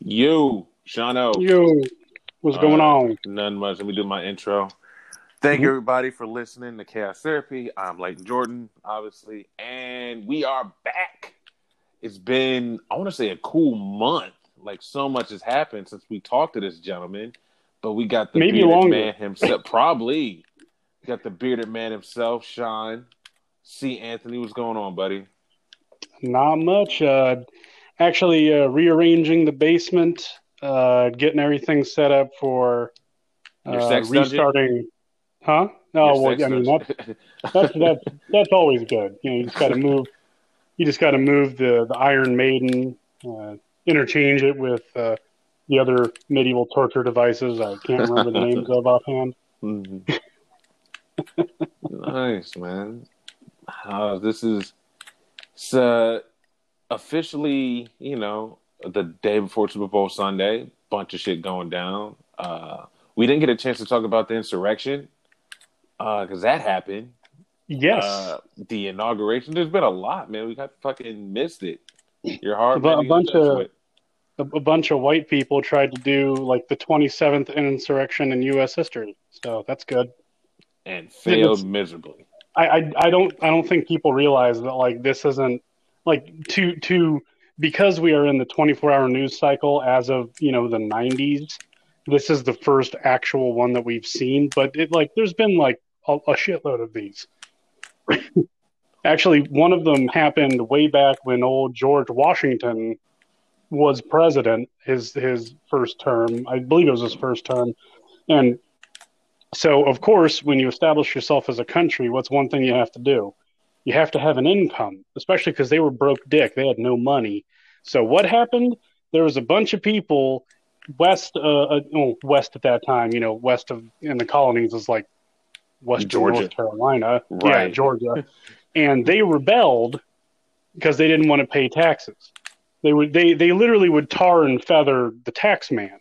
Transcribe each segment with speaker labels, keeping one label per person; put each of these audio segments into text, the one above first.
Speaker 1: You, Shano.
Speaker 2: You. what's
Speaker 1: Uh,
Speaker 2: going on?
Speaker 1: None much. Let me do my intro. Thank you,
Speaker 2: Mhm.
Speaker 1: everybody, for listening to Chaos Therapy. I'm Leighton Jordan, obviously, and we are back. It's been, I want to say, a cool month. Like, so much has happened since we talked to this gentleman, but we got the
Speaker 2: Maybe
Speaker 1: bearded
Speaker 2: longer.
Speaker 1: man himself. Probably. Got the bearded man himself, Sean. C. Anthony, what's going on, buddy?
Speaker 2: Not much. Uh, actually, uh, rearranging the basement, uh, getting everything set up for
Speaker 1: Your
Speaker 2: uh,
Speaker 1: sex dungeon?
Speaker 2: restarting. Huh? No,
Speaker 1: Your
Speaker 2: well, I mean that's that's that's that's always good. You know, you just got to move. You just got to move the the Iron Maiden, uh, interchange it with uh, the other medieval torture devices. I can't remember the names of offhand.
Speaker 1: Mhm. nice, man. Uh, this is uh, officially, you know, the day before Super Bowl Sunday. Bunch of shit going down. Uh, we didn't get a chance to talk about the insurrection because that happened.
Speaker 2: Yes.
Speaker 1: Uh, the inauguration. There's been a lot, man. We got fucking missed it. Your heart,
Speaker 2: A bu- a bunch of- a, a bunch of white people tried to do like the 27th insurrection in U.S. history. So that's good.
Speaker 1: and failed
Speaker 2: it's-
Speaker 1: miserably.
Speaker 2: I, I I don't I don't think people realize that like this isn't like to to because we are in the 24 hour news cycle as of you know the 90s. This is the first actual one that we've seen, but it like there's been like a, a shitload of these. Actually, one of them happened way back when old George Washington was president. His his first term, I believe it was his first term, and so, of course, when you establish yourself as a country, what's one thing you have to do? You have to have an income, especially because they were broke dick. They had no money. So, what happened? There was a bunch of people west, uh, uh, west at that time, you know, west of in the colonies is like west
Speaker 1: Georgia.
Speaker 2: North Carolina, yeah,
Speaker 1: Right.
Speaker 2: Georgia, and they rebelled because they didn't want to pay taxes. They would, they, they literally would tar and feather the tax man.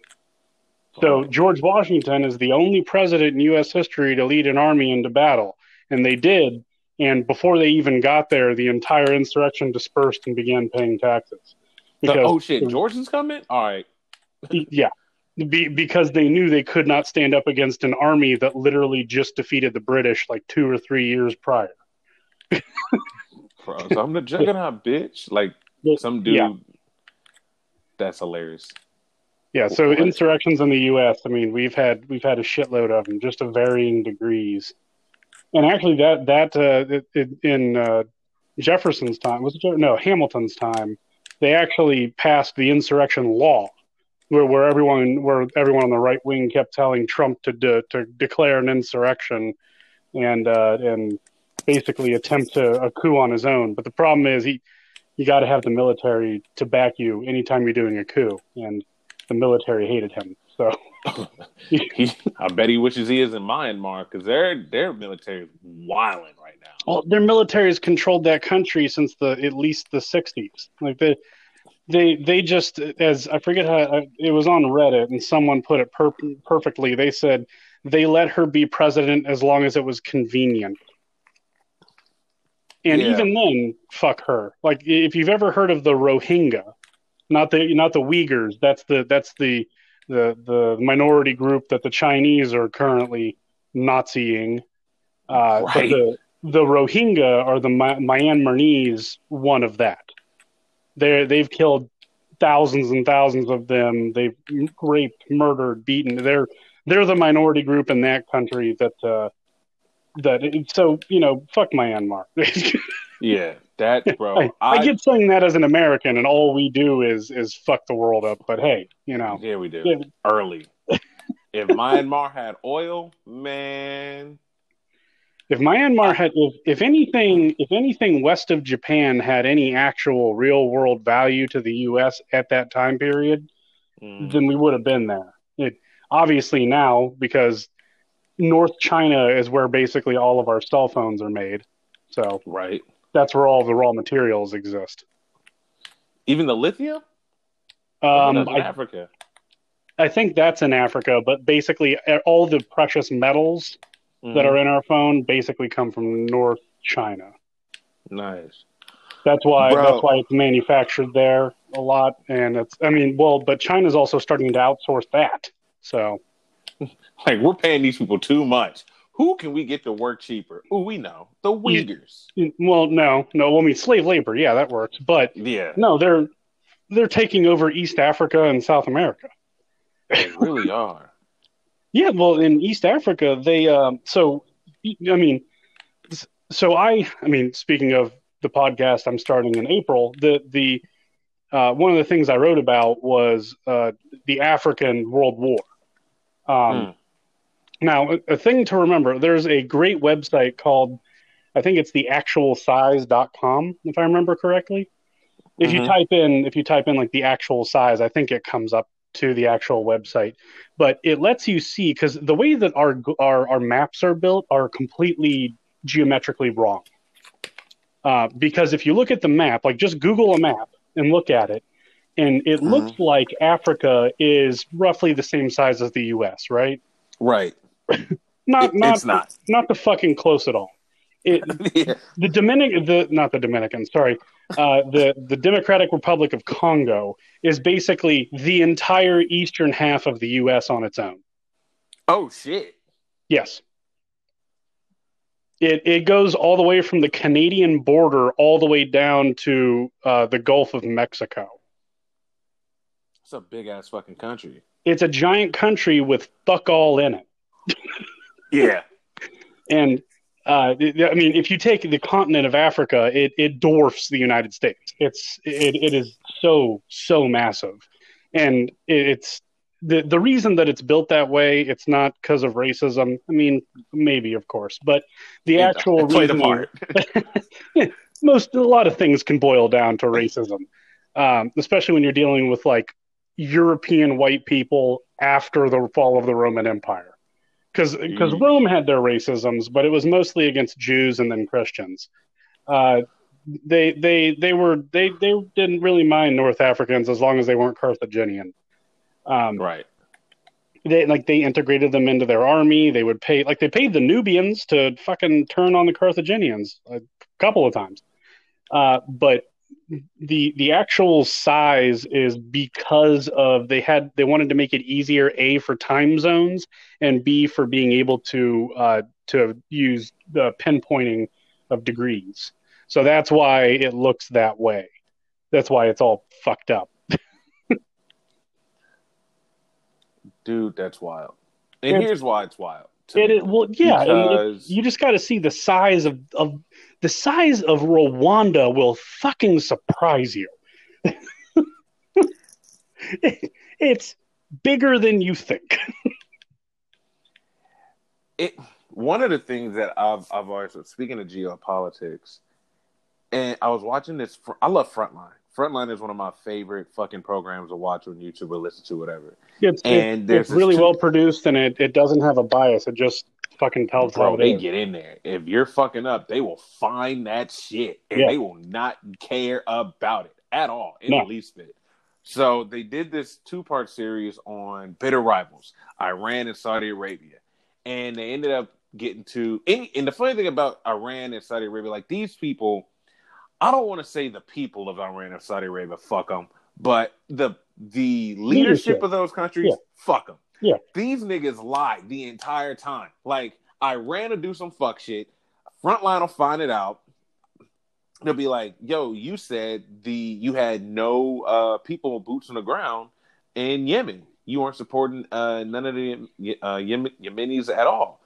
Speaker 2: So George Washington is the only president in U.S. history to lead an army into battle, and they did. And before they even got there, the entire insurrection dispersed and began paying taxes.
Speaker 1: So- oh shit, George is coming. All right.
Speaker 2: yeah, Be, because they knew they could not stand up against an army that literally just defeated the British like two or three years prior.
Speaker 1: Bro, so I'm the juggernaut, bitch. Like some dude.
Speaker 2: Yeah.
Speaker 1: That's hilarious.
Speaker 2: Yeah, so
Speaker 1: What?
Speaker 2: insurrections in the U.S. I mean, we've had we've had a shitload of them, just to varying degrees. And actually, that that uh, it, in uh, Jefferson's time was it no Hamilton's time, they actually passed the insurrection law, where where everyone where everyone on the right wing kept telling Trump to de, to declare an insurrection, and uh, and basically attempt to a coup on his own. But the problem is he you got to have the military to back you anytime you're doing a coup, and the military hated him. So
Speaker 1: He, I bet he wishes he is in Myanmar because their their military is wilding right now.
Speaker 2: well, their military has controlled that country since the at least the '60s. Like they, they, they just as I forget how it was on Reddit, and someone put it per- perfectly. They said they let her be president as long as it was convenient. And
Speaker 1: Yeah.
Speaker 2: even then, fuck her. Like if you've ever heard of the Rohingya, not the not the Uyghurs. That's the that's the the the minority group that the Chinese are currently Naziing. Uh,
Speaker 1: Right.
Speaker 2: the the Rohingya are the My- Myanmarese one of that. They they've killed thousands and thousands of them. They've raped, murdered, beaten. They're they're the minority group in that country that uh, that so you know fuck Myanmar.
Speaker 1: Yeah, that bro.
Speaker 2: I, I get saying that as an American, and all we do is is fuck the world up. But hey, you know,
Speaker 1: Yeah, we do
Speaker 2: Yeah.
Speaker 1: early. if Myanmar had oil, man,
Speaker 2: if Myanmar had, if, if anything, if anything west of Japan had any actual real world value to the U.S. at that time period,
Speaker 1: mm,
Speaker 2: then we would have been there. It obviously now because North China is where basically all of our cell phones are made, so
Speaker 1: right.
Speaker 2: That's where all the raw materials exist.
Speaker 1: Even the lithium.
Speaker 2: Um,
Speaker 1: That's in
Speaker 2: I,
Speaker 1: Africa.
Speaker 2: I think that's in Africa, but basically all the precious metals that
Speaker 1: Mhm.
Speaker 2: are in our phone basically come from North China.
Speaker 1: nice.
Speaker 2: That's why
Speaker 1: Bro.
Speaker 2: that's why it's manufactured there a lot, and it's. I mean, well, but China's also starting to outsource that. So
Speaker 1: Like we're paying these people too much. Who can we get to work cheaper? Oh, we know the Uyghurs.
Speaker 2: well, no, no. Well, I mean, slave labor, yeah, that works, but
Speaker 1: Yeah,
Speaker 2: no, they're they're taking over East Africa and South America.
Speaker 1: they really are.
Speaker 2: Yeah, well, in East Africa, they um, so I mean, so I I mean, speaking of the podcast I'm starting in April, the the uh, one of the things I wrote about was uh, the African World War. Um,
Speaker 1: Hmm.
Speaker 2: Now, a, thing to remember: there's a great website called I think it's the actualsize.com, if I remember correctly. If you
Speaker 1: Mhm.
Speaker 2: type in if you type in like the actual size, I think it comes up to the actual website. But it lets you see because the way that our our our maps are built are completely geometrically wrong. Uh, because if you look at the map, like just Google a map and look at it, and it looks like Africa is roughly the same size as the U.S. Right?
Speaker 1: Right.
Speaker 2: Not not
Speaker 1: it's not.
Speaker 2: not the fucking close at all. It,
Speaker 1: yeah.
Speaker 2: the Dominican, the not the Dominican, sorry, uh, the the Democratic Republic of Congo is basically the entire eastern half of the U.S. on its own.
Speaker 1: Oh shit.
Speaker 2: Yes, it it goes all the way from the Canadian border all the way down to uh, the Gulf of Mexico.
Speaker 1: It's a big ass fucking country.
Speaker 2: It's a giant country with fuck all in it.
Speaker 1: Yeah.
Speaker 2: And uh, I mean, if you take the continent of Africa, it, it dwarfs the United States. It's it, it is so so massive, and it, it's the the reason that it's built that way. It's not because of racism. I mean, maybe of course, but the actual
Speaker 1: Play the part.
Speaker 2: most a lot of things can boil down to racism, um, especially when you're dealing with like European white people after the fall of the Roman Empire. Because
Speaker 1: Mm.
Speaker 2: Rome had their racisms, but it was mostly against Jews and then Christians. Uh, they they they were they they didn't really mind North Africans as long as they weren't Carthaginian. Um,
Speaker 1: right.
Speaker 2: they like they integrated them into their army. They would pay like they paid the Nubians to fucking turn on the Carthaginians a couple of times. Uh, but the the actual size is because of they had they wanted to make it easier a for time zones and b for being able to uh, to use the pinpointing of degrees. So that's why it looks that way. That's why it's all fucked up.
Speaker 1: Dude, that's wild. And
Speaker 2: It's-
Speaker 1: here's why it's wild.
Speaker 2: It, it well, yeah, and it- you just got to see the size of, of the size of Rwanda will fucking surprise you. it's bigger than you think.
Speaker 1: it one of the things that I've I've always speaking of geopolitics, and I was watching this. I love Frontline. Frontline is one of my favorite fucking programs to watch on YouTube or listen to, whatever.
Speaker 2: It's,
Speaker 1: And
Speaker 2: it- it's really
Speaker 1: two-
Speaker 2: well produced and it, it doesn't have a bias. It just fucking tells how
Speaker 1: Bro,
Speaker 2: it
Speaker 1: they
Speaker 2: is.
Speaker 1: get in there. If you're fucking up, they will find that shit, and
Speaker 2: Yeah.
Speaker 1: they will not care about it at all in
Speaker 2: No.
Speaker 1: the least bit. So they did this two part series on bitter rivals, Iran and Saudi Arabia, and they ended up getting to. And, and the funny thing about Iran and Saudi Arabia, like these people, I don't want to say the people of Iran and Saudi Arabia, fuck them, but the the leadership,
Speaker 2: Leadership.
Speaker 1: of those countries,
Speaker 2: Yeah.
Speaker 1: fuck them.
Speaker 2: Yeah.
Speaker 1: These niggas lie the entire time. Like Iran will do some fuck shit. Frontline will find it out. They'll be like, "Yo, you said the you had no uh, people boots on the ground in Yemen. You weren't supporting uh, none of the uh, Yemenis at all."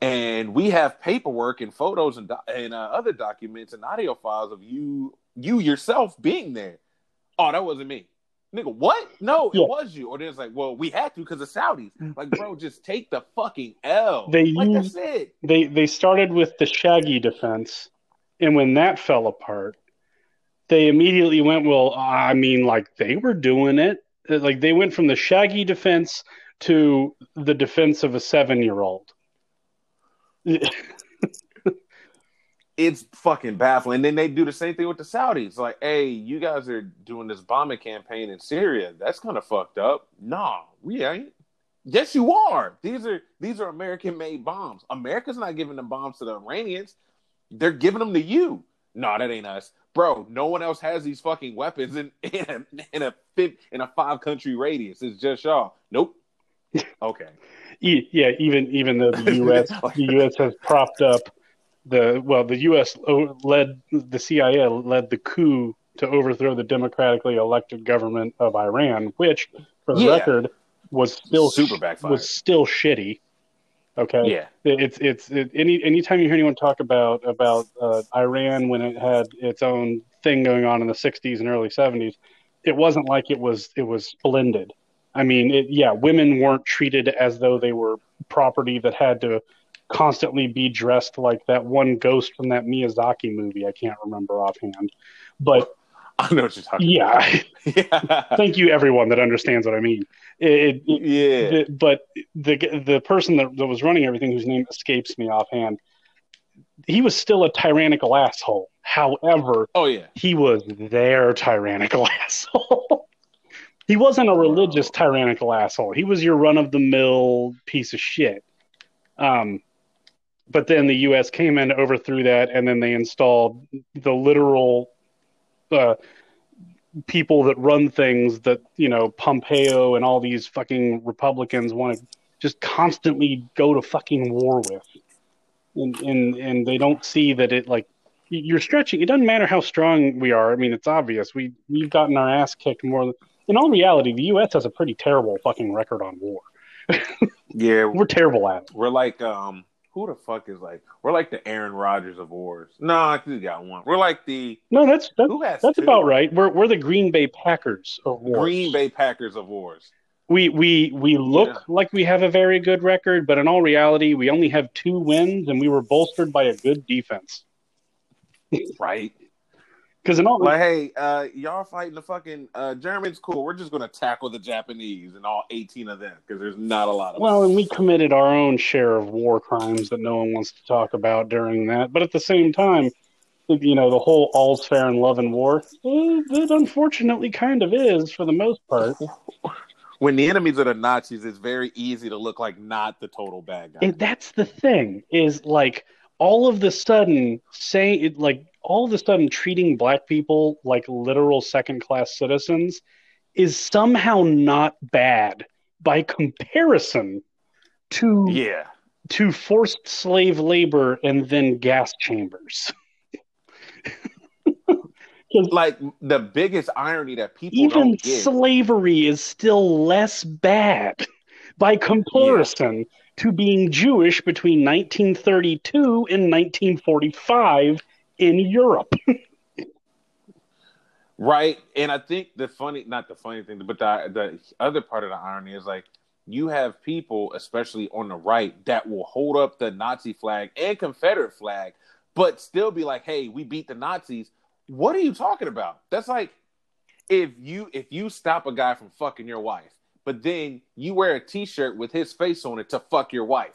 Speaker 1: And we have paperwork and photos and, do- and uh, other documents and audio files of you you yourself being there. Oh, that wasn't me. Nigga, what? No,
Speaker 2: Yeah.
Speaker 1: it was you. Or then it's like, well, we had to because of Saudis. Like, bro, just take the fucking L.
Speaker 2: They
Speaker 1: like,
Speaker 2: use-
Speaker 1: that's it.
Speaker 2: They they started with the Shaggy defense, and when that fell apart, they immediately went, well, I mean, like they were doing it. Like they went from the Shaggy defense to the defense of a seven year old.
Speaker 1: It's fucking baffling. And then they do the same thing with the Saudis. Like, hey, you guys are doing this bombing campaign in Syria. That's kind of fucked up. Nah, we ain't. Yes, you are. These are these are American made bombs. America's not giving the bombs to the Iranians. They're giving them to you. No, that ain't us. Bro, no one else has these fucking weapons in in a in a in a five country radius. It's just y'all. Nope. Okay.
Speaker 2: yeah, even even though the U.S. the U.S. has propped up the well, the U.S. led the CIA led the coup to overthrow the democratically elected government of Iran, which, for the yeah. record, was still
Speaker 1: super backfired.
Speaker 2: was still shitty. Okay.
Speaker 1: Yeah.
Speaker 2: It's it's it, any anytime you hear anyone talk about about uh, Iran when it had its own thing going on in the '60s and early '70s, it wasn't like it was it was splendid. I mean, it, yeah, women weren't treated as though they were property that had to constantly be dressed like that one ghost from that Miyazaki movie. I can't remember offhand, but
Speaker 1: I know what you're talking
Speaker 2: yeah. yeah. Thank you, everyone that understands what I mean. It, it,
Speaker 1: yeah.
Speaker 2: The, but the the person that, that was running everything, whose name escapes me offhand, he was still a tyrannical asshole. However,
Speaker 1: oh yeah,
Speaker 2: he was their tyrannical asshole. he wasn't a religious tyrannical asshole. He was your run of the mill piece of shit. Um, but then the U.S. came in, overthrew that, and then they installed the literal uh, people that run things that you know Pompeo and all these fucking Republicans want to just constantly go to fucking war with, and and and they don't see that it like you're stretching. It doesn't matter how strong we are. I mean, it's obvious we we've gotten our ass kicked more. Than, In all reality, the U.S. has a pretty terrible fucking record on war.
Speaker 1: yeah,
Speaker 2: we're terrible at it.
Speaker 1: We're like um who the fuck is like we're like the Aaron Rodgers of wars. No, I think we got one. We're like the
Speaker 2: no, that's that's, who has that's two? about right. We're we're the Green Bay Packers of wars.
Speaker 1: Green Bay Packers of wars.
Speaker 2: We we we look yeah. like we have a very good record, but in all reality, we only have two wins, and we were bolstered by a good defense.
Speaker 1: right.
Speaker 2: Because all,
Speaker 1: like, hey, uh, y'all fighting the fucking uh, Germans? Cool. We're just gonna tackle the Japanese and all eighteen of them because there's not a lot of.
Speaker 2: Well, them. and we committed our own share of war crimes that no one wants to talk about during that. But at the same time, you know, the whole all's fair in love and war. It unfortunately kind of is for the most part.
Speaker 1: when the enemies are the Nazis, it's very easy to look like not the total bad guy.
Speaker 2: And that's the thing is like all of the sudden say it like all of a sudden treating black people like literal second class citizens is somehow not bad by comparison to
Speaker 1: yeah
Speaker 2: to forced slave labor and then gas chambers.
Speaker 1: like the biggest irony that people
Speaker 2: even slavery is still less bad by comparison yeah to being Jewish between 1932 and 1945 in Europe.
Speaker 1: right. And I think the funny, not the funny thing, but the, the other part of the irony is like, you have people, especially on the right, that will hold up the Nazi flag and Confederate flag, but still be like, "Hey, we beat the Nazis." What are you talking about? That's like if you if you stop a guy from fucking your wife but then you wear a T-shirt with his face on it to fuck your wife.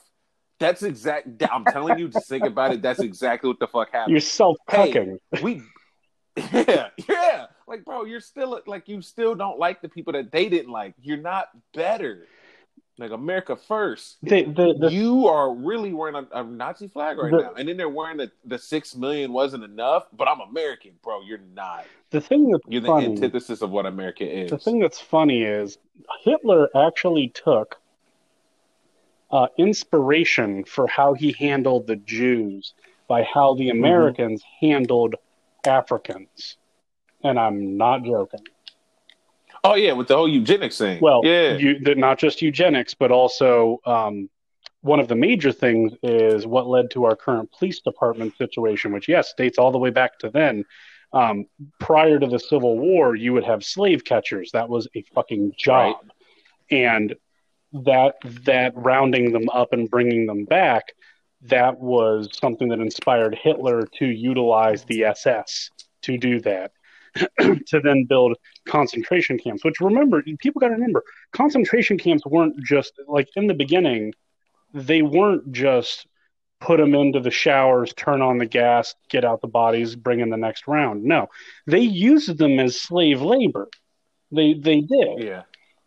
Speaker 1: That's exact. I'm telling you, just think about it. That's exactly what the fuck happened.
Speaker 2: You're self cucking.
Speaker 1: Hey, we, yeah, yeah. Like, bro, you're still like you still don't like the people that they didn't like. You're not better like America first.
Speaker 2: The, the, the,
Speaker 1: you are really wearing a, a Nazi flag right now, and then they're wearing the the six million wasn't enough. But I'm American, bro. You're not.
Speaker 2: The thing that's
Speaker 1: you're
Speaker 2: funny,
Speaker 1: the antithesis of what America is.
Speaker 2: The thing that's funny is Hitler actually took uh, inspiration for how he handled the Jews by how the mm-hmm. Americans mm-hmm. handled Africans, and I'm not joking.
Speaker 1: Oh yeah, with the whole eugenics thing.
Speaker 2: Well,
Speaker 1: yeah,
Speaker 2: you, not just eugenics, but also um, one of the major things is what led to our current police department situation, which yes dates all the way back to then. Um, prior to the Civil War, you would have slave catchers. That was a fucking job, right. and that that rounding them up and bringing them back, that was something that inspired Hitler to utilize the SS to do that. to then build concentration camps. Which remember, people got to remember, concentration camps weren't just like in the beginning, they weren't just put them into the showers, turn on the gas, get out the bodies, bring in the next round. No, they used them as slave labor. They they did.
Speaker 1: Yeah.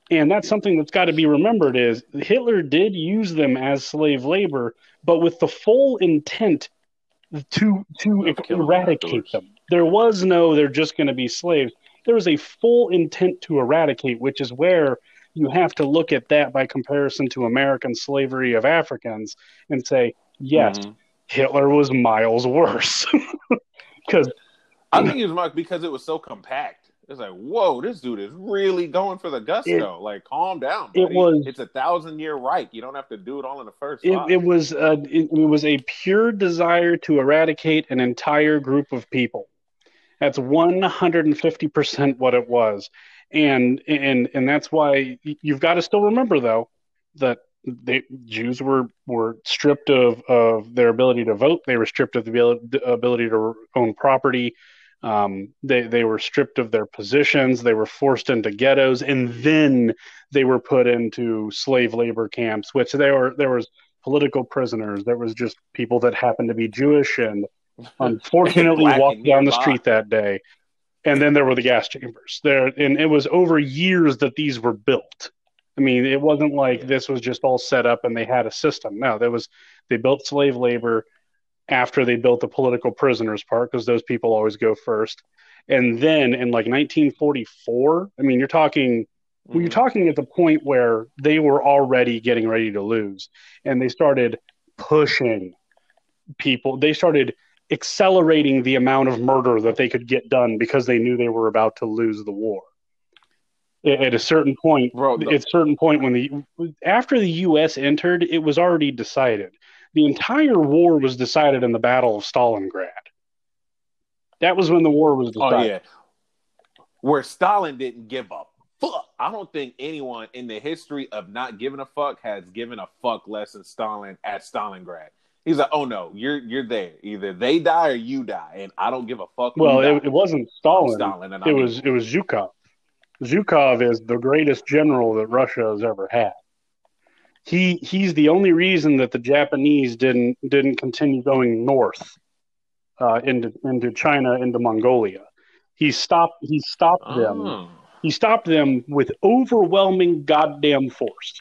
Speaker 2: And that's something that's got to be remembered is Hitler did use them as slave labor, but with the full intent to to eradicate them there was no they're just going to be slaves. There was a full intent to eradicate, which is where you have to look at that by comparison to American slavery of Africans and say, yes, mm-hmm. Hitler was miles worse. Because
Speaker 1: I think it was because it was so compact. It's like, whoa, this dude is really going for the gusto. It, like, calm down. Buddy.
Speaker 2: It was.
Speaker 1: It's a thousand year Reich. You don't have to do it all in the first.
Speaker 2: It, it was. A, it, it was a pure desire to eradicate an entire group of people. That's one hundred and fifty percent what it was, and and and that's why you've got to still remember though that the Jews were were stripped of of their ability to vote. They were stripped of the ability to own property. Um, they they were stripped of their positions. They were forced into ghettos, and then they were put into slave labor camps. Which they were there was political prisoners. There was just people that happened to be Jewish and unfortunately walked down the street that day. And then there were the gas chambers there, and it was over years that these were built. I mean, it wasn't like this was just all set up and they had a system. No, there was they built slave labor after they built the political prisoners part because those people always go first. And then in like 1944, I mean, you're talking well, you're talking at the point where they were already getting ready to lose, and they started pushing people. They started accelerating the amount of murder that they could get done because they knew they were about to lose the war. At a certain point, Bro, at a certain point when the after the U.S. entered, it was already decided the entire war was decided in the Battle of Stalingrad. That was when the war was oh, decided. Oh yeah,
Speaker 1: where Stalin didn't give a fuck. I don't think anyone in the history of not giving a fuck has given a fuck less than Stalin at Stalingrad. He's like, oh no, you're you're there. Either they die or you die, and I don't give a fuck.
Speaker 2: Well, it, it, wasn't Stalin. Stalin it was it was Zhukov. Zhukov is the greatest general that Russia has ever had he he's the only reason that the Japanese didn't didn't continue going north uh, into into China into Mongolia. He stopped he stopped oh. them. He stopped them with overwhelming goddamn force.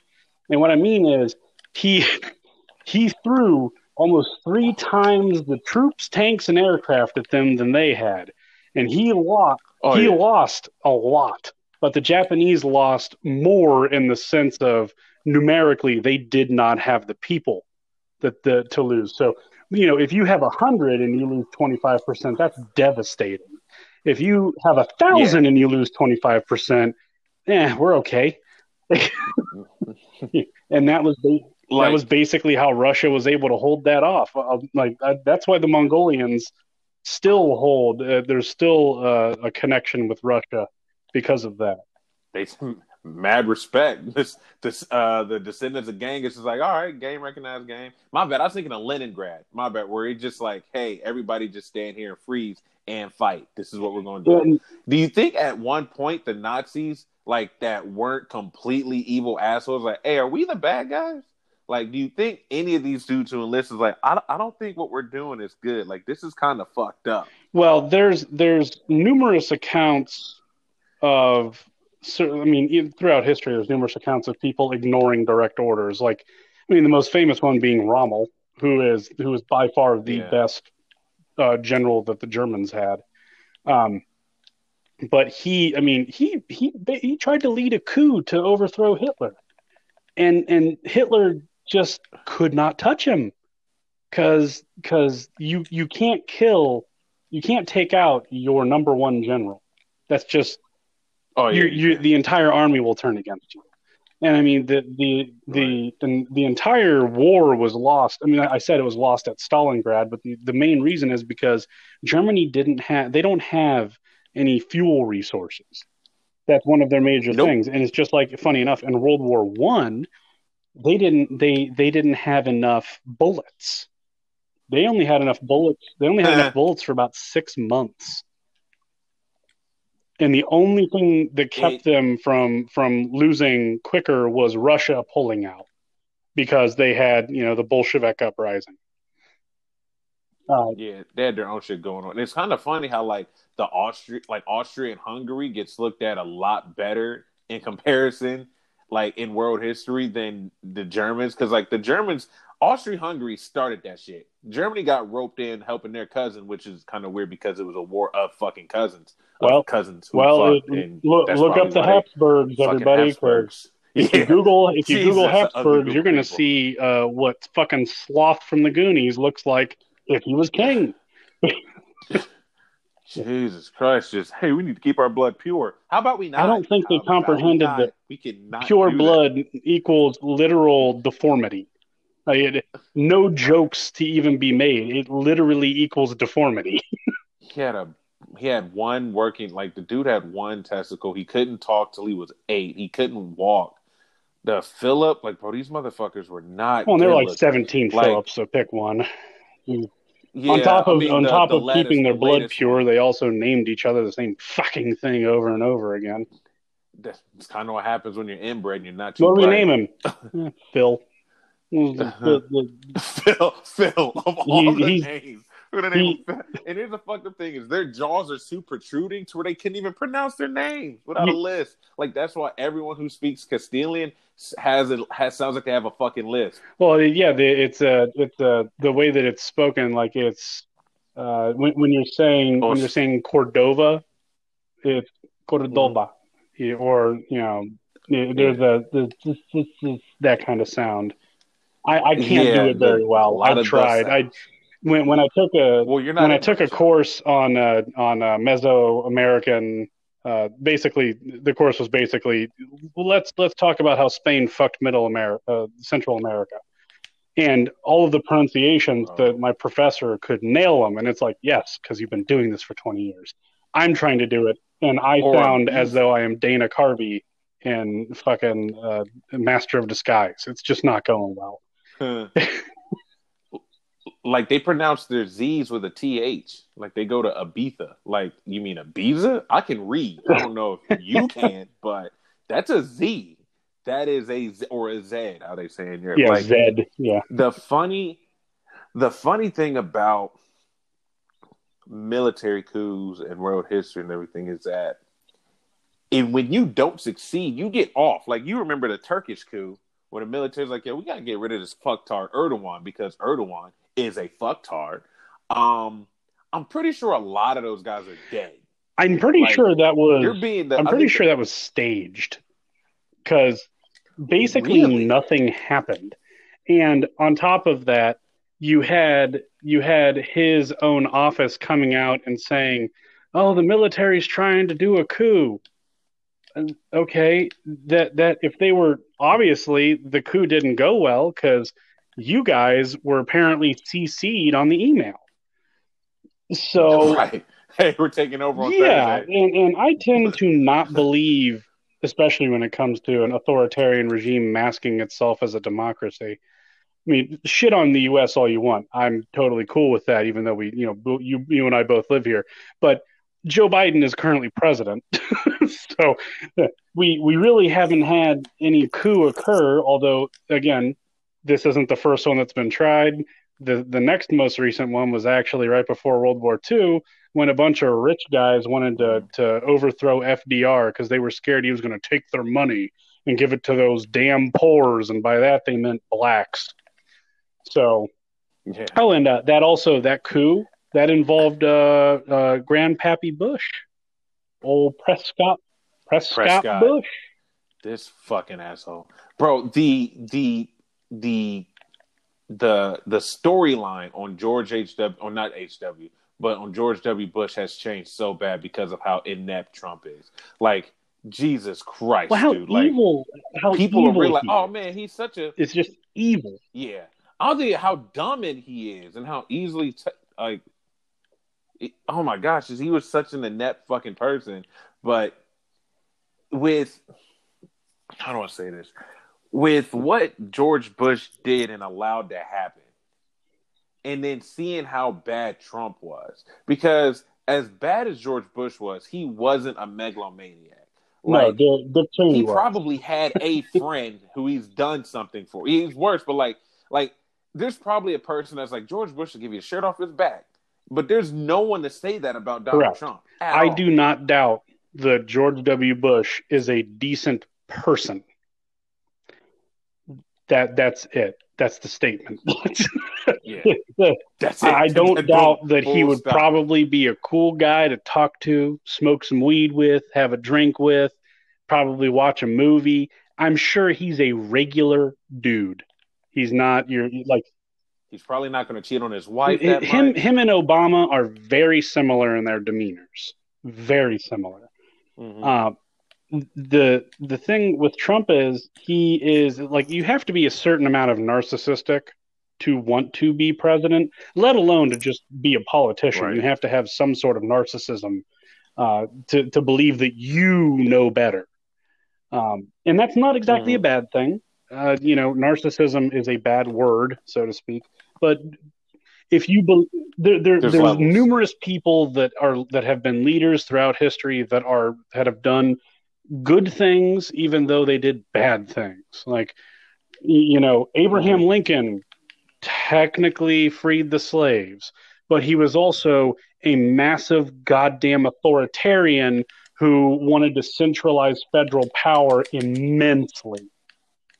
Speaker 2: And what I mean is he he threw almost three times the troops, tanks, and aircraft at them than they had, and he lost. Oh, he yeah. lost a lot, but the Japanese lost more in the sense of numerically they did not have the people that the, to lose. So you know if you have a hundred and you lose twenty five percent, that's devastating. If you have a thousand yeah. and you lose twenty five percent, eh, we're okay. and that was the, like, that was basically how Russia was able to hold that off. Uh, like uh, that's why the Mongolians still hold. Uh, there's still uh, a connection with Russia because of that.
Speaker 1: They mad respect. This, this, uh, the descendants of Genghis is like, all right, game recognized game. My bad. I was thinking of Leningrad. My bad. Where he just like, hey, everybody just stand here and freeze and fight. This is what we're going to do. do you think at one point the Nazis like that weren't completely evil assholes? Like, hey, are we the bad guys? Like, do you think any of these dudes who enlist is like, I, I don't think what we're doing is good. Like, this is kind of fucked up.
Speaker 2: Well, there's there's numerous accounts of I mean, throughout history, there's numerous accounts of people ignoring direct orders. Like, I mean, the most famous one being Rommel, who is who is by far the yeah. best uh, general that the Germans had. Um, but he, I mean, he he he tried to lead a coup to overthrow Hitler, and and Hitler just could not touch him because because you you can't kill, you can't take out your number one general. That's just oh, yeah, you you the entire army will turn against you. And I mean the the the, right. the the entire war was lost. I mean, I said it was lost at Stalingrad, but the, the main reason is because Germany didn't have they don't have any fuel resources. That's one of their major nope. things. And it's just like funny enough, in World War One, they didn't they they didn't have enough bullets. They only had enough bullets. They only had enough bullets for about six months and the only thing that kept them from from losing quicker was Russia pulling out because they had you know the Bolshevik uprising.
Speaker 1: Uh, yeah, they had their own shit going on. And it's kind of funny how like the Austria, like Austria and Hungary, gets looked at a lot better in comparison, like in world history than the Germans, because like the Germans Austria-Hungary started that shit. Germany got roped in helping their cousin, which is kind of weird because it was a war of fucking cousins.
Speaker 2: Well-
Speaker 1: cousins. who
Speaker 2: Well, it- look, look up the Habsburgs, everybody.
Speaker 1: Habsburgs.
Speaker 2: If you
Speaker 1: Yeah.
Speaker 2: Google, if you Google
Speaker 1: Jesus, ugly
Speaker 2: Habsburgs, you're going to see uh, what fucking Sloth from the Goonies looks like if he was king.
Speaker 1: Jesus Christ! Just hey, we need to keep our blood pure. How about we not?
Speaker 2: I don't think they comprehended that
Speaker 1: we cannot
Speaker 2: Pure
Speaker 1: do that.
Speaker 2: blood equals literal deformity. Like, it- no jokes to even be made. It literally equals deformity.
Speaker 1: He had a he had one working like the dude had one testicle. He couldn't talk till he was eight. He couldn't walk. The Philip, like bro, these motherfuckers were not.
Speaker 2: Well, they're like 17
Speaker 1: Like-
Speaker 2: Phillips, so pick one. Hmm.
Speaker 1: Yeah,
Speaker 2: on top
Speaker 1: I
Speaker 2: of
Speaker 1: mean,
Speaker 2: on
Speaker 1: the-
Speaker 2: top
Speaker 1: the
Speaker 2: of
Speaker 1: latest-
Speaker 2: keeping their
Speaker 1: the
Speaker 2: blood pure,
Speaker 1: one.
Speaker 2: they also named each other the same fucking thing over and over again.
Speaker 1: That's kind of what happens when you're inbred and you're not too.
Speaker 2: What do we name him? Eh, Phil.
Speaker 1: Phil, Phil, of all
Speaker 2: He-
Speaker 1: the names. We're name Phil. And here's the fucked up thing: is their jaws are too protruding to where they couldn't even pronounce their names without a list. Like that's why everyone who speaks Castilian has it has sounds like they have a fucking list.
Speaker 2: Well, yeah, the, it's uh, it's uh, the way that it's spoken. Like it's uh, when, when you're saying
Speaker 1: Oh,
Speaker 2: when you're saying Cordova, it's Cordova, Yeah, or you know, there's a the, this, this, this, that kind of sound. I, I can't
Speaker 1: Yeah,
Speaker 2: do it very well. I tried. I. when when I took a
Speaker 1: Well, you're not.
Speaker 2: when I took a course on uh, on uh, Mesoamerican, uh, basically the course was basically let's let's talk about how Spain fucked Middle America, uh, Central America, and all of the pronunciations
Speaker 1: Oh.
Speaker 2: that my professor could nail them, and it's like yes, because you've been doing this for twenty years. I'm trying to do it, and I
Speaker 1: Or
Speaker 2: sound as though I am Dana Carvey in fucking uh, Master of Disguise. It's just not going well.
Speaker 1: like they pronounce their Z's with a TH. Like they go to Ibiza. Like you mean Ibiza? I can read. I don't know if you can, but that's a Z. That is a Z or a Z. How they say in Europe?
Speaker 2: Yeah,
Speaker 1: like
Speaker 2: Zed. Yeah,
Speaker 1: the funny, the funny thing about military coups and world history and everything is that, and when you don't succeed, you get off. Like you remember the Turkish coup where the military's like, yeah, we gotta get rid of this fucktard Erdogan because Erdogan is a fucktard. Um, I'm pretty sure a lot of those guys are dead.
Speaker 2: I'm pretty
Speaker 1: Like,
Speaker 2: sure that was.
Speaker 1: You're being the.
Speaker 2: I'm pretty sure that was staged because basically
Speaker 1: Really?
Speaker 2: nothing happened. And on top of that, you had you had his own office coming out and saying, "Oh, the military's trying to do a coup." Okay, that that if they were obviously the coup didn't go well because you guys were apparently CC'd on the email. So
Speaker 1: right. Hey, we're taking over on
Speaker 2: yeah, and, and I tend to not believe, especially when it comes to an authoritarian regime masking itself as a democracy. I mean, shit on the U.S. all you want. I'm totally cool with that, even though we, you know, you you and I both live here. But Joe Biden is currently president, so we we really haven't had any coup occur. Although, again, this isn't the first one that's been tried. The the next most recent one was actually right before World War II when a bunch of rich guys wanted to to overthrow FDR because they were scared he was going to take their money and give it to those damn poors, and by that they meant blacks. So,
Speaker 1: Yeah.
Speaker 2: oh, and uh, that also that coup that involved uh, uh, Grandpappy Bush, old Prescott Prescott,
Speaker 1: Prescott.
Speaker 2: Bush.
Speaker 1: This fucking asshole, bro. The the the the the storyline on George H W or not H W, but on George W. Bush has changed so bad because of how inept Trump is. Like Jesus Christ,
Speaker 2: Well, how
Speaker 1: dude! Like
Speaker 2: evil! How
Speaker 1: people
Speaker 2: evil
Speaker 1: are really like, oh man, he's such a
Speaker 2: It's just evil.
Speaker 1: yeah. I'll tell you how dumb it he is and how easily t- like. it- oh my gosh, he was such an inept fucking person, but with how do I say this? With what George Bush did and allowed to happen, and then seeing how bad Trump was, because as bad as George Bush was, he wasn't a megalomaniac. Like,
Speaker 2: Dick, Dick Cheney
Speaker 1: he
Speaker 2: was.
Speaker 1: probably had a friend who he's done something for. He's worse, but like, like there's probably a person that's like George Bush to give you a shirt off his back, but there's no one to say that about Donald
Speaker 2: Correct.
Speaker 1: Trump.
Speaker 2: I
Speaker 1: all.
Speaker 2: do not doubt that George W. Bush is a decent person. That that's it. That's the statement.
Speaker 1: Yeah, that's it.
Speaker 2: I don't doubt that he would
Speaker 1: stop.
Speaker 2: probably be a cool guy to talk to, smoke some weed with, have a drink with, probably watch a movie. I'm sure he's a regular dude. He's not your like
Speaker 1: He's probably not going to cheat on his wife. That
Speaker 2: him.
Speaker 1: much.
Speaker 2: Him and Obama are very similar in their demeanors. Very similar.
Speaker 1: Mhm.
Speaker 2: Uh, the the thing with Trump is he is like you have to be a certain amount of narcissistic to want to be president, let alone to just be a politician.
Speaker 1: Right.
Speaker 2: You have to have some sort of narcissism uh, to to believe that you know better, um, and that's not exactly
Speaker 1: Mhm.
Speaker 2: a bad thing. Uh, you know, narcissism is a bad word, so to speak, but if you bel there, there
Speaker 1: There's
Speaker 2: there's, numerous people that are that have been leaders throughout history that are that have done good things even though they did bad things. Like you know abraham lincoln technically freed the slaves but he was also a massive goddamn authoritarian who wanted to centralize federal power immensely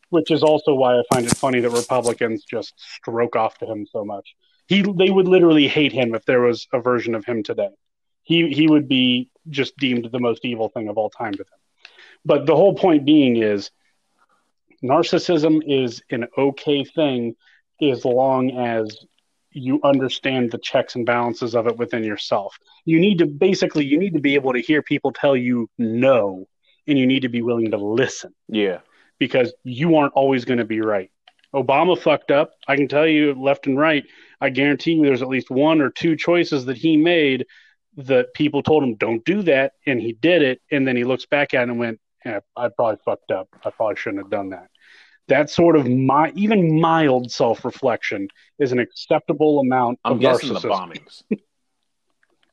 Speaker 2: which is also why i find it funny that republicans just stroke off to him so much. He they would literally hate him if there was a version of him today. He he would be just deemed the most evil thing of all time to them but the whole point being is narcissism is an okay thing as long as you understand the checks and balances of it within yourself you need to basically you need to be able to hear people tell you no and you need to be willing to listen
Speaker 1: Yeah,
Speaker 2: because you aren't always going to be right. Obama fucked up. I can tell you left and right. I guarantee you there's at least one or two choices that he made that people told him, don't do that. And he did it. And then he looks back at it and went, yeah, I probably fucked up. I probably shouldn't have done that. That sort of my, even mild self reflection is an acceptable amount
Speaker 1: I'm
Speaker 2: of
Speaker 1: guessing the
Speaker 2: narcissism.
Speaker 1: bombings.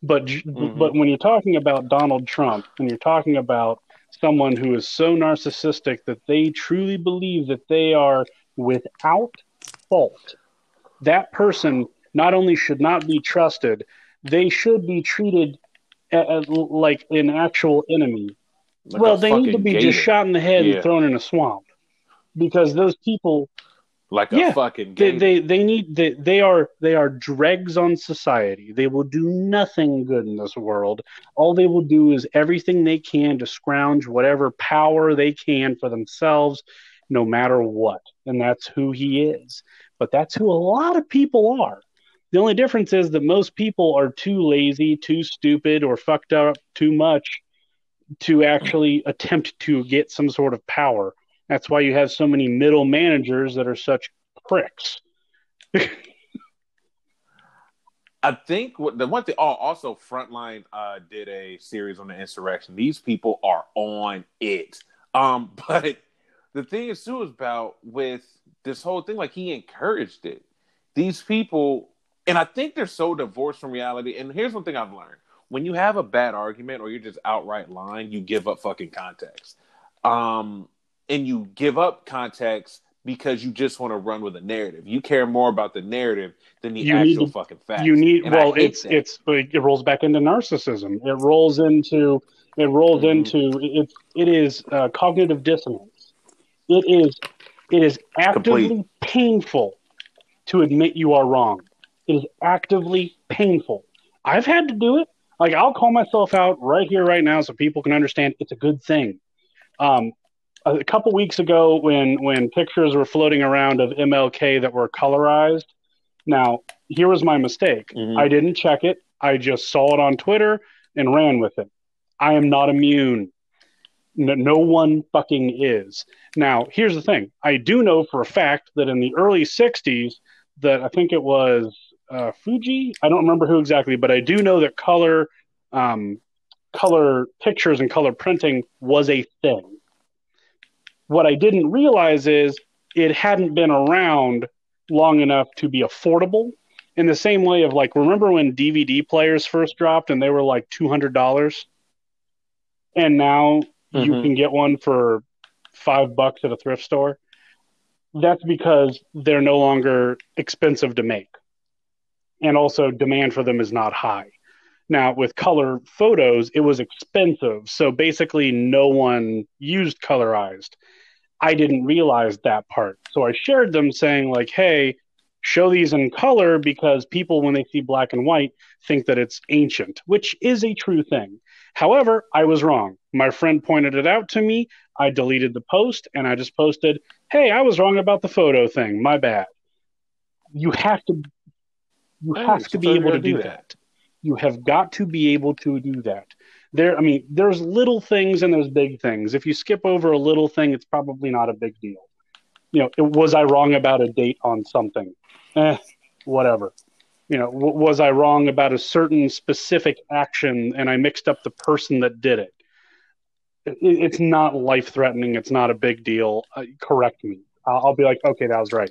Speaker 2: But
Speaker 1: Mhm.
Speaker 2: but when you're talking about Donald Trump and you're talking about someone who is so narcissistic that they truly believe that they are without fault, that person not only should not be trusted, they should be treated like an actual enemy.
Speaker 1: Like
Speaker 2: well, they need to be
Speaker 1: gator.
Speaker 2: just shot in the head
Speaker 1: Yeah.
Speaker 2: and thrown in a swamp. Because those people
Speaker 1: like a
Speaker 2: Yeah,
Speaker 1: fucking
Speaker 2: they, they they need they, they are they are dregs on society. They will do nothing good in this world. All they will do is everything they can to scrounge whatever power they can for themselves no matter what. And that's who he is. But that's who a lot of people are. The only difference is that most people are too lazy too stupid or fucked up too much to actually attempt to get some sort of power that's why you have so many middle managers that are such pricks.
Speaker 1: I think what the one thing. Oh, also, Frontline uh, did a series on the insurrection. These people are on it. Um, but the thing is too is about with this whole thing. Like he encouraged it. These people, and I think they're so divorced from reality. And here's one thing I've learned: when you have a bad argument or you're just outright lying, you give up fucking context. Um, and you give up context because you just want to run with a narrative. You care more about the narrative than the
Speaker 2: You
Speaker 1: actual
Speaker 2: to-
Speaker 1: fucking facts.
Speaker 2: you need
Speaker 1: And
Speaker 2: well it's
Speaker 1: that.
Speaker 2: it's it rolls back into narcissism it rolls into it rolls
Speaker 1: Mhm.
Speaker 2: into it it is uh, cognitive dissonance it is it is actively
Speaker 1: Complete.
Speaker 2: painful to admit you are wrong it is actively painful i've had to do it like i'll call myself out right here right now so people can understand it's a good thing um a couple weeks ago when when pictures were floating around of mlk that were colorized now here was my mistake
Speaker 1: Mhm.
Speaker 2: I didn't check it. I just saw it on Twitter and ran with it. I am not immune. No, no one fucking is. Now, here's the thing. I do know for a fact that in the early 60s, that I think it was uh, Fuji. I don't remember who exactly, but I do know that color, um, color pictures and color printing was a thing. What I didn't realize is it hadn't been around long enough to be affordable in the same way of like remember when DVD players first dropped and they were like two hundred dollars, and now you
Speaker 1: Mhm.
Speaker 2: can get one for five bucks at a thrift store. That's because they're no longer expensive to make, and also demand for them is not high. Now with color photos, it was expensive, so basically no one used colorized. I didn't realize that part. So I shared them saying, like, hey, show these in color because people, when they see black and white, think that it's ancient, which is a true thing. However, I was wrong. My friend pointed it out to me. I deleted the post and I just posted, hey, I was wrong about the photo thing. My bad. You have to you
Speaker 1: Hey,
Speaker 2: have to be able to do
Speaker 1: do
Speaker 2: that. You have got to be able to do that. There, I mean, there's little things and there's big things. If you skip over a little thing, it's probably not a big deal. You know, it, was I wrong about a date on something? Eh, whatever. You know, w- was I wrong about a certain specific action and I mixed up the person that did it? it it's not life threatening. It's not a big deal. Uh, correct me. I'll, I'll be like, okay, that was right.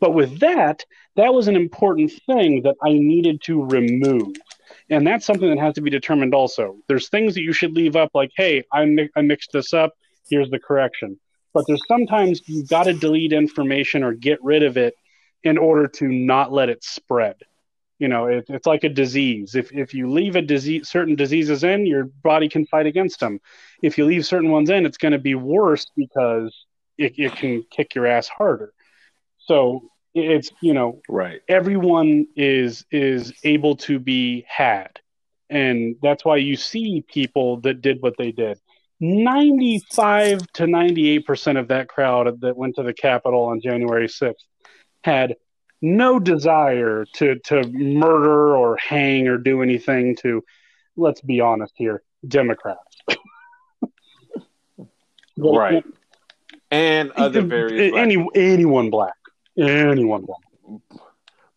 Speaker 2: But with that, that was an important thing that I needed to remove. And that's something that has to be determined also. There's things that you should leave up, like, hey, I, mi- I mixed this up. Here's the correction. But there's sometimes you've got to delete information or get rid of it in order to not let it spread. You know, it, it's like a disease. If, if you leave a disease, certain diseases in, your body can fight against them. If you leave certain ones in, it's going to be worse because it, it can kick your ass harder. So it's you know
Speaker 1: Right.
Speaker 2: everyone is is able to be had and that's why you see people that did what they did 95 to 98% of that crowd that went to the capitol on january 6th had no desire to to murder or hang or do anything to let's be honest here democrats
Speaker 1: Right. And other various black
Speaker 2: any anyone black anyone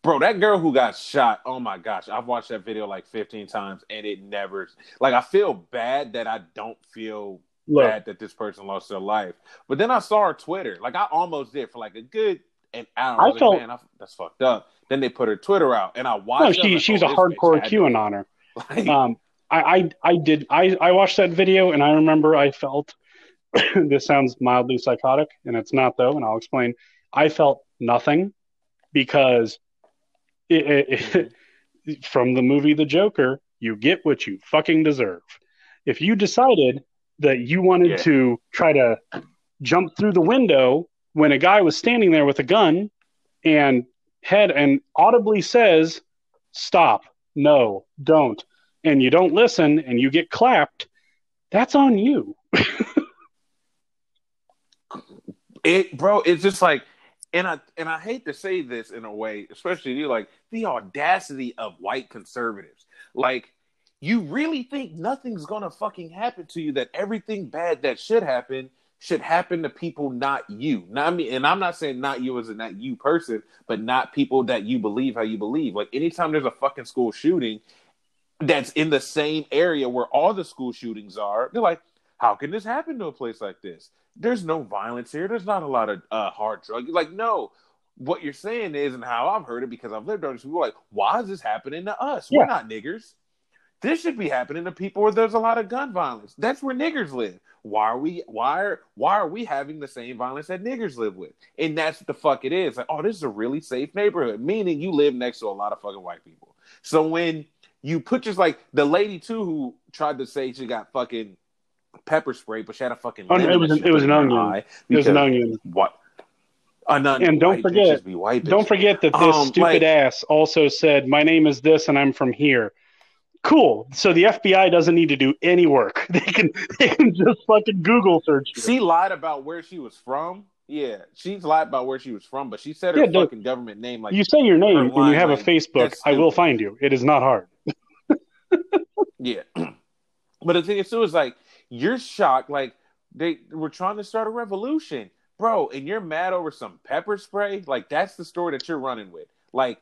Speaker 1: Bro, that girl who got shot, oh my gosh, I've watched that video like 15 times and it never like I feel bad that I don't feel
Speaker 2: Look,
Speaker 1: bad that this person lost their life. But then I saw her Twitter. Like I almost did for like a good an hour.
Speaker 2: I
Speaker 1: I
Speaker 2: felt-
Speaker 1: like, man, I, that's fucked up. Then they put her Twitter out and I watched. I
Speaker 2: she
Speaker 1: was
Speaker 2: she's
Speaker 1: like,
Speaker 2: a
Speaker 1: oh,
Speaker 2: hardcore
Speaker 1: bitch had to-
Speaker 2: QAnoner.
Speaker 1: Like,
Speaker 2: um, I, I I did I, I watched that video and I remember I felt this sounds mildly psychotic and it's not though and I'll explain. I felt nothing because it, it, it, from the movie The Joker, you get what you fucking deserve. If you decided that you wanted
Speaker 1: Yeah.
Speaker 2: to try to jump through the window when a guy was standing there with a gun and head and audibly says, "Stop." no, don't, and you don't listen and you get clapped, that's on you.
Speaker 1: it bro it's just like and i and i hate to say this in a way especially you like the audacity of white conservatives. Like you really think nothing's gonna fucking happen to you that everything bad that should happen should happen to people not you. Not me and i'm not saying not you as a not you person but not people that you believe how you believe. Like anytime there's a fucking school shooting that's in the same area where all the school shootings are they're like how can this happen to a place like this there's no violence here. There's not a lot of uh, hard drug. Like, no, what you're saying is, and how I've heard it because I've lived under people like, why is this happening to us?
Speaker 2: Yeah.
Speaker 1: We're not niggers. This should be happening to people where there's a lot of gun violence. That's where niggers live. Why are we? Why are? Why are we having the same violence that niggers live with? And that's what the fuck it is. Like, oh, this is a really safe neighborhood. Meaning you live next to a lot of fucking white people. So when you put just like the lady too who tried to say she got fucking pepper spray, but she had a fucking.
Speaker 2: Oh, it was an- it was an onion. It was an onion.
Speaker 1: What? An onion.
Speaker 2: And don't forget-
Speaker 1: be white
Speaker 2: Don't forget that this
Speaker 1: Um,
Speaker 2: stupid
Speaker 1: like-
Speaker 2: ass also said, "My name is this, and I'm from here." Cool. So the FBI doesn't need to do any work. They can they can just fucking Google search.
Speaker 1: She lied about where she was from. Yeah, she's lied about where she was from, but she said her
Speaker 2: Yeah,
Speaker 1: fucking government name. Like,
Speaker 2: you say your name and you have a Facebook. I will find you. It is not hard.
Speaker 1: yeah. but the thing is, too, is like you're shocked. Like they were trying to start a revolution, bro, and you're mad over some pepper spray. Like that's the story that you're running with. Like,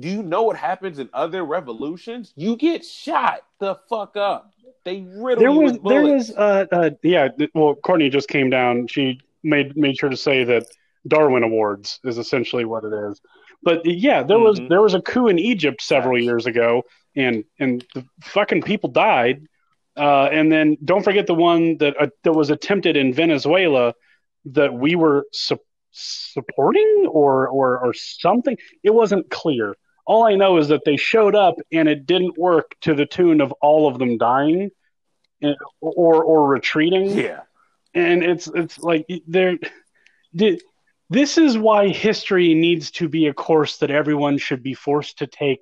Speaker 1: do you know what happens in other revolutions? You get shot the fuck up. They riddle
Speaker 2: There
Speaker 1: you
Speaker 2: was there was uh, uh yeah. Well, Courtney just came down. She made made sure to say that Darwin Awards is essentially what it is. But yeah, there was
Speaker 1: Mhm.
Speaker 2: there was a coup in Egypt several years ago, and and the fucking people died. Uh, and then don't forget the one that uh, that was attempted in Venezuela that we were su- supporting or or or something. It wasn't clear. All I know is that they showed up and it didn't work to the tune of all of them dying and, or or retreating
Speaker 1: yeah.
Speaker 2: and it's it's like there this is why history needs to be a course that everyone should be forced to take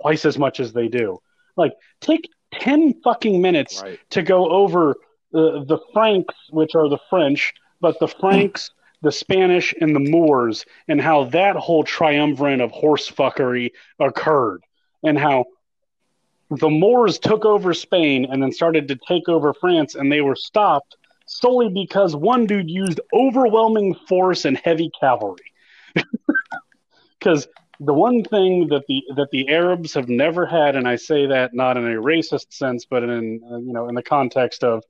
Speaker 2: twice as much as they do. Like, take 10 fucking minutes
Speaker 1: Right.
Speaker 2: to go over the, the Franks, which are the French, but the Franks, the Spanish, and the Moors, and how that whole triumvirate of horse fuckery occurred, and how the Moors took over Spain and then started to take over France, and they were stopped solely because one dude used overwhelming force and heavy cavalry. Because the one thing that the that the Arabs have never had, and I say that not in a racist sense, but in uh, you know in the context of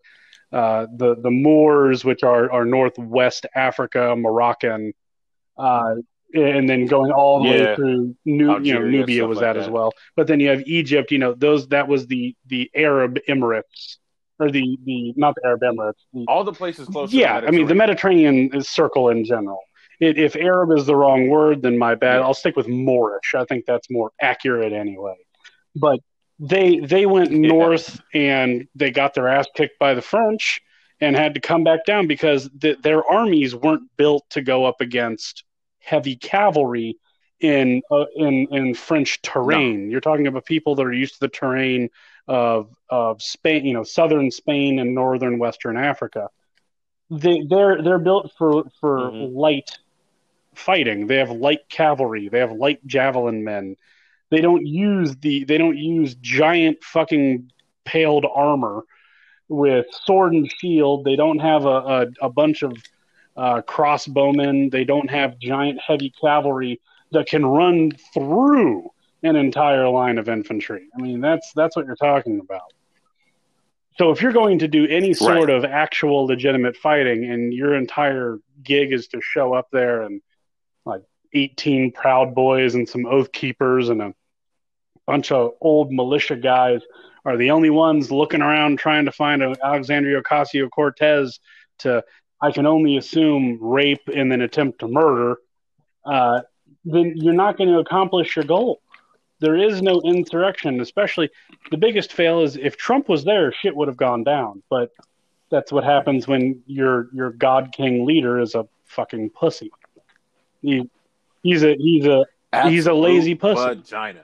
Speaker 2: uh, the the Moors, which are are northwest Africa, Moroccan, uh, and then going all the way through New, you know Nubia was
Speaker 1: like
Speaker 2: that, as well. But then you have Egypt. You know those that was the the Arab Emirates or the the not the Arab Emirates. The,
Speaker 1: All the places close. to
Speaker 2: yeah, I mean the Mediterranean circle in general. It, if Arab is the wrong word, then my bad. I'll stick with Moorish. I think that's more accurate anyway. But they they went
Speaker 1: Yeah.
Speaker 2: north and they got their ass kicked by the French and had to come back down because th- their armies weren't built to go up against heavy cavalry in uh, in in French terrain. You're talking about people that are used to the terrain of of Spain, you know, southern Spain and northern Western Africa. They they're they're built for for
Speaker 1: Mhm.
Speaker 2: light fighting. They have light cavalry. They have light javelin men. They don't use the they don't use giant fucking paled armor with sword and shield. They don't have a, a, a bunch of uh, crossbowmen. They don't have giant heavy cavalry that can run through an entire line of infantry. I mean, that's that's what you're talking about. So if you're going to do any sort
Speaker 1: Right.
Speaker 2: of actual legitimate fighting, and your entire gig is to show up there and 18 proud boys and some oath keepers and a bunch of old militia guys are the only ones looking around trying to find a Alexandria Ocasio Cortez to, I can only assume, rape and then attempt to murder, uh, then you're not going to accomplish your goal. There is no insurrection, especially the biggest fail is if Trump was there, shit would have gone down. But that's what happens when your your God King leader is a fucking pussy. He, he's a he's a He's a lazy pussy.
Speaker 1: Vagina.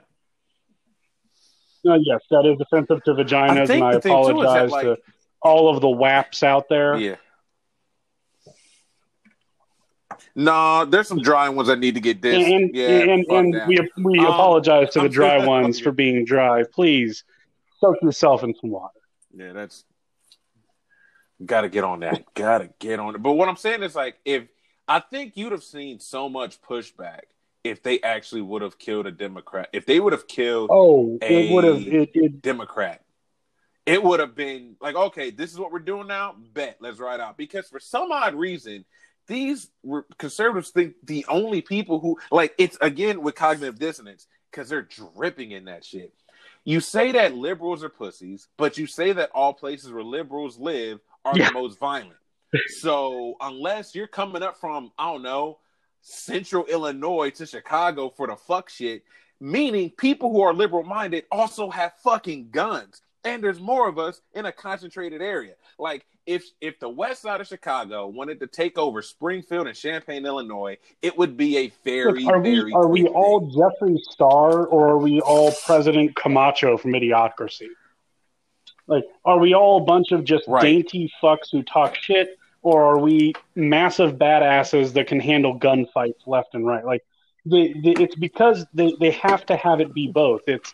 Speaker 2: no, yes, that is offensive to vaginas,
Speaker 1: think
Speaker 2: and I
Speaker 1: the thing, too, is that,
Speaker 2: apologize
Speaker 1: like-
Speaker 2: to all of the waps out there.
Speaker 1: Yeah. No, there's some dry ones that need to get this.
Speaker 2: and
Speaker 1: yeah,
Speaker 2: and, and we we
Speaker 1: Um,
Speaker 2: apologize to the dry ones for being dry. Please soak yourself in some water.
Speaker 1: Yeah, that's got to get on that. got to get on it. But what I'm saying is, like, if I think you'd have seen so much pushback if they actually would have killed a Democrat, if they would have killed
Speaker 2: Oh,
Speaker 1: A-
Speaker 2: it would have it, it
Speaker 1: Democrat, it would have been like, okay, this is what we're doing now. Bet, let's ride out. Because for some odd reason, these conservatives think the only people who like it's again with cognitive dissonance because they're dripping in that shit. You say that liberals are pussies, but you say that all places where liberals live are
Speaker 2: Yeah.
Speaker 1: the most violent. So unless you're coming up from I don't know central Illinois to Chicago for the fuck shit, meaning people who are liberal minded also have fucking guns. And there's more of us in a concentrated area. Like if if the west side of Chicago wanted to take over Springfield and Champaign, Illinois, it would be a very
Speaker 2: Look, are we are we
Speaker 1: quick
Speaker 2: all
Speaker 1: thing.
Speaker 2: Jeffree Star or are we all President Camacho from Idiocracy? Like, are we all a bunch of just
Speaker 1: Right.
Speaker 2: dainty fucks who talk shit, or are we massive badasses that can handle gunfights left and right? Like, the, the, it's because they, they have to have it be both. It's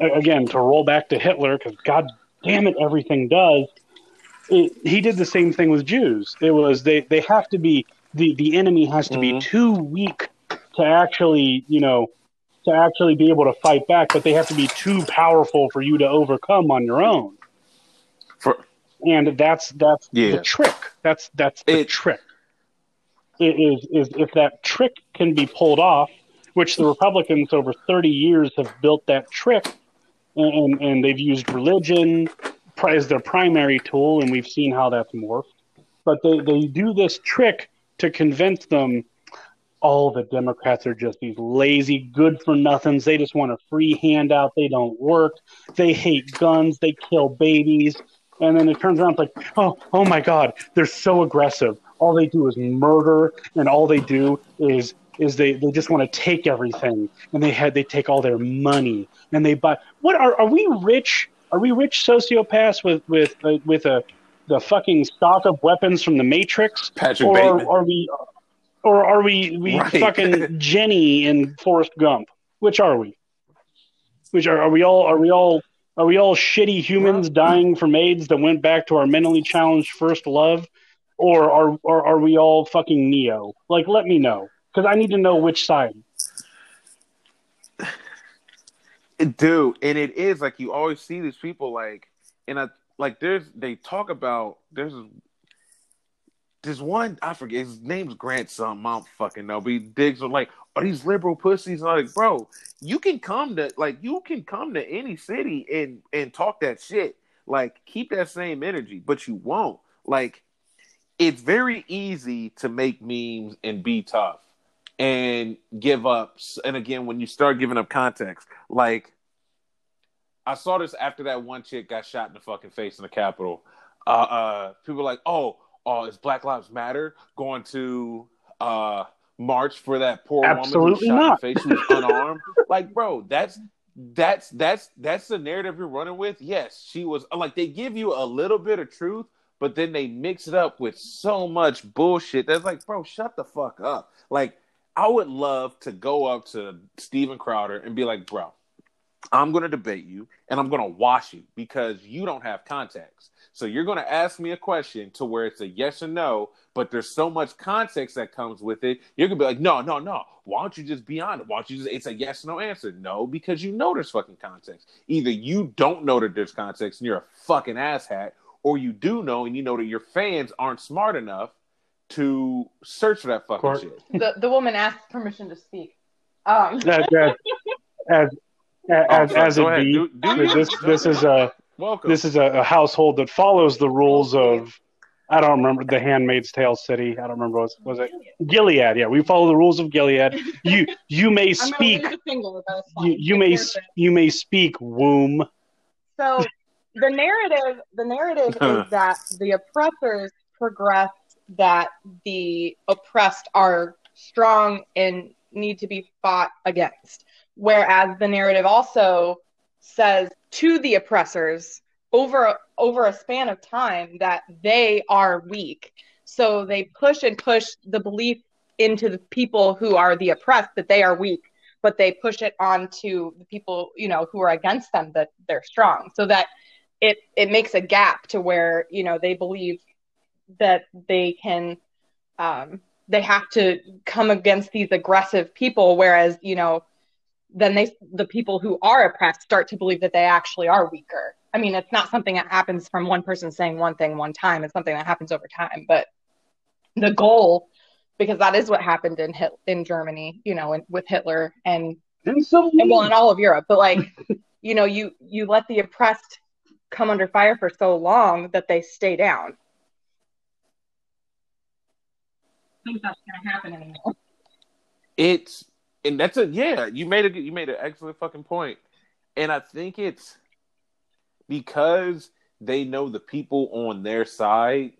Speaker 2: again to roll back to Hitler because God damn it, everything does. It, he did the same thing with Jews. It was they they have to be the the enemy has to be
Speaker 1: Mhm.
Speaker 2: too weak to actually you know to actually be able to fight back, but they have to be too powerful for you to overcome on your own.
Speaker 1: For,
Speaker 2: And that's that's
Speaker 1: Yeah.
Speaker 2: the trick. That's that's the
Speaker 1: It-
Speaker 2: trick. It is is if that trick can be pulled off, which the Republicans over thirty years have built that trick, and and, and they've used religion as their primary tool, and we've seen how that's morphed. But they they do this trick to convince them all the Democrats are just these lazy, good for nothings. They just want a free handout. They don't work. They hate guns. They kill babies. And then it turns around it's like, oh, oh my God, they're so aggressive. All they do is murder, and all they do is is they, they just want to take everything, and they had they take all their money, and they buy. What are are we rich? Are we rich sociopaths with with uh, with a the fucking stock of weapons from the Matrix,
Speaker 1: Patrick
Speaker 2: or
Speaker 1: Bateman.
Speaker 2: are we, or are we we
Speaker 1: Right.
Speaker 2: fucking Jenny in Forrest Gump? Which are we? Which are are we all? Are we all? Are we all shitty humans dying from AIDS that went back to our mentally challenged first love, or are or are we all fucking Neo? Like, let me know because I need to know which side.
Speaker 1: dude and it is like you always see these people like and I like there's they talk about there's there's one I forget his name's Grant something I don't fucking know but he digs on like are these liberal pussies I'm like bro you can come to like you can come to any city and and talk that shit like keep that same energy but you won't like it's very easy to make memes and be tough and give up. And again, when you start giving up context, like I saw this after that one chick got shot in the fucking face in the Capitol. Uh, uh, people were like, oh, oh, is Black Lives Matter going to uh, march for that poor
Speaker 2: Absolutely
Speaker 1: woman who
Speaker 2: not.
Speaker 1: in the face? Was unarmed. like, bro, that's that's that's that's the narrative you're running with. Yes, she was like they give you a little bit of truth, but then they mix it up with so much bullshit. That's like, bro, shut the fuck up. Like, I would love to go up to Steven Crowder and be like, bro, I'm going to debate you and I'm going to wash you because you don't have context. So you're going to ask me a question to where it's a yes or no, but there's so much context that comes with it. You're going to be like, no, no, no. Why don't you just be honest? Why don't you just, it's a yes or no answer. No, because you know there's fucking context. Either you don't know that there's context and you're a fucking asshat, or you do know and you know that your fans aren't smart enough to search for that fucking
Speaker 2: Court.
Speaker 1: shit.
Speaker 3: The the woman asked permission to speak. Um,
Speaker 2: As as Oh, as, as,
Speaker 1: sorry,
Speaker 2: as it
Speaker 1: ahead.
Speaker 2: be,
Speaker 1: Do- do you-
Speaker 2: this this is a
Speaker 1: Welcome.
Speaker 2: this is a, a household that follows the rules of I don't remember the Handmaid's Tale city. I don't remember what was it Gilead. Yeah, we follow the rules of Gilead. You you may speak.
Speaker 3: leave the finger, but it's fine.
Speaker 2: You, you may
Speaker 3: care of
Speaker 2: s-
Speaker 3: it.
Speaker 2: you may speak womb.
Speaker 3: So the narrative, the narrative is that the oppressors progress that the oppressed are strong and need to be fought against. Whereas the narrative also says to the oppressors over over a span of time that they are weak. So they push and push the belief into the people who are the oppressed that they are weak, but they push it on to the people, you know, who are against them that they're strong. So that it it makes a gap to where, you know, they believe that they can um they have to come against these aggressive people whereas, you know, then they the people who are oppressed start to believe that they actually are weaker. I mean, it's not something that happens from one person saying one thing one time. It's something that happens over time. But the goal, because that is what happened in Hit- in Germany, you know, in, with Hitler and
Speaker 2: And so
Speaker 3: and well in all of Europe. But like, you know, you you let the oppressed come under fire for so long that they stay down. I think that's gonna happen anymore.
Speaker 1: it's and that's a yeah you made a you made an excellent fucking point. And i think it's because they know the people on their side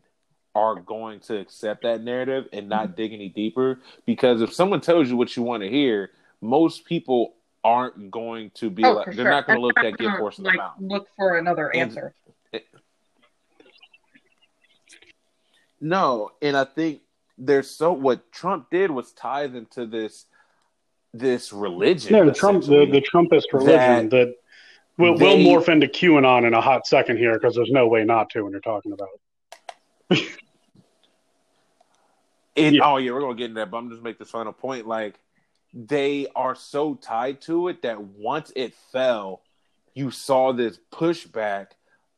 Speaker 1: are going to accept that narrative and not mm-hmm. dig any deeper. Because if someone tells you what you want to hear most people aren't going to be oh, like they're not going to look that gift horse in the
Speaker 3: like
Speaker 1: mouth.
Speaker 3: look for another
Speaker 1: And-
Speaker 3: answer.
Speaker 1: No, and I think there's so what Trump did was tie them to this this religion.
Speaker 2: no, the Trump the, the Trumpist religion that, will will
Speaker 1: they-
Speaker 2: morph into QAnon in a hot second here because there's no way not to when you're talking about it. Yeah.
Speaker 1: Oh yeah, we're gonna get into that, but I'm just make this final point. Like they are so tied to it that once it fell, you saw this pushback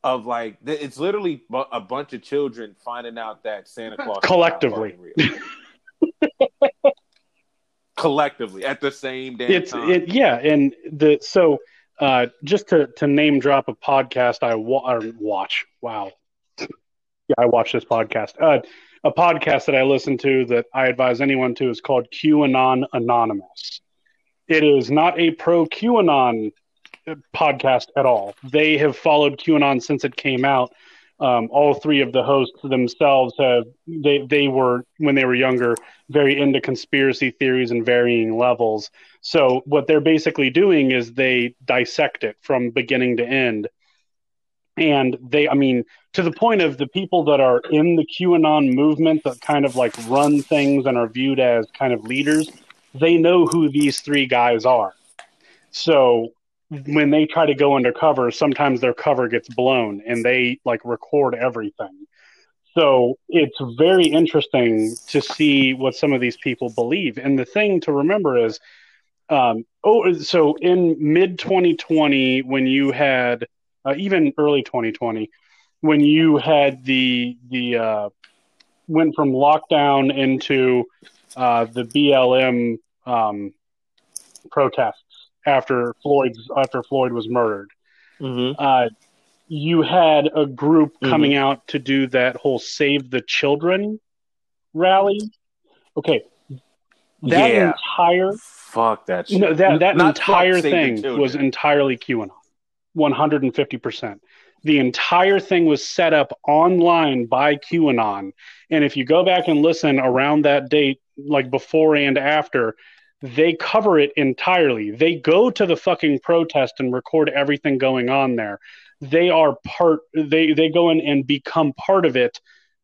Speaker 1: of like it's literally a bunch of children finding out that Santa Claus
Speaker 2: Collectively.
Speaker 1: collectively at the same damn
Speaker 2: it's
Speaker 1: time.
Speaker 2: it yeah and the so uh just to to name drop a podcast i wa- watch wow. Yeah i watch this podcast. Uh a podcast that i listen to that i advise anyone to is called qanon anonymous. It is not a pro qanon podcast at all. They have followed qanon since it came out Um, all three of the hosts themselves have they they were when they were younger very into conspiracy theories and varying levels. So what they're basically doing is they dissect it from beginning to end. And they, I mean, to the point of the people that are in the QAnon movement that kind of like run things and are viewed as kind of leaders, they know who these three guys are. So when they try to go undercover, sometimes their cover gets blown and they like record everything. So it's very interesting to see what some of these people believe. And the thing to remember is, um, oh, so in mid 2020, when you had, uh, even early 2020, when you had the the uh, went from lockdown into uh, the BLM um, after Floyd's after Floyd was murdered.
Speaker 1: Mm-hmm.
Speaker 2: Uh, you had a group coming mm-hmm. out to do that whole "Save the Children" rally. Okay, that yeah. entire
Speaker 1: fuck that
Speaker 2: shit. No, that that Not entire thing was entirely QAnon, one hundred and fifty percent. The entire thing was set up online by QAnon, and if you go back and listen around that date, like before and after, they cover it entirely. They go to the fucking protest and record everything going on there. They are part they they go in and become part of it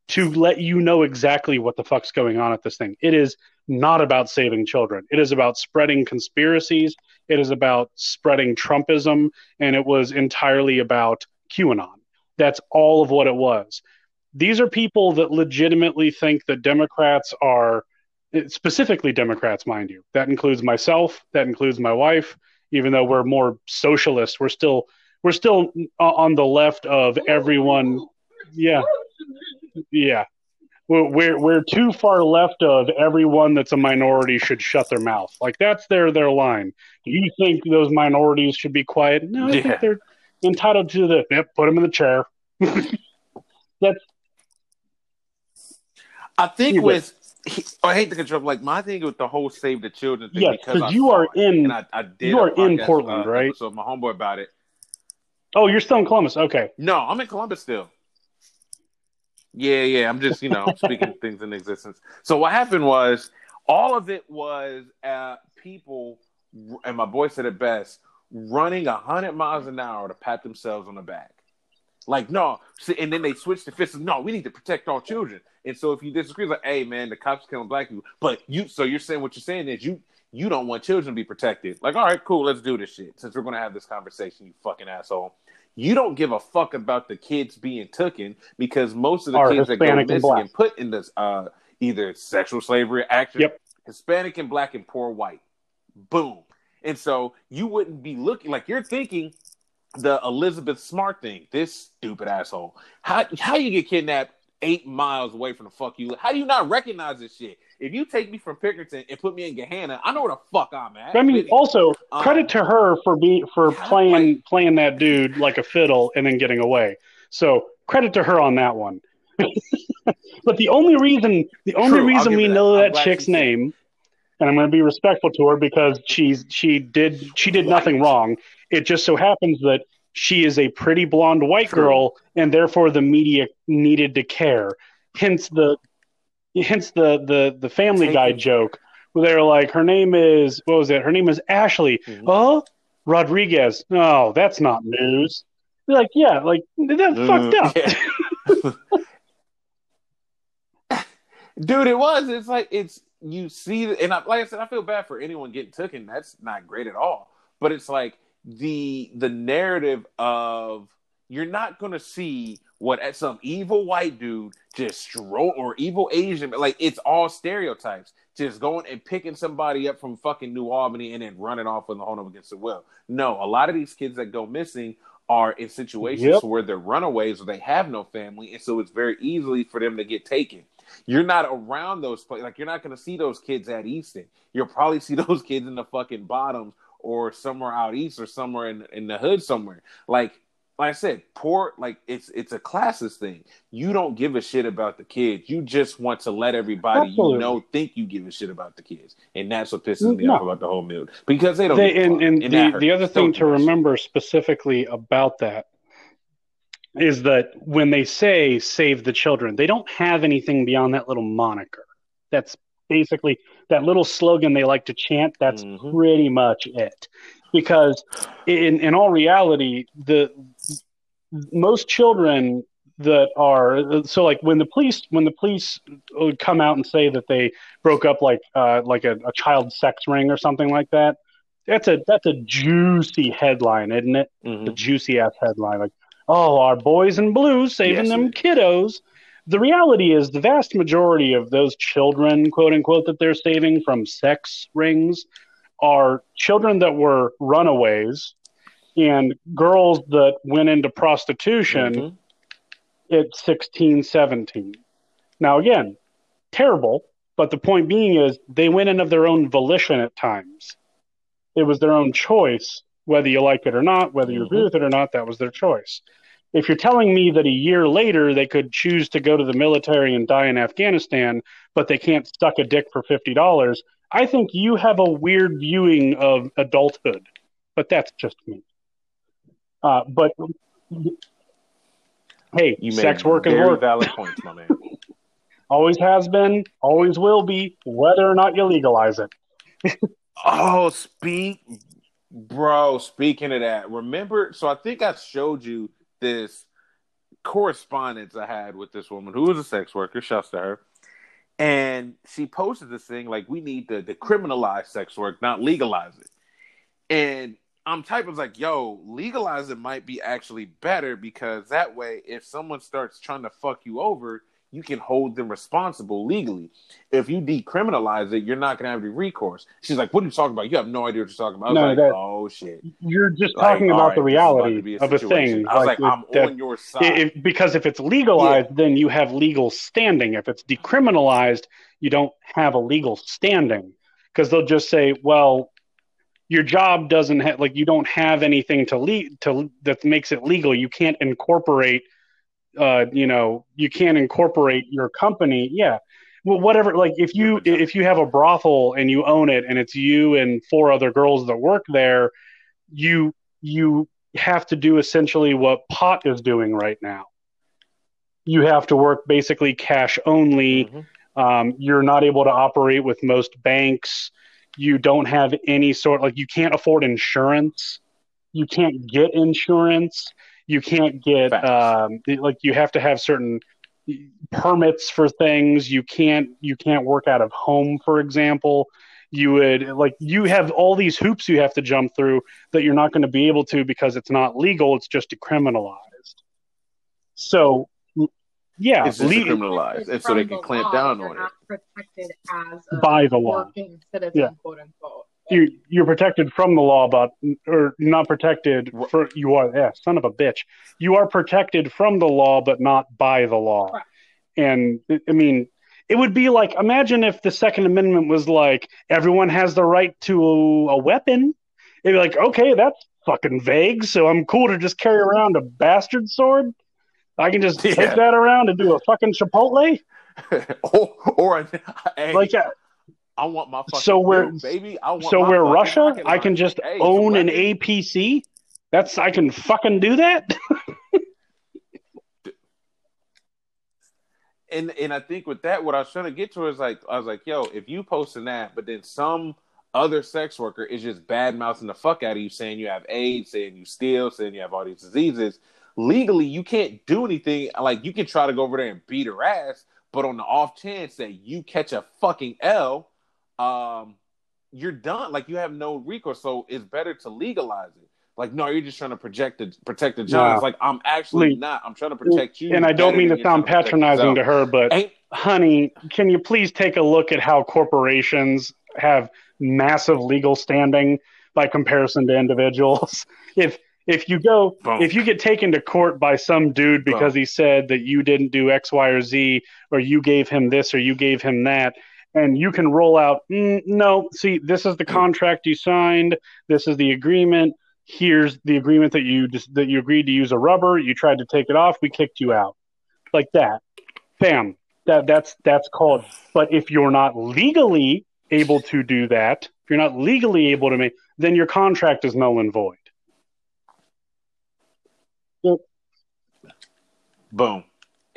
Speaker 2: to let you know exactly what the fuck's going on at this thing. It is not about saving children. It is about spreading conspiracies. It is about spreading Trumpism and it was entirely about QAnon. That's all of what it was. These are people that legitimately think that Democrats are specifically Democrats, mind you. That includes myself. That includes my wife. Even though we're more socialist, we're still we're still uh, on the left of everyone. Yeah, yeah. We're, we're we're too far left of everyone that's a minority should shut their mouth. Like that's their their line. Do you think those minorities should be quiet? No, I yeah. think they're entitled to the yep. Put them in the chair. that's.
Speaker 1: I think with he, I hate to control. Like my thing with the whole save the children thing.
Speaker 2: Yeah, because you are in. I, I you are in Portland, uh, right?
Speaker 1: So my homeboy about it.
Speaker 2: Oh, you're still in Columbus. Okay.
Speaker 1: No, I'm in Columbus still. Yeah, yeah. I'm just you know speaking things in existence. So what happened was all of it was uh, people, and my boy said it best, running hundred miles an hour to pat themselves on the back. Like no, and then they switched to fists. No, we need to protect our children. And so if you disagree, like, hey man, the cops killing black people, but you, so you're saying what you're saying is you you don't want children to be protected. Like, all right, cool, let's do this shit. Since we're gonna have this conversation, you fucking asshole. You don't give a fuck about the kids being taken because most of the kids Hispanic that go missing and, put in this uh, either sexual slavery, action,
Speaker 2: yep.
Speaker 1: Hispanic and black and poor white. Boom. And so you wouldn't be looking like you're thinking the Elizabeth Smart thing. This stupid asshole. How how you get kidnapped eight miles away from the fuck you? How do you not recognize this shit? If you take me from Pickerington and put me in Gahanna, I know where the fuck I'm at.
Speaker 2: I mean, also um, credit to her for being for playing like, playing that dude like a fiddle and then getting away. So credit to her on that one. but the only reason the only true, reason we know that, that chick's name and I'm going to be respectful to her because she's she did she did nothing wrong. It just so happens that she is a pretty blonde white True. girl, and therefore the media needed to care. Hence the hence the the the Family Take Guy it. joke where they're like, her name is what was it? Her name is Ashley. Mm-hmm. Oh, Rodriguez. No, that's not news. They're like, yeah, like that's mm, fucked up.
Speaker 1: Yeah. Dude, it was. It's like it's you see, and I, like I said, I feel bad for anyone getting taken. That's not great at all. But it's like the the narrative of you're not going to see what some evil white dude just stroll or evil Asian like it's all stereotypes. Just going and picking somebody up from fucking New Albany and then running off with the home against the will. No, a lot of these kids that go missing are in situations yep. where they're runaways or they have no family, and so it's very easily for them to get taken. You're not around those places. Like you're not going to see those kids at Easton. You'll probably see those kids in the fucking bottoms or somewhere out east or somewhere in in the hood somewhere. Like like I said, poor like it's it's a classes thing. You don't give a shit about the kids. You just want to let everybody Absolutely. you know think you give a shit about the kids, and that's what pisses me no. off about the whole meal because they don't.
Speaker 2: They, and, and, and the, the other thing to remember specifically about that is that when they say save the children, they don't have anything beyond that little moniker. That's basically that little slogan they like to chant. That's
Speaker 1: Mhm.
Speaker 2: pretty much it. Because in in all reality, the most children that are so like when the police when the police would come out and say that they broke up like uh, like a, a child sex ring or something like that that's a that's a juicy headline isn't it
Speaker 1: Mhm.
Speaker 2: a juicy ass headline like oh our boys in blue saving
Speaker 1: Yes,
Speaker 2: them kiddos the reality is the vast majority of those children quote unquote that they're saving from sex rings are children that were runaways and girls that went into prostitution
Speaker 1: Mhm.
Speaker 2: at 16, 17. Now, again, terrible, but the point being is they went in of their own volition at times. It was their own choice, whether you like it or not, whether you agree
Speaker 1: Mhm.
Speaker 2: with it or not, that was their choice. If you're telling me that a year later they could choose to go to the military and die in Afghanistan, but they can't suck a dick for $50, I think you have a weird viewing of adulthood. But that's just me. Uh, but hey,
Speaker 1: You made
Speaker 2: sex work is
Speaker 1: very
Speaker 2: work.
Speaker 1: valid points, my man.
Speaker 2: Always has been, always will be, whether or not you legalize it.
Speaker 1: Oh, speak, bro. Speaking of that, remember? So I think I showed you this correspondence I had with this woman who was a sex worker. Shouts to her. And she posted this thing like, we need to decriminalize sex work, not legalize it. And I'm typing like, yo, legalize it might be actually better because that way, if someone starts trying to fuck you over, you can hold them responsible legally. If you decriminalize it, you're not gonna have any recourse. She's like, "What are you talking about? You have no idea what you're talking about." I was
Speaker 2: No,
Speaker 1: like,
Speaker 2: that-
Speaker 1: "Oh shit!"
Speaker 2: You're just
Speaker 1: Like,
Speaker 2: talking about
Speaker 1: right,
Speaker 2: the
Speaker 1: is about to
Speaker 2: reality of a thing.
Speaker 1: I was like,
Speaker 2: it-
Speaker 1: "I'm
Speaker 2: that-
Speaker 1: on your side."
Speaker 2: if, because if it's legalized, then you have legal standing. If it's decriminalized, you don't have a legal standing because they'll just say, "Well, your job doesn't have like you don't have anything to lead to that makes it legal. You can't incorporate, uh, you know, you can't incorporate your company. Yeah, well, whatever. Like if you if you have a brothel and you own it and it's you and four other girls that work there, you you have to do essentially what pot is doing right now. You have to work basically cash only.
Speaker 1: Mhm.
Speaker 2: Um, you're not able to operate with most banks. You don't have any sort like you can't afford insurance. You can't get insurance. You can't get um, like you have to have certain permits for things. You can't you can't work out of home, for example. You would like you have all these hoops you have to jump through that you're not going to be able to because it's not legal. It's just decriminalized. So, yeah,
Speaker 1: It's just
Speaker 2: le-
Speaker 1: decriminalized, and so they can
Speaker 3: the
Speaker 1: clamp
Speaker 3: law,
Speaker 1: down on it.
Speaker 3: not protected as a
Speaker 2: By the law.
Speaker 3: citizen,
Speaker 2: Yeah.
Speaker 3: quote unquote.
Speaker 2: You you're protected from the law, but or not protected for you are yeah, son of a bitch. You are protected from the law, but not by the law.
Speaker 3: Right.
Speaker 2: And I mean, it would be like imagine if the Second Amendment was like everyone has the right to a weapon. It'd be like, okay, that's fucking vague. So I'm cool to just carry around a bastard sword. I can just
Speaker 1: Yeah.
Speaker 2: take that around and do a fucking Chipotle.
Speaker 1: or, or hey,
Speaker 2: Like, uh,
Speaker 1: I want my fucking
Speaker 2: So we're-
Speaker 1: milk, baby. I want
Speaker 2: so
Speaker 1: fucking
Speaker 2: Russia,
Speaker 1: rocket
Speaker 2: I can just
Speaker 1: Hey,
Speaker 2: own an. APC. That's I can fucking do that.
Speaker 1: and and I think with that, what I was trying to get to is like, I was like, yo, if you posting that, but then some other sex worker is just bad mouthing the fuck out of you, saying you have AIDS, saying you steal, saying you have all these diseases. Legally, you can't do anything. Like you can try to go over there and beat her ass, but on the off chance that you catch a fucking L, um, you're done. Like you have no recourse. So it's better to legalize it. Like, no, you're just trying to project the protect the Johns.
Speaker 2: Nah.
Speaker 1: Like, I'm actually not. I'm trying to protect you.
Speaker 2: and I don't mean to sound patronizing to her, but
Speaker 1: Ain't
Speaker 2: honey, can you please take a look at how corporations have massive legal standing by comparison to individuals? If if you go
Speaker 1: Boom.
Speaker 2: if you get taken to court by some dude because
Speaker 1: Boom.
Speaker 2: he said that you didn't do X, Y, or Z, or you gave him this or you gave him that, and you can roll out, mm, no, see, this is the contract you signed, this is the agreement. Here's the agreement that you just that you agreed to use a rubber. You tried to take it off. We kicked you out, like that. Bam. That that's that's called. But if you're not legally able to do that, if you're not legally able to make, then your contract is null and void.
Speaker 1: Boom.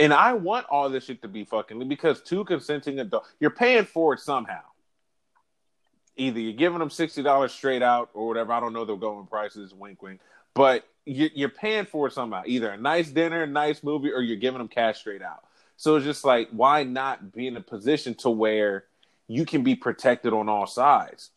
Speaker 1: And I want all this shit to be fucking because two consenting adults, you're paying for it somehow. Either you're giving them sixty dollars straight out or whatever. I don't know the going prices. Wink, wink. But you're paying for it somehow. Either a nice dinner, a nice movie, or you're giving them cash straight out. So it's just like, why not be in a position to where you can be protected on all sides?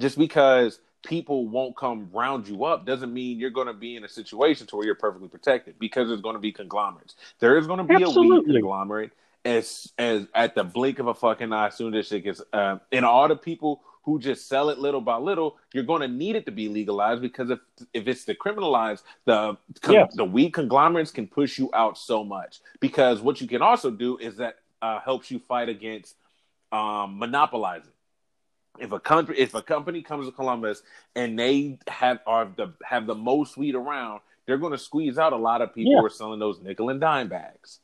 Speaker 1: Just because people won't come round you up doesn't mean you're going to be in a situation to where you're perfectly protected because there's going to be conglomerates. There is going to be Absolutely. a weak conglomerate as as at the blink of a fucking eye. As soon as shit gets, uh, and all the people who just sell it little by little, you're going to need it to be legalized because if if it's decriminalized, the yes. the weed conglomerates can push you out so much. Because what you can also do is that uh, helps you fight against um, monopolizing. If a country, if a company comes to Columbus and they have are the have the most weed around, they're going to squeeze out a lot of people yeah. who are selling those nickel and dime bags.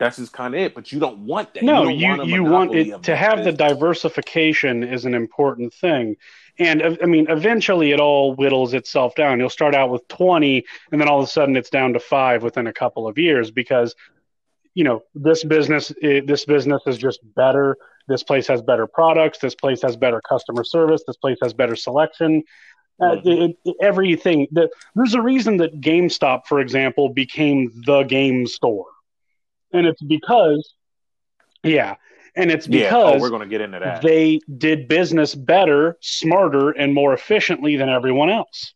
Speaker 1: That's just kind of it. But you don't want that.
Speaker 2: No, you you, you want it to have business. the diversification is an important thing. And I mean, eventually it all whittles itself down. You'll start out with 20, and then all of a sudden it's down to five within a couple of years because, you know, this business eh, this business is just better. This place has better products. This place has better customer service. This place has better selection. Uh, it, it, everything. The, there's a reason that GameStop, for example, became the game store and it's because yeah and it's because yeah.
Speaker 1: oh, we're going to get into that
Speaker 2: they did business better smarter and more efficiently than everyone else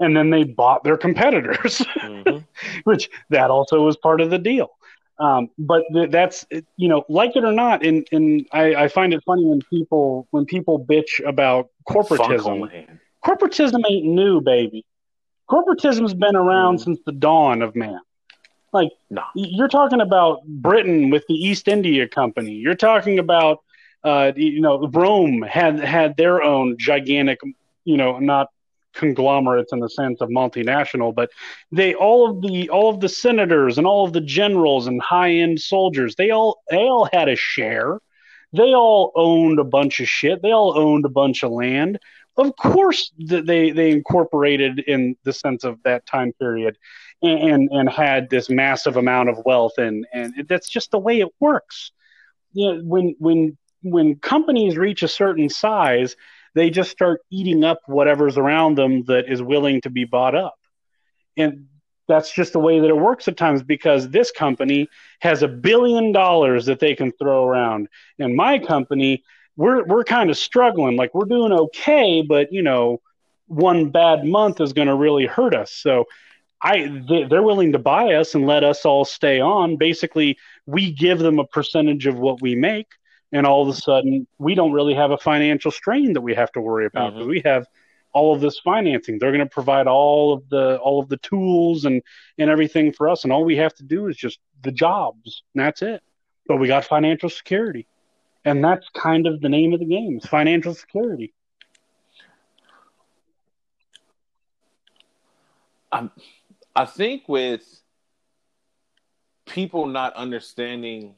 Speaker 2: and then they bought their competitors mm-hmm. which that also was part of the deal um, but th- that's you know like it or not and, and I, I, find it funny when people when people bitch about corporatism corporatism ain't new baby corporatism's been around mm. since the dawn of man like no. you're talking about Britain with the East India Company. You're talking about uh, you know the Rome had had their own gigantic, you know, not conglomerates in the sense of multinational, but they all of the all of the senators and all of the generals and high end soldiers, they all they all had a share. They all owned a bunch of shit. They all owned a bunch of land. Of course, they they incorporated in the sense of that time period and and had this massive amount of wealth and and that's just the way it works you know when when when companies reach a certain size they just start eating up whatever's around them that is willing to be bought up. And that's just the way that it works at times because this company has a billion dollars that they can throw around. And my company we're we're kind of struggling. Like we're doing okay but you know one bad month is going to really hurt us. So I they're willing to buy us and let us all stay on. Basically, we give them a percentage of what we make, and all of a sudden, we don't really have a financial strain that we have to worry about because mm-hmm. we have all of this financing. They're going to provide all of the all of the tools and and everything for us, and all we have to do is just the jobs, and that's it. But we got financial security, and that's kind of the name of the game: financial security.
Speaker 1: Um I think with people not understanding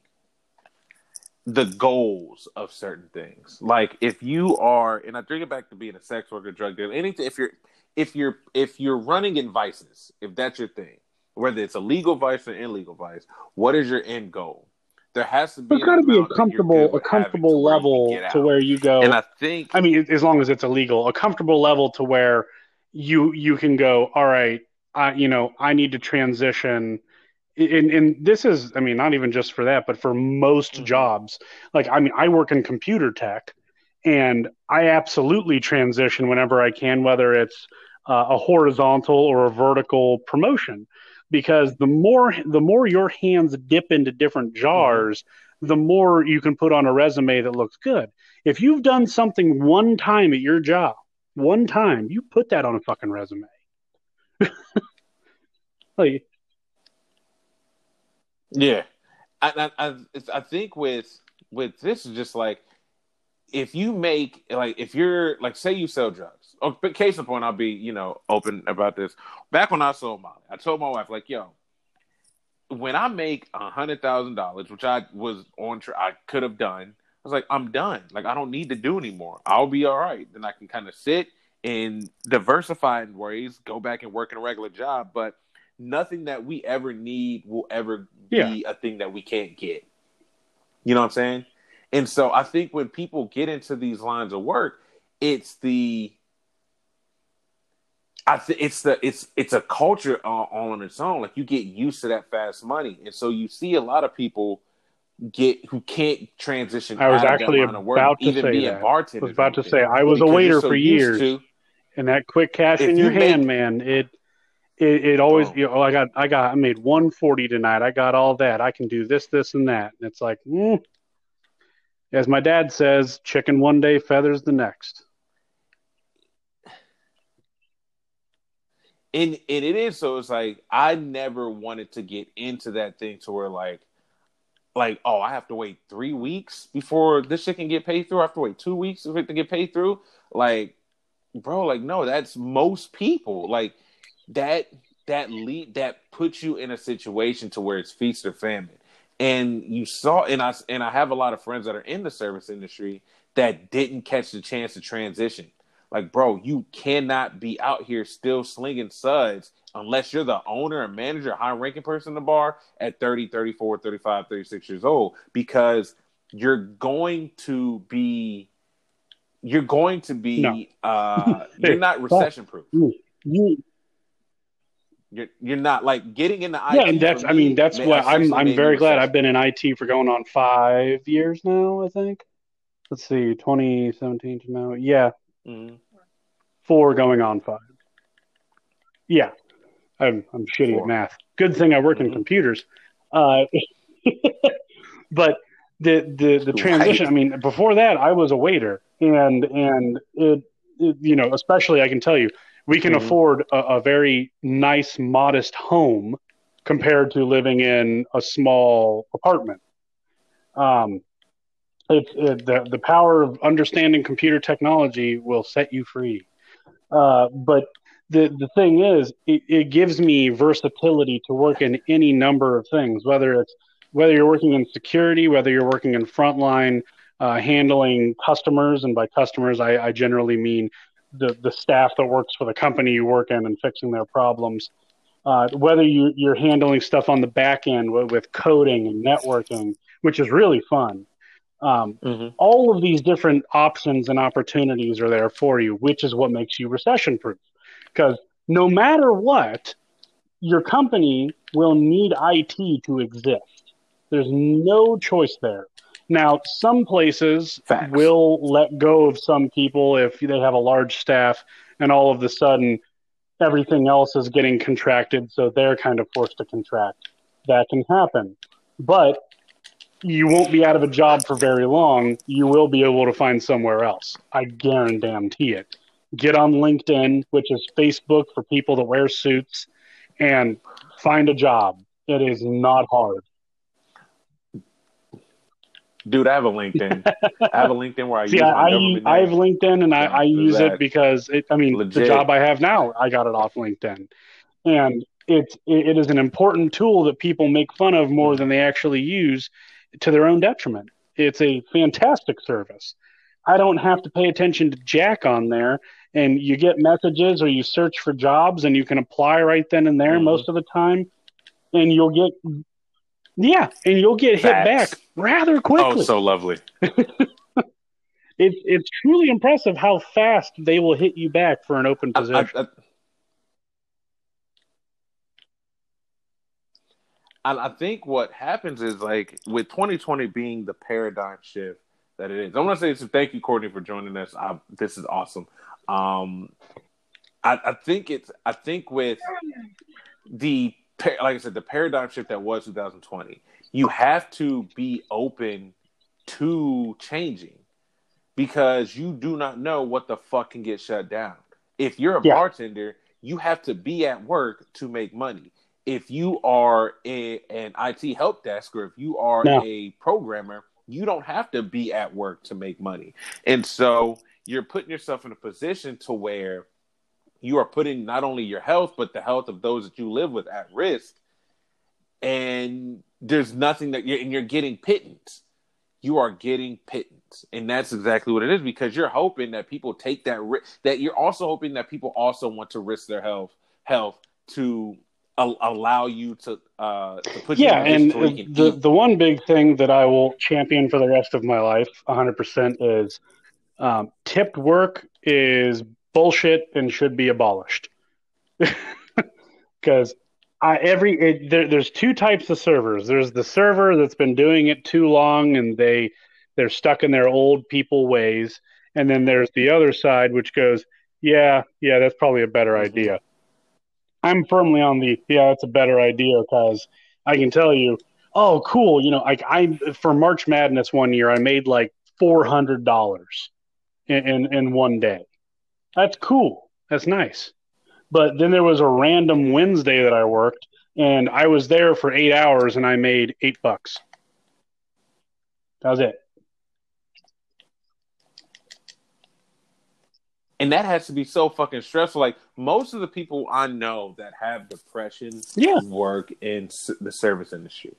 Speaker 1: the goals of certain things. Like if you are, and I bring it back to being a sex worker, drug dealer, anything. If you're, if you're, if you're running in vices, if that's your thing, whether it's a legal vice or illegal vice, what is your end goal? There has to be.
Speaker 2: There's got to be a comfortable, a comfortable level to where you go.
Speaker 1: And I think,
Speaker 2: I mean, as long as it's illegal, a comfortable level to where you you can go. All right, I, you know, I need to transition. And, and this is, I mean, not even just for that, but for most mm-hmm. jobs. Like, I mean, I work in computer tech, and I absolutely transition whenever I can, whether it's uh, a horizontal or a vertical promotion, because the more the more your hands dip into different mm-hmm. jars, mm-hmm. the more you can put on a resume that looks good. If you've done something one time at your job, one time, you put that on a fucking resume. like,
Speaker 1: yeah, I, I, I think with with this is just like if you make like if you're like say you sell drugs. Oh, but case in point, I'll be you know open about this. Back when I sold Molly, I told my wife like, yo, when I make a hundred thousand dollars, which I was on, I could have done. I was like, I'm done. Like I don't need to do anymore. I'll be all right. Then I can kind of sit and diversify in ways, go back and work in a regular job. But nothing that we ever need will ever
Speaker 2: Yeah.
Speaker 1: be a thing that we can't get. You know what I'm saying? And so I think when people get into these lines of work, it's the I th- it's the it's it's a culture all, all on its own. Like you get used to that fast money, and so you see a lot of people get who can't transition.
Speaker 2: I was actually
Speaker 1: of work,
Speaker 2: about to
Speaker 1: even
Speaker 2: say
Speaker 1: being
Speaker 2: that. I was about to say I was a waiter
Speaker 1: so
Speaker 2: for years,
Speaker 1: to-
Speaker 2: and that quick cash in your
Speaker 1: you make-
Speaker 2: hand, man, it it, it always
Speaker 1: Oh.
Speaker 2: you know I got I got I made one forty tonight. I got all that. I can do this, this, and that. And it's like, mm. as my dad says, chicken one day, feathers the next.
Speaker 1: and and it is so it's like I never wanted to get into that thing to where like like oh I have to wait three weeks before this shit can get paid through. I have to wait two weeks for it to get paid through. Like, bro, like no, that's most people. Like that that lead that puts you in a situation to where it's feast or famine. And you saw and I and I have a lot of friends that are in the service industry that didn't catch the chance to transition. Like, bro, you cannot be out here still slinging suds unless you're the owner and manager, high ranking person in the bar at 30, 34, 35, 36 years old because you're going to be you're going to be
Speaker 2: No.
Speaker 1: uh you're not recession proof.
Speaker 2: You,
Speaker 1: You're you're not like getting into IT.
Speaker 2: yeah, and that's
Speaker 1: for
Speaker 2: I mean that's why I'm I'm very glad I've been in IT for going on five years now. I think. Let's see, 2017 to now. Yeah,
Speaker 1: Mhm.
Speaker 2: four going on five. Yeah, I'm I'm shitty
Speaker 1: Four.
Speaker 2: at math. Good thing I work in
Speaker 1: Mhm.
Speaker 2: computers. Uh, but the the the
Speaker 1: Right.
Speaker 2: transition. I mean, before that, I was a waiter, and and it, it you know, especially I can tell you, we can
Speaker 1: Mhm.
Speaker 2: afford a, a very nice, modest home compared to living in a small apartment. Um, it's it, the the power of understanding computer technology will set you free. Uh, but the the thing is, it, it gives me versatility to work in any number of things, whether it's whether you're working in security, whether you're working in frontline, uh, handling customers, and by customers I, I generally mean the the staff that works for the company you work in and fixing their problems. Uh, whether you, you're handling stuff on the back end with, with coding and networking, which is really fun. Um,
Speaker 1: Mhm.
Speaker 2: all of these different options and opportunities are there for you, which is what makes you recession proof. Because no matter what, your company will need IT to exist. There's no choice there. Now, some places
Speaker 1: Facts.
Speaker 2: will let go of some people if they have a large staff and all of a sudden everything else is getting contracted, so they're kind of forced to contract. That can happen. But you won't be out of a job for very long. You will be able to find somewhere else. I guarantee it. Get on LinkedIn, which is Facebook for people that wear suits, and find a job. It is not hard.
Speaker 1: Dude, I have a LinkedIn. I have a LinkedIn where I
Speaker 2: See,
Speaker 1: use
Speaker 2: I, I, I have. LinkedIn and I, I use it because it, I mean, the job I have now, I got it off LinkedIn. And it's, it, it is an important tool that people make fun of more than they actually use to their own detriment. It's a fantastic service. I don't have to pay attention to Jack on there. And you get messages or you search for jobs and you can apply right then and there
Speaker 1: Mhm.
Speaker 2: most of the time. And you'll get, yeah, and you'll get hit back rather quickly
Speaker 1: Oh, so lovely.
Speaker 2: it's it's truly impressive how fast they will hit you back for an open position.
Speaker 1: I, I, and I think what happens is like with 2020 being the paradigm shift that it is. I want to say this, thank you, Courtney, for joining us. I, this is awesome. Um, I, I think it's I think with the like I said, the paradigm shift that was 2020, you have to be open to changing because you do not know what the fuck can get shut down. If you're a
Speaker 2: Yeah.
Speaker 1: bartender, you have to be at work to make money. If you are a, an IT help desk or if you are
Speaker 2: No.
Speaker 1: a programmer, you don't have to be at work to make money. And so you're putting yourself in a position to where you are putting not only your health but the health of those that you live with at risk. And there's nothing that you're and you're getting pittance. You are getting pittance. And that's exactly what it is because you're hoping that people take that risk that you're also hoping that people also want to risk their health health to allow you to uh to put
Speaker 2: Yeah, and
Speaker 1: position where you can
Speaker 2: the the one big thing that I will champion for the rest of my life, 100%, is um, tipped work is bullshit and should be abolished. Because I every it, there, there's two types of servers. There's the server that's been doing it too long and they they're stuck in their old people ways, and then there's the other side which goes, yeah, yeah, that's probably a better idea. I'm firmly on the yeah, that's a better idea because I can tell you, oh, cool, you know, like I for March Madness one year, I made like four hundred dollars in, in in one day. That's cool. That's nice. But then there was a random Wednesday that I worked, and I was there for eight hours, and I made eight bucks. That was it.
Speaker 1: and that has to be so fucking stressful. Like most of the people I know that have depression
Speaker 2: Yeah.
Speaker 1: work in the service industry.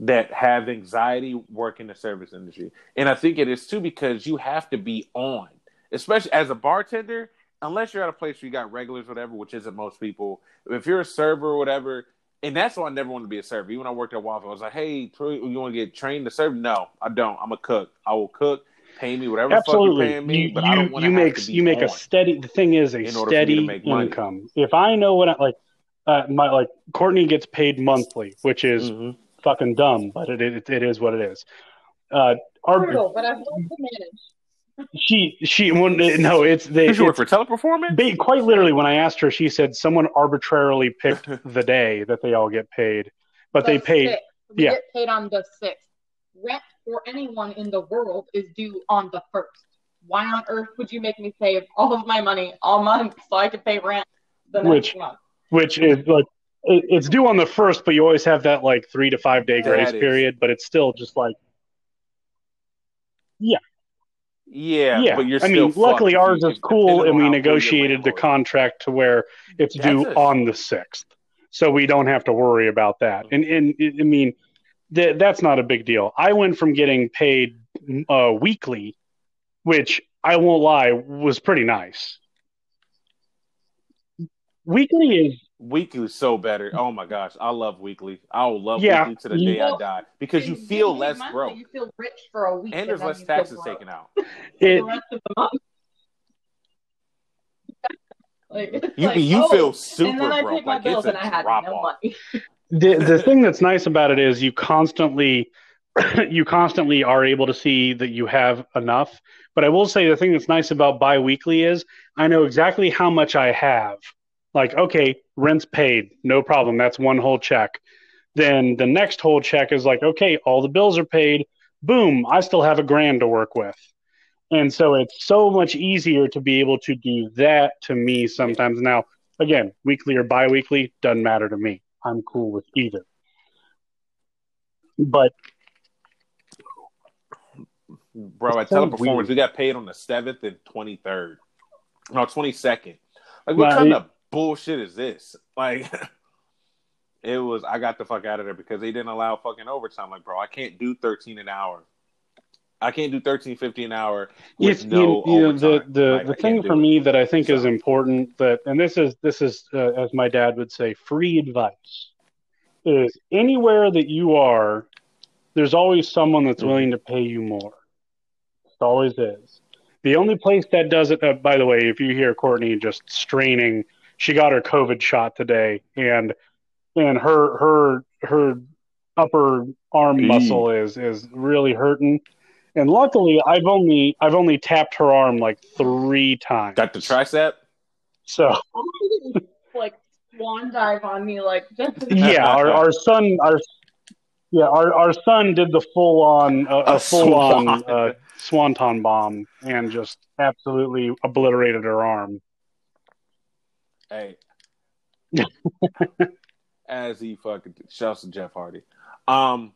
Speaker 1: That have anxiety work in the service industry, and I think it is too because you have to be on, especially as a bartender. Unless you're at a place where you got regulars, whatever, which isn't most people. If you're a server or whatever, and that's why I never wanted to be a server. Even when I worked at Waffle, I was like, "Hey, you want to get trained to serve?" No, I don't. I'm a cook. I will cook. Pay me whatever the fuck
Speaker 2: Absolutely.
Speaker 1: you're paying me,
Speaker 2: you
Speaker 1: but I don't want
Speaker 2: you make
Speaker 1: have to be
Speaker 2: you make a steady. The thing is a
Speaker 1: in order for me to
Speaker 2: steady income. If I know what I like, uh, my like Courtney gets paid monthly, which is
Speaker 1: Mhm.
Speaker 2: fucking dumb, but it, it it is what it is. Uh, our,
Speaker 3: Brutal, but I've learned to manage.
Speaker 2: She she well, no, it's they.
Speaker 1: Did you work for Teleperformance?
Speaker 2: Ba- quite literally, when I asked her, she said someone arbitrarily picked the day that they all get paid, but they paid.
Speaker 3: We
Speaker 2: yeah.
Speaker 3: get paid on the sixth. Rent for anyone in the world is due on the first. Why on earth would you make me save all of my money all month so I could pay rent the next
Speaker 2: Which-
Speaker 3: month?
Speaker 2: which is like it, it's due on the first, but you always have that like three to five day grace period. But it's still just like
Speaker 1: Yeah,
Speaker 2: yeah.
Speaker 1: but you're
Speaker 2: I mean, luckily ours is cool, and we
Speaker 1: on how cool your
Speaker 2: negotiated the contract to where it's
Speaker 1: That's
Speaker 2: due on the sixth, so we don't have to worry about that. And and I mean, th- that's not a big deal. I went from getting paid uh, weekly, which I won't lie was pretty nice. Weekly is
Speaker 1: Weekly is so better. Oh my gosh, I love weekly. I will love
Speaker 2: Yeah.
Speaker 1: weekly to the day I die because you feel less
Speaker 3: monthly,
Speaker 1: broke
Speaker 3: You feel rich for a week,
Speaker 1: and there's
Speaker 3: then
Speaker 1: less taxes taken out.
Speaker 2: it.
Speaker 3: the rest of the month. Like,
Speaker 1: You
Speaker 3: like,
Speaker 1: you
Speaker 3: oh,
Speaker 1: feel super
Speaker 3: and then I
Speaker 1: broke.
Speaker 3: paid my
Speaker 1: Like
Speaker 3: bills
Speaker 1: it's
Speaker 3: and I
Speaker 1: a
Speaker 3: had
Speaker 1: drop
Speaker 3: no
Speaker 1: off.
Speaker 3: money.
Speaker 2: the the thing that's nice about it is you constantly you constantly are able to see that you have enough. But I will say the thing that's nice about biweekly is I know exactly how much I have. Like, okay, rent's paid, no problem. That's one whole check. Then the next whole check is like, okay, all the bills are paid. Boom, I still have a grand to work with. And so it's so much easier to be able to do that to me sometimes. Now, again, weekly or biweekly doesn't matter to me. I'm cool with either. But
Speaker 1: Bro, at Teleperformance,
Speaker 2: weird.
Speaker 1: we got paid on the seventh and twenty third. No, twenty second. Like what
Speaker 2: Nah,
Speaker 1: kind of bullshit is this? Like it was I got the fuck out of there because they didn't allow fucking overtime. Like, bro, I can't do thirteen an hour. I can't do thirteen fifty an hour with
Speaker 2: it's,
Speaker 1: no
Speaker 2: you, know, the the,
Speaker 1: Like,
Speaker 2: the thing for
Speaker 1: it.
Speaker 2: me that I think is important that and this is this is uh, as my dad would say free advice is anywhere that you are there's always someone that's willing to pay you more. It always is. The only place that does it uh, by the way if you hear Courtney just straining she got her covid shot today and and her her her upper arm muscle is is really hurting. And luckily i've only i've only tapped her arm like three times.
Speaker 1: Got the tricep?
Speaker 2: so.
Speaker 3: Like swan dive on me, like just
Speaker 2: yeah our, our son our yeah our, our son did the full on uh, a
Speaker 1: A
Speaker 2: full on
Speaker 1: swan.
Speaker 2: uh, swanton bomb and just absolutely obliterated her arm
Speaker 1: Hey. As he fucking shouts to Jeff Hardy. Um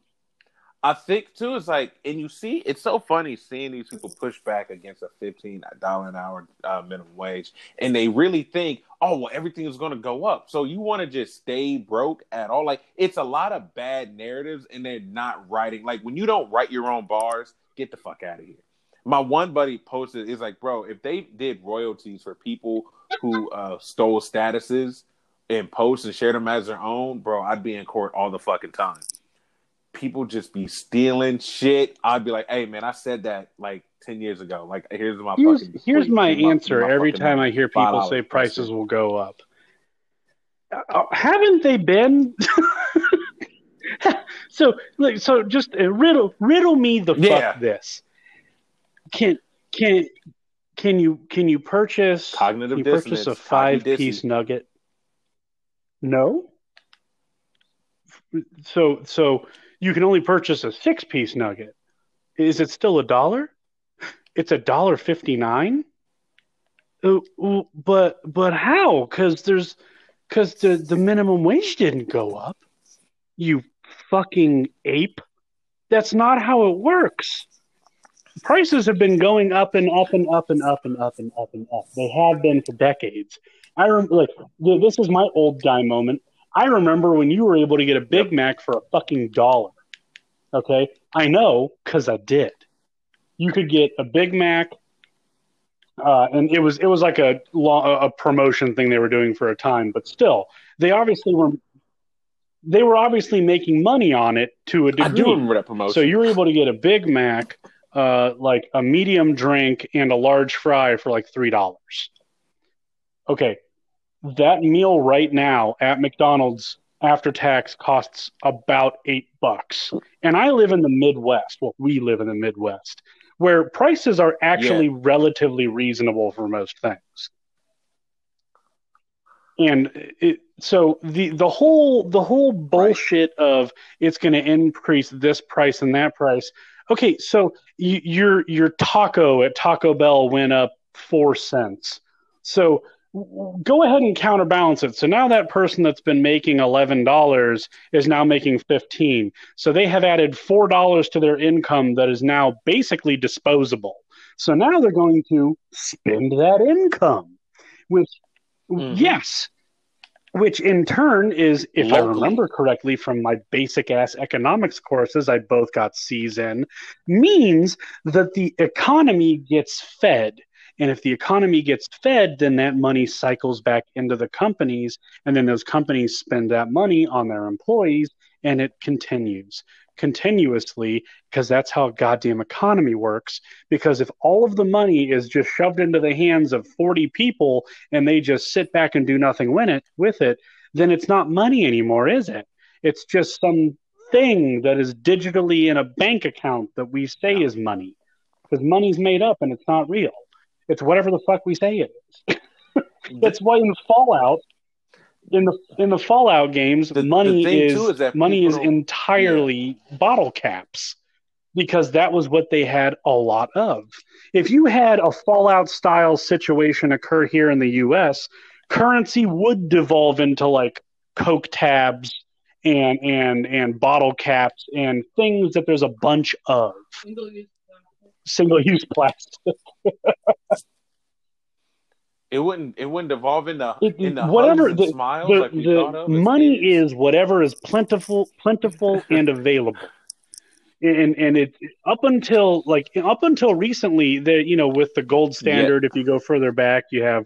Speaker 1: I think too it's like and you see it's so funny seeing these people push back against a fifteen dollar an hour uh, minimum wage and they really think, oh well everything is gonna go up. So you wanna just stay broke at all. Like it's a lot of bad narratives and they're not writing like when you don't write your own bars, get the fuck out of here. My one buddy posted is like, bro, if they did royalties for people who uh, stole statuses and posts and shared them as their own, bro, I'd be in court all the fucking time. People just be stealing shit. I'd be like, "Hey, man, I said that like ten years ago. Like, here's my
Speaker 2: Here's,
Speaker 1: fucking
Speaker 2: here's my
Speaker 1: Here's my-
Speaker 2: answer
Speaker 1: my
Speaker 2: every time
Speaker 1: money.
Speaker 2: I hear people say prices will go up. Uh, haven't they been? so, like, so just uh, riddle riddle me the
Speaker 1: Yeah.
Speaker 2: fuck this. Can can can you can you purchase
Speaker 1: Cognitive
Speaker 2: you purchase a five
Speaker 1: Cognitive
Speaker 2: piece
Speaker 1: dissonance.
Speaker 2: nugget? No. So so you can only purchase a six piece nugget. Is it still a dollar? It's a dollar fifty nine. Uh, but but how? Because there's because the the minimum wage didn't go up. You fucking ape. That's not how it works. Prices have been going up and up and up and up and up and up and up. They have been for decades. I remember, like, this is my old guy moment. I remember when you were able to get a Big Mac for a fucking dollar. Okay, I know because I did. You could get a Big Mac, uh, and it was it was like a a promotion thing they were doing for a time, but still, they obviously were they were obviously making money on it to a degree.
Speaker 1: do remember that promotion.
Speaker 2: So you were able to get a Big Mac, uh, like a medium drink and a large fry for like three dollars. Okay, that meal right now at McDonald's after tax costs about eight bucks, and I live in the Midwest. Well, we live in the Midwest, where prices are actually relatively reasonable for most things. And it, so the the whole the whole bullshit of it's going to increase this price and that price. Okay, so your your taco at Taco Bell went up four cents. So go ahead and counterbalance it. So now that person that's been making eleven dollars is now making fifteen. So they have added four dollars to their income that is now basically disposable. So now they're going to spend that income, which
Speaker 1: Mhm.
Speaker 2: yes, which in turn is, if I remember correctly from my basic ass economics courses, I both got C's in, means that the economy gets fed. And if the economy gets fed, then that money cycles back into the companies, and then those companies spend that money on their employees, and it continues continuously because that's how a goddamn economy works. Because if all of the money is just shoved into the hands of 40 people and they just sit back and do nothing with it, with it, then it's not money anymore, is it? It's just some thing that is digitally in a bank account that we say is money. Because money's made up and it's not real. It's whatever the fuck we say it is. That's why in Fallout, in the in the Fallout games,
Speaker 1: The- the
Speaker 2: money
Speaker 1: thing,
Speaker 2: is
Speaker 1: too, is that
Speaker 2: money is
Speaker 1: don't-
Speaker 2: entirely bottle caps because that was what they had a lot of. If you had a Fallout style situation occur here in the U.S., currency would devolve into like Coke tabs and and and bottle caps and things that there's a bunch of single use plastic.
Speaker 1: It wouldn't. It wouldn't evolve into
Speaker 2: It-
Speaker 1: into
Speaker 2: whatever the,
Speaker 1: smiles
Speaker 2: the,
Speaker 1: like we
Speaker 2: the
Speaker 1: thought of.
Speaker 2: money is whatever is plentiful plentiful and available and and it up until like up until recently the you know with the gold standard if you go further back you have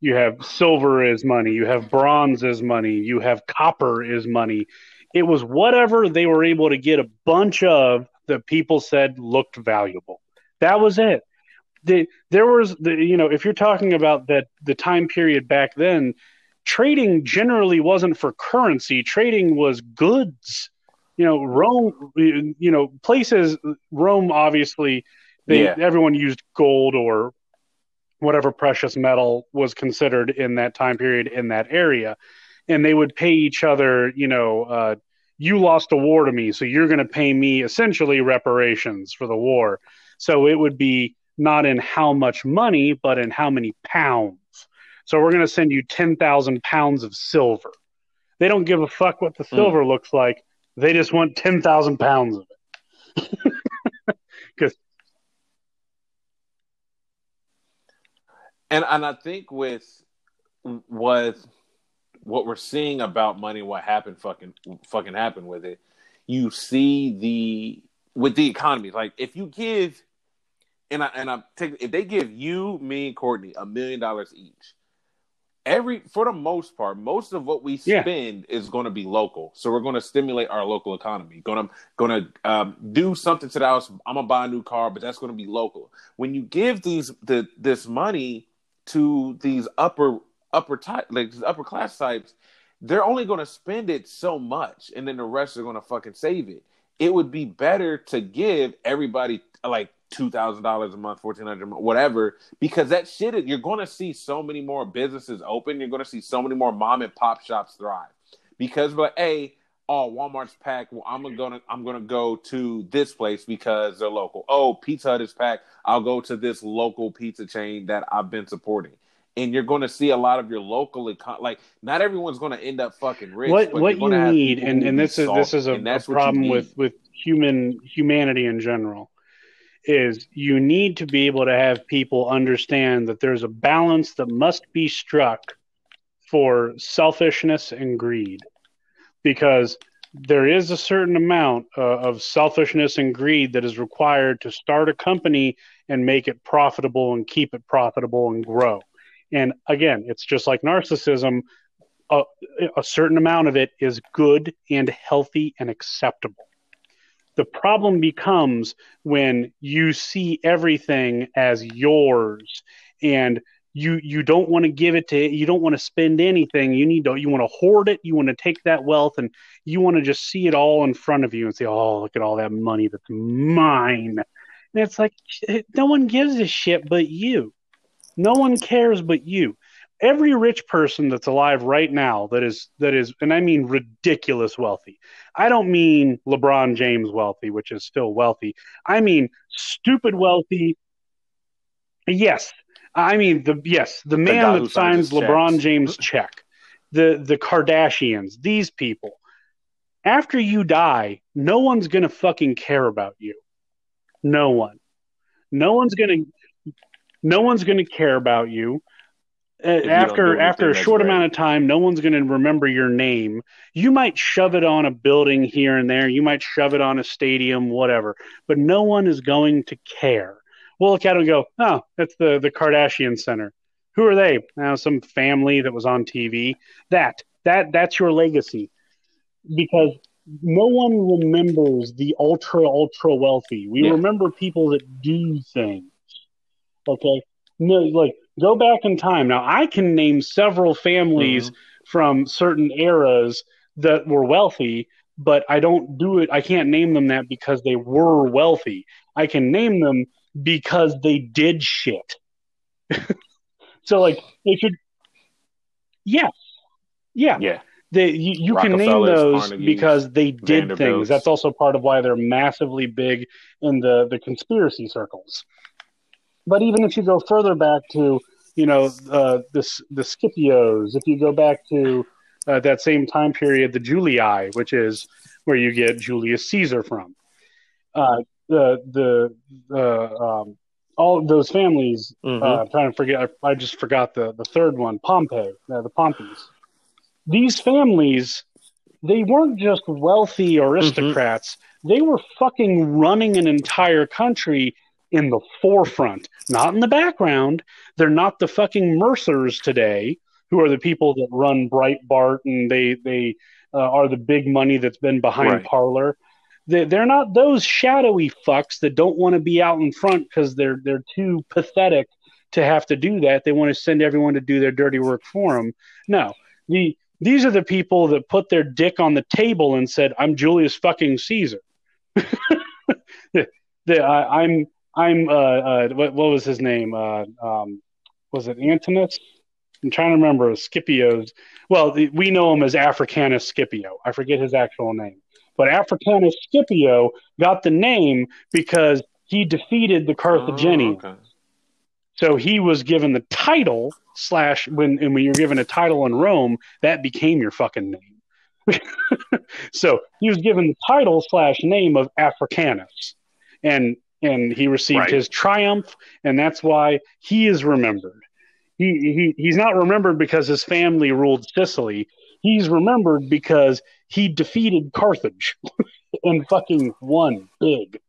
Speaker 2: you have silver as money you have bronze as money you have copper as money it was whatever they were able to get a bunch of that people said looked valuable that was it the, there was the you know if you're talking about that the time period back then trading generally wasn't for currency. Trading was goods. You know rome you know places rome obviously they
Speaker 1: Yeah.
Speaker 2: everyone used gold or whatever precious metal was considered in that time period in that area. And they would pay each other you know uh, you lost a war to me so you're going to pay me essentially reparations for the war. So it would be not in how much money but in how many pounds. So we're going to send you 10,000 pounds of silver. They don't give a fuck what the hmm. silver looks like. They just want 10,000 pounds of it.
Speaker 1: And and I think with with what we're seeing about money, what happened, fucking fucking happened with it. You see the with the economy, like if you give, and I and I take if they give you, me, and Courtney a million dollars each, every for the most part, most of what we
Speaker 2: Yeah.
Speaker 1: spend is going to be local. So we're going to stimulate our local economy. Going to going to um, do something to the house. I'm gonna buy a new car, but that's going to be local. When you give these the this money to these upper upper type like these upper class types, they're only going to spend it so much, and then the rest are going to fucking save it. It would be better to give everybody like two thousand dollars a month, fourteen hundred, whatever, because that shit. is- You're going to see so many more businesses open. You're going to see so many more mom and pop shops thrive because we're like, hey, oh, Walmart's packed. Well, I'm gonna I'm gonna go to this place because they're local. Oh, Pizza Hut is packed. I'll go to this local pizza chain that I've been supporting. And you're going to see a lot of your local econ- like not everyone's going to end up fucking rich.
Speaker 2: what
Speaker 1: but
Speaker 2: what you need, and, and this is this is a, a
Speaker 1: that's what you
Speaker 2: problem with with human humanity in general, is you need to be able to have people understand that there's a balance that must be struck for selfishness and greed, because there is a certain amount uh, of selfishness and greed that is required to start a company and make it profitable and keep it profitable and grow. And again, it's just like narcissism a, a certain amount of it is good and healthy and acceptable. The problem becomes when you see everything as yours and you you don't want to give it to you don't want to spend anything. You need to you want to hoard it. You want to take that wealth and you want to just see it all in front of you and say oh look at all that money that's mine. And it's like no one gives a shit but you. No one cares but you every rich person that's alive right now that is that is and I mean ridiculous wealthy. I don't mean LeBron James wealthy, which is still wealthy. I mean stupid wealthy. Yes. I mean the yes, the man
Speaker 1: guy
Speaker 2: that
Speaker 1: signs
Speaker 2: signs LeBron
Speaker 1: checks.
Speaker 2: James check. The the Kardashians, these people. After you die, no one's going to fucking care about you. No one. No one's going to no one's going to care about you uh,
Speaker 1: you don't do
Speaker 2: Uh,
Speaker 1: after
Speaker 2: after a short
Speaker 1: great.
Speaker 2: amount of time no one's going to remember your name. You might shove it on a building here and there. You might shove it on a stadium whatever. But no one is going to care. We'll look at it and go oh that's the the kardashian center. Who are they? Now some family that was on tv that that that's your legacy. Because no one remembers the ultra ultra wealthy. We
Speaker 1: Yeah.
Speaker 2: remember people that do things. Okay? No like go back in time now i can name several families mm-hmm. from certain eras that were wealthy but i don't do it i can't name them that because they were wealthy i can name them because they did shit so like they should yeah yeah
Speaker 1: Yeah.
Speaker 2: they, you, you can name those
Speaker 1: Carnegies,
Speaker 2: because they did things. That's also part of why they're massively big in the, the conspiracy circles. But even if you go further back to, you know, uh, the, the Scipios, if you go back to uh, that same time period, the Julii, which is where you get Julius Caesar from, uh, the, the, the, um, all of those families,
Speaker 1: Mhm.
Speaker 2: uh, I'm trying to forget, I, I just forgot the, the third one, Pompey, uh, the Pompeys. These families they weren't just wealthy aristocrats. They were fucking running an entire country in the forefront not in the background. They're not the fucking mercers today who are the people that run breitbart and they they uh, are the big money that's been behind
Speaker 1: Right.
Speaker 2: Parler they, they're not those shadowy fucks that don't want to be out in front because they're they're too pathetic to have to do that. They want to send everyone to do their dirty work for them no. The these are the people that put their dick on the table and said, "I'm Julius fucking Caesar." the, I, I'm I'm uh, uh, what, what was his name? Uh, um, was it Antinous? I'm trying to remember Scipio's. Well, the, we know him as Africanus Scipio. I forget his actual name, but Africanus Scipio got the name because he defeated the Carthaginians.
Speaker 1: Oh, okay.
Speaker 2: So he was given the title slash when and when you're given a title in Rome, that became your fucking name. so he was given the title slash name of Africanus, and and he received
Speaker 1: Right.
Speaker 2: his triumph, and that's why he is remembered. He, he he's not remembered because his family ruled Sicily. He's remembered because he defeated Carthage and fucking won big.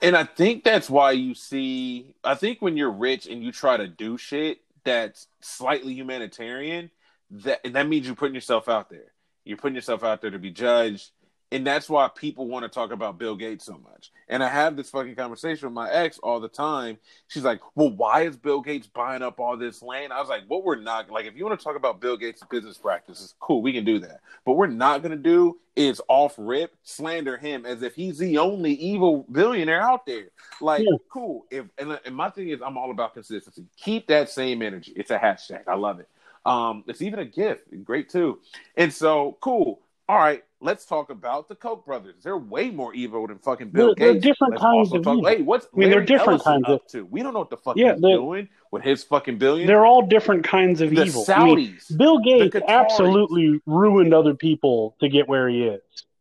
Speaker 1: And I think that's why you see. I think when you're rich and you try to do shit that's slightly humanitarian, that that means you're putting yourself out there. You're putting yourself out there to be judged and that's why people want to talk about Bill Gates so much. And I have this fucking conversation with my ex all the time. She's like, "Well, why is Bill Gates buying up all this land?" I was like, "What we're not like, if you want to talk about Bill Gates' business practices, cool, we can do that. But we're not going to do is off rip slander him as if he's the only evil billionaire out there. Like, yeah. cool. If and, and my thing is, I'm all about consistency. Keep that same energy. It's a hashtag. I love it. Um, it's even a gift. Great too. And so, cool. All right, let's talk about the Koch brothers. They're way more evil than fucking Bill
Speaker 2: they're,
Speaker 1: Gates.
Speaker 2: They're different let's kinds of talk, evil.
Speaker 1: Hey, what's I mean, they're different Ellison kinds of to? We don't know what the fuck yeah, he's doing with his fucking billion.
Speaker 2: They're all different kinds of
Speaker 1: the
Speaker 2: evil.
Speaker 1: Saudis, I mean,
Speaker 2: Bill Gates absolutely ruined other people to get where he is.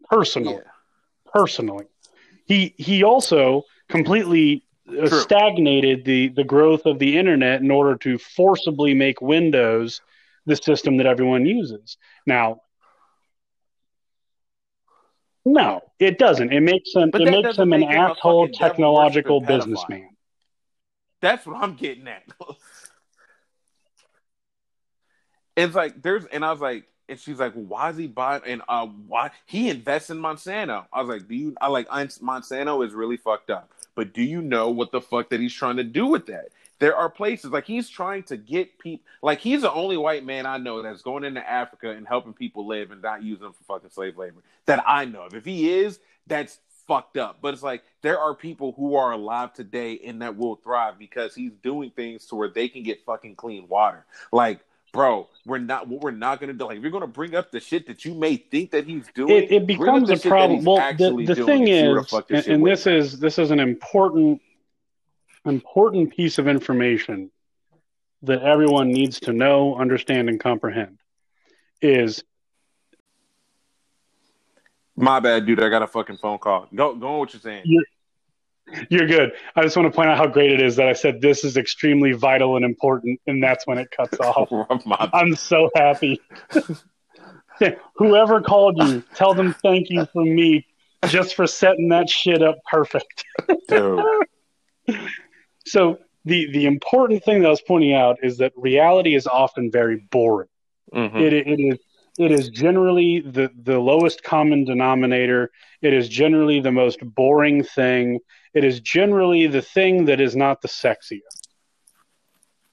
Speaker 2: Personally, yeah. personally, he he also completely True. stagnated the the growth of the internet in order to forcibly make Windows the system that everyone uses. Now, no, it doesn't. It makes him it makes him an asshole technological businessman.
Speaker 1: That's what I'm getting at. it's like there's and I was like and she's like, well, why is he buying and uh why he invests in Monsanto? I was like, do you I like Monsanto is really fucked up. But do you know what the fuck that he's trying to do with that? there are places like he's trying to get people like he's the only white man I know that's going into Africa and helping people live and not using them for fucking slave labor that I know of. If he is, that's fucked up. But it's like there are people who are alive today and that will thrive because he's doing things to where they can get fucking clean water. Like, bro, we're not what we're not gonna do. Like, if you're gonna bring up the shit that you may think that he's doing,
Speaker 2: it, it becomes a problem. Well, the, the thing is, and, and this is this is an important important piece of information that everyone needs to know, understand, and comprehend is.
Speaker 1: My bad, dude. I got a fucking phone call. Go, go on what you're saying.
Speaker 2: You're, you're good. I just want to point out how great it is that I said this is extremely vital and important, and that's when it cuts off. I'm so happy. Whoever called you, tell them thank you from me just for setting that shit up perfect. Dude. So the the important thing that I was pointing out is that reality is often very boring. Mm-hmm. It, it is it is generally the the lowest common denominator. It is generally the most boring thing. It is generally the thing that is not the sexiest.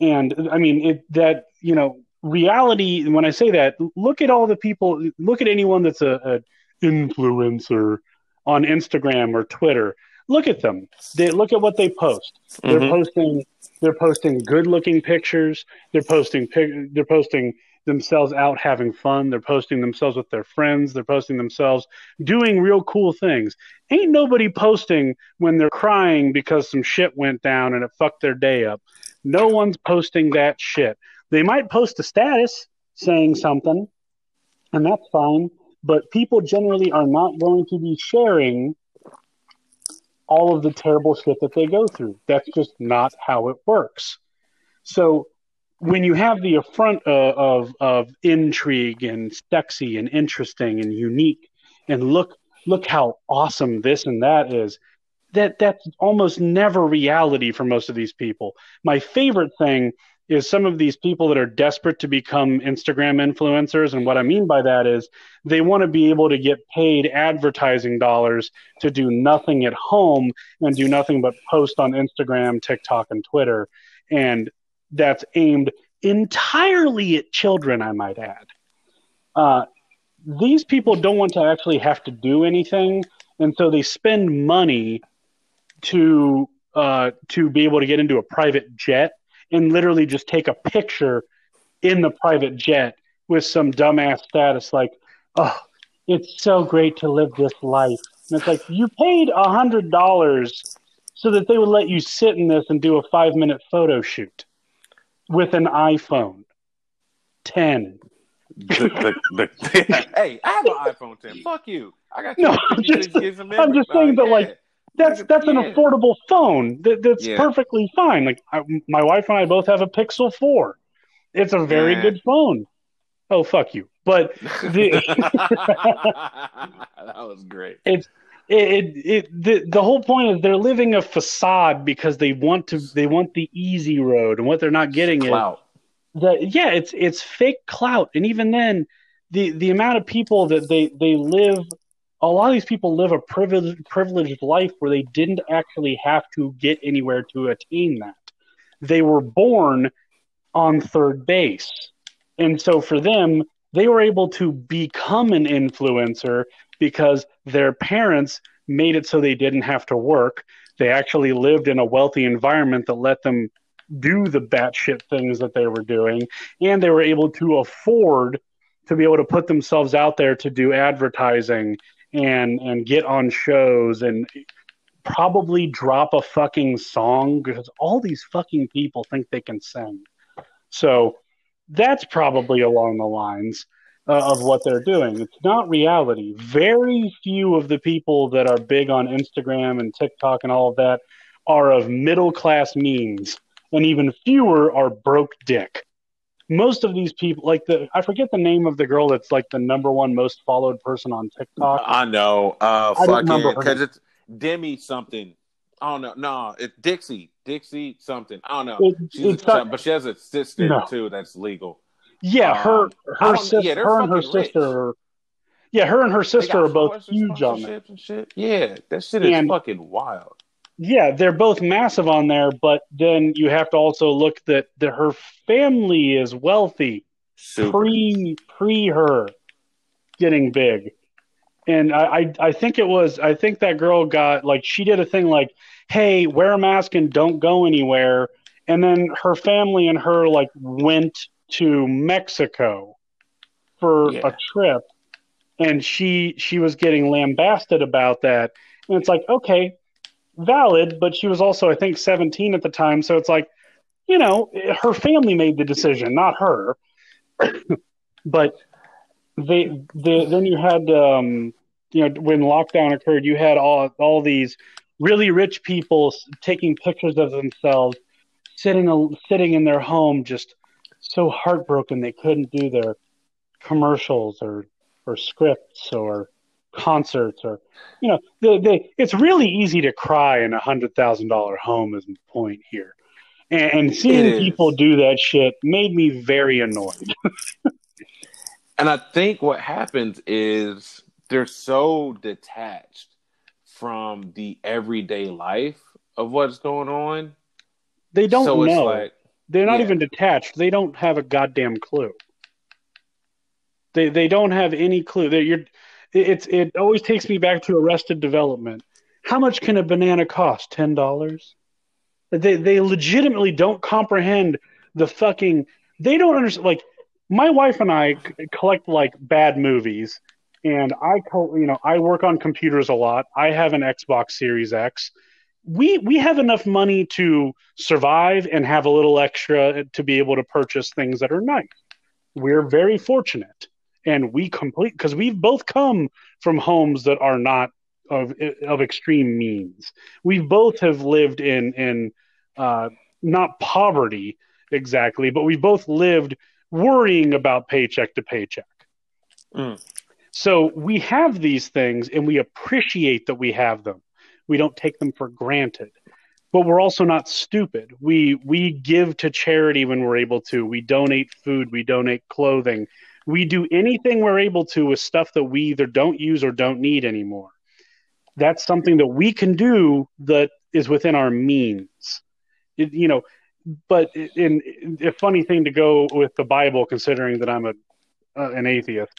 Speaker 2: And I mean it that you know reality. When I say that, look at all the people. Look at anyone that's a, a influencer on Instagram or Twitter look at them. They look at what they post. They're mm-hmm. posting. They're posting good-looking pictures. They're posting. They're posting themselves out having fun. They're posting themselves with their friends. They're posting themselves doing real cool things. Ain't nobody posting when they're crying because some shit went down and it fucked their day up. No one's posting that shit. They might post a status saying something, and that's fine. But people generally are not going to be sharing all of the terrible shit that they go through. That's just not how it works. So when you have the affront uh, of of intrigue and sexy and interesting and unique, and look look how awesome this and that is, that that's almost never reality for most of these people. My favorite thing is some of these people that are desperate to become Instagram influencers. And what I mean by that is they want to be able to get paid advertising dollars to do nothing at home and do nothing but post on Instagram, TikTok, and Twitter. And that's aimed entirely at children, I might add. Uh, these people don't want to actually have to do anything. And so they spend money to uh, to be able to get into a private jet and literally just take a picture in the private jet with some dumbass status like, "Oh, it's so great to live this life." And it's like you paid a hundred dollars so that they would let you sit in this and do a five minute photo shoot with an iPhone 10.
Speaker 1: the, the, the, hey, I have an iPhone 10. Fuck you. I got no.
Speaker 2: I'm just, I'm just saying that, like, that's that's an affordable phone. That, that's yeah. perfectly fine. Like I, my wife and I both have a Pixel Four. It's a very yeah. good phone. Oh fuck you! But the
Speaker 1: that was great.
Speaker 2: It's it, it, the, the whole point is they're living a facade because they want to they want the easy road. And what they're not getting
Speaker 1: Clout.
Speaker 2: is the yeah it's it's fake clout. And even then the the amount of people that they they live a lot of these people live a privileged privileged life where they didn't actually have to get anywhere to attain that. They were born on third base. And so for them they were able to become an influencer because their parents made it so they didn't have to work. They actually lived in a wealthy environment that let them do the batshit things that they were doing, and they were able to afford to be able to put themselves out there to do advertising and and get on shows and probably drop a fucking song because all these fucking people think they can sing. So that's probably along the lines uh, of what they're doing. It's not reality. Very few of the people that are big on Instagram and TikTok and all of that are of middle class means, and even fewer are broke dick. Most of these people, like the, I forget the name of the girl that's like the number one most followed person on TikTok.
Speaker 1: I know. Uh,
Speaker 2: I
Speaker 1: fucking because it's Demi something. I don't know. No, it's Dixie. Dixie something. I don't know.
Speaker 2: It-
Speaker 1: She's a,
Speaker 2: not-
Speaker 1: but she has a sister
Speaker 2: No.
Speaker 1: too that's legal.
Speaker 2: Yeah, her
Speaker 1: Um,
Speaker 2: her
Speaker 1: don't-
Speaker 2: sis,
Speaker 1: yeah,
Speaker 2: her and her
Speaker 1: rich.
Speaker 2: sister. Yeah, her and her sister are both huge on
Speaker 1: and shit. Yeah, that shit is
Speaker 2: And-
Speaker 1: fucking wild.
Speaker 2: Yeah, they're both massive on there, but then you have to also look that the, her family is wealthy
Speaker 1: Super.
Speaker 2: pre pre her getting big. And I, I I think it was I think that girl got like she did a thing like, hey, wear a mask and don't go anywhere. And then her family and her like went to Mexico for
Speaker 1: Yeah.
Speaker 2: a trip and she she was getting lambasted about that. And it's like, okay, valid, but she was also I think 17 at the time, so it's like, you know, her family made the decision, not her. but they, they then you had um, you know when lockdown occurred, you had all all these really rich people taking pictures of themselves sitting a, sitting in their home just so heartbroken they couldn't do their commercials or or scripts or concerts or you know they, they it's really easy to cry in a hundred thousand dollar home is the point here. And, and seeing people do that shit made me very annoyed.
Speaker 1: And I think what happens is they're so detached from the everyday life of what's going on.
Speaker 2: they don't
Speaker 1: so
Speaker 2: know.
Speaker 1: like
Speaker 2: they're not
Speaker 1: yeah.
Speaker 2: even detached. They don't have a goddamn clue. They they don't have any clue. That you're it's it always takes me back to arrested development. How much can a banana cost? Ten dollars? They they legitimately don't comprehend the fucking they don't understand like my wife and i c- collect like bad movies and i co- you know i work on computers a lot. I have an xbox series x we we have enough money to survive and have a little extra to be able to purchase things that are nice we're very fortunate and we complete because we've both come from homes that are not of of extreme means. We both have lived in in uh, not poverty exactly, but we both lived worrying about paycheck to paycheck.
Speaker 1: Mm.
Speaker 2: So we have these things, and we appreciate that we have them. We don't take them for granted, but we're also not stupid. We we give to charity when we're able to. We donate food. We donate clothing we do anything we're able to with stuff that we either don't use or don't need anymore. That's something that we can do that is within our means. It, you know, but in, in a funny thing to go with the Bible, considering that I'm a uh, an atheist,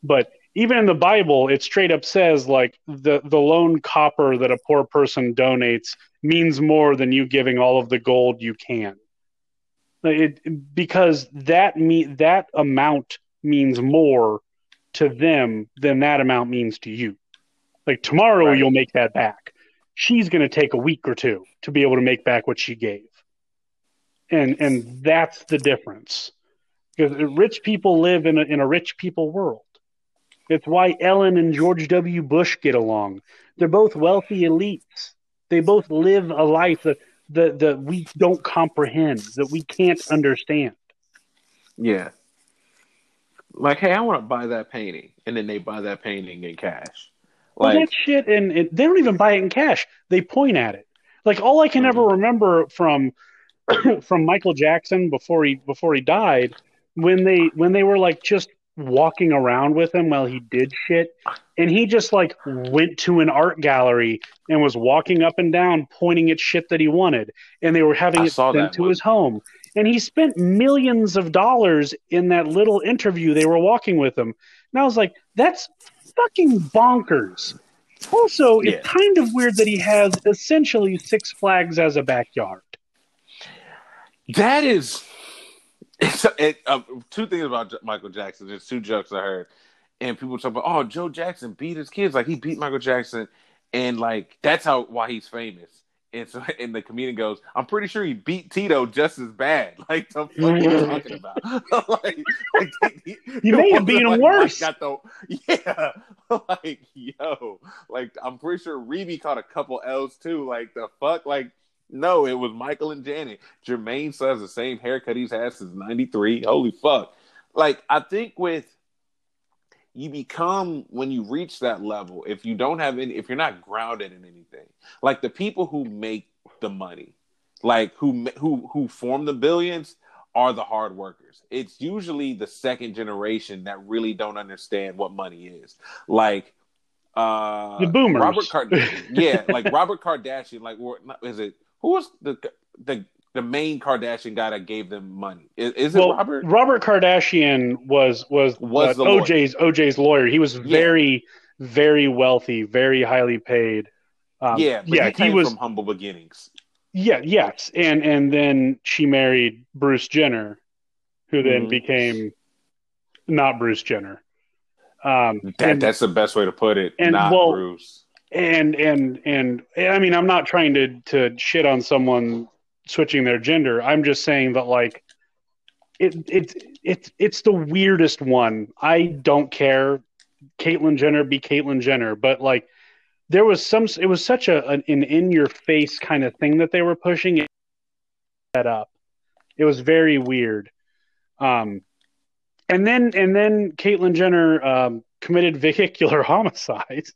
Speaker 2: but even in the Bible, it straight up says like the the lone copper that a poor person donates means more than you giving all of the gold you can. It, because that me that amount means more to them than that amount means to you. Like tomorrow,
Speaker 1: Right.
Speaker 2: you'll make that back. She's going to take a week or two to be able to make back what she gave, and and that's the difference. Because rich people live in a in a rich people world. It's why Ellen and George W. Bush get along. They're both wealthy elites. They both live a life that that, that we don't comprehend, that we can't understand.
Speaker 1: Yeah. Like, hey, I want to buy that painting, and then they buy that painting in cash.
Speaker 2: Well, that shit, and, they don't even buy it in cash. They point at it. Like all I can ever
Speaker 1: Mhm.
Speaker 2: remember from from Michael Jackson before he before he died, when they when they were like just walking around with him while he did shit, and he just like went to an art gallery and was walking up and down pointing at shit that he wanted, and they were having
Speaker 1: I
Speaker 2: it sent to
Speaker 1: one.
Speaker 2: his home. And he spent millions of dollars in that little interview they were walking with him. And I was like, that's fucking bonkers. Also,
Speaker 1: Yeah.
Speaker 2: it's kind of weird that he has essentially Six Flags as a backyard.
Speaker 1: That is, it's, it, uh, two things about Michael Jackson. There's two jokes I heard, and people talk about, oh, Joe Jackson beat his kids, like he beat Michael Jackson, and like that's how why he's famous. And so, and the comedian goes, I'm pretty sure he beat Tito just as bad. Like the fuck are you talking about? like, like he,
Speaker 2: You may have beat him
Speaker 1: like,
Speaker 2: worse.
Speaker 1: Got the, yeah, like yo, like I'm pretty sure Rebbie caught a couple L's too. Like the fuck, like. No, it was Michael and Janet. Jermaine still has the same haircut he's had since '93. Holy fuck! Like I think with you become when you reach that level, if you don't have any, if you're not grounded in anything, like the people who make the money, like who who who form the billions, are the hard workers. It's usually the second generation that really don't understand what money is. Like uh
Speaker 2: The boomers.
Speaker 1: Robert Card- yeah, like Robert Kardashian, like is it who was the the the main Kardashian guy that gave them money? Is, is it
Speaker 2: well,
Speaker 1: Robert?
Speaker 2: Kardashian was was,
Speaker 1: Was
Speaker 2: uh,
Speaker 1: the lawyer.
Speaker 2: OJ's OJ's lawyer. He was very very wealthy, very highly paid. Um,
Speaker 1: yeah,
Speaker 2: yeah,
Speaker 1: he
Speaker 2: he,
Speaker 1: came
Speaker 2: was.
Speaker 1: from humble beginnings.
Speaker 2: Yeah, yes, and and then she married Bruce Jenner, who then
Speaker 1: Mhm.
Speaker 2: became not Bruce Jenner. Um,
Speaker 1: That
Speaker 2: and,
Speaker 1: that's the best way to put it.
Speaker 2: and,
Speaker 1: not
Speaker 2: well,
Speaker 1: Bruce.
Speaker 2: And and and I mean, I'm not trying to to shit on someone switching their gender. I'm just saying that like it it's it's it's the weirdest one. I don't care. Caitlyn Jenner be Caitlyn Jenner, but like there was some. It was such a an, an in your face kind of thing that they were pushing it that up. It was very weird. Um, and then and then Caitlyn Jenner um, committed vehicular homicide.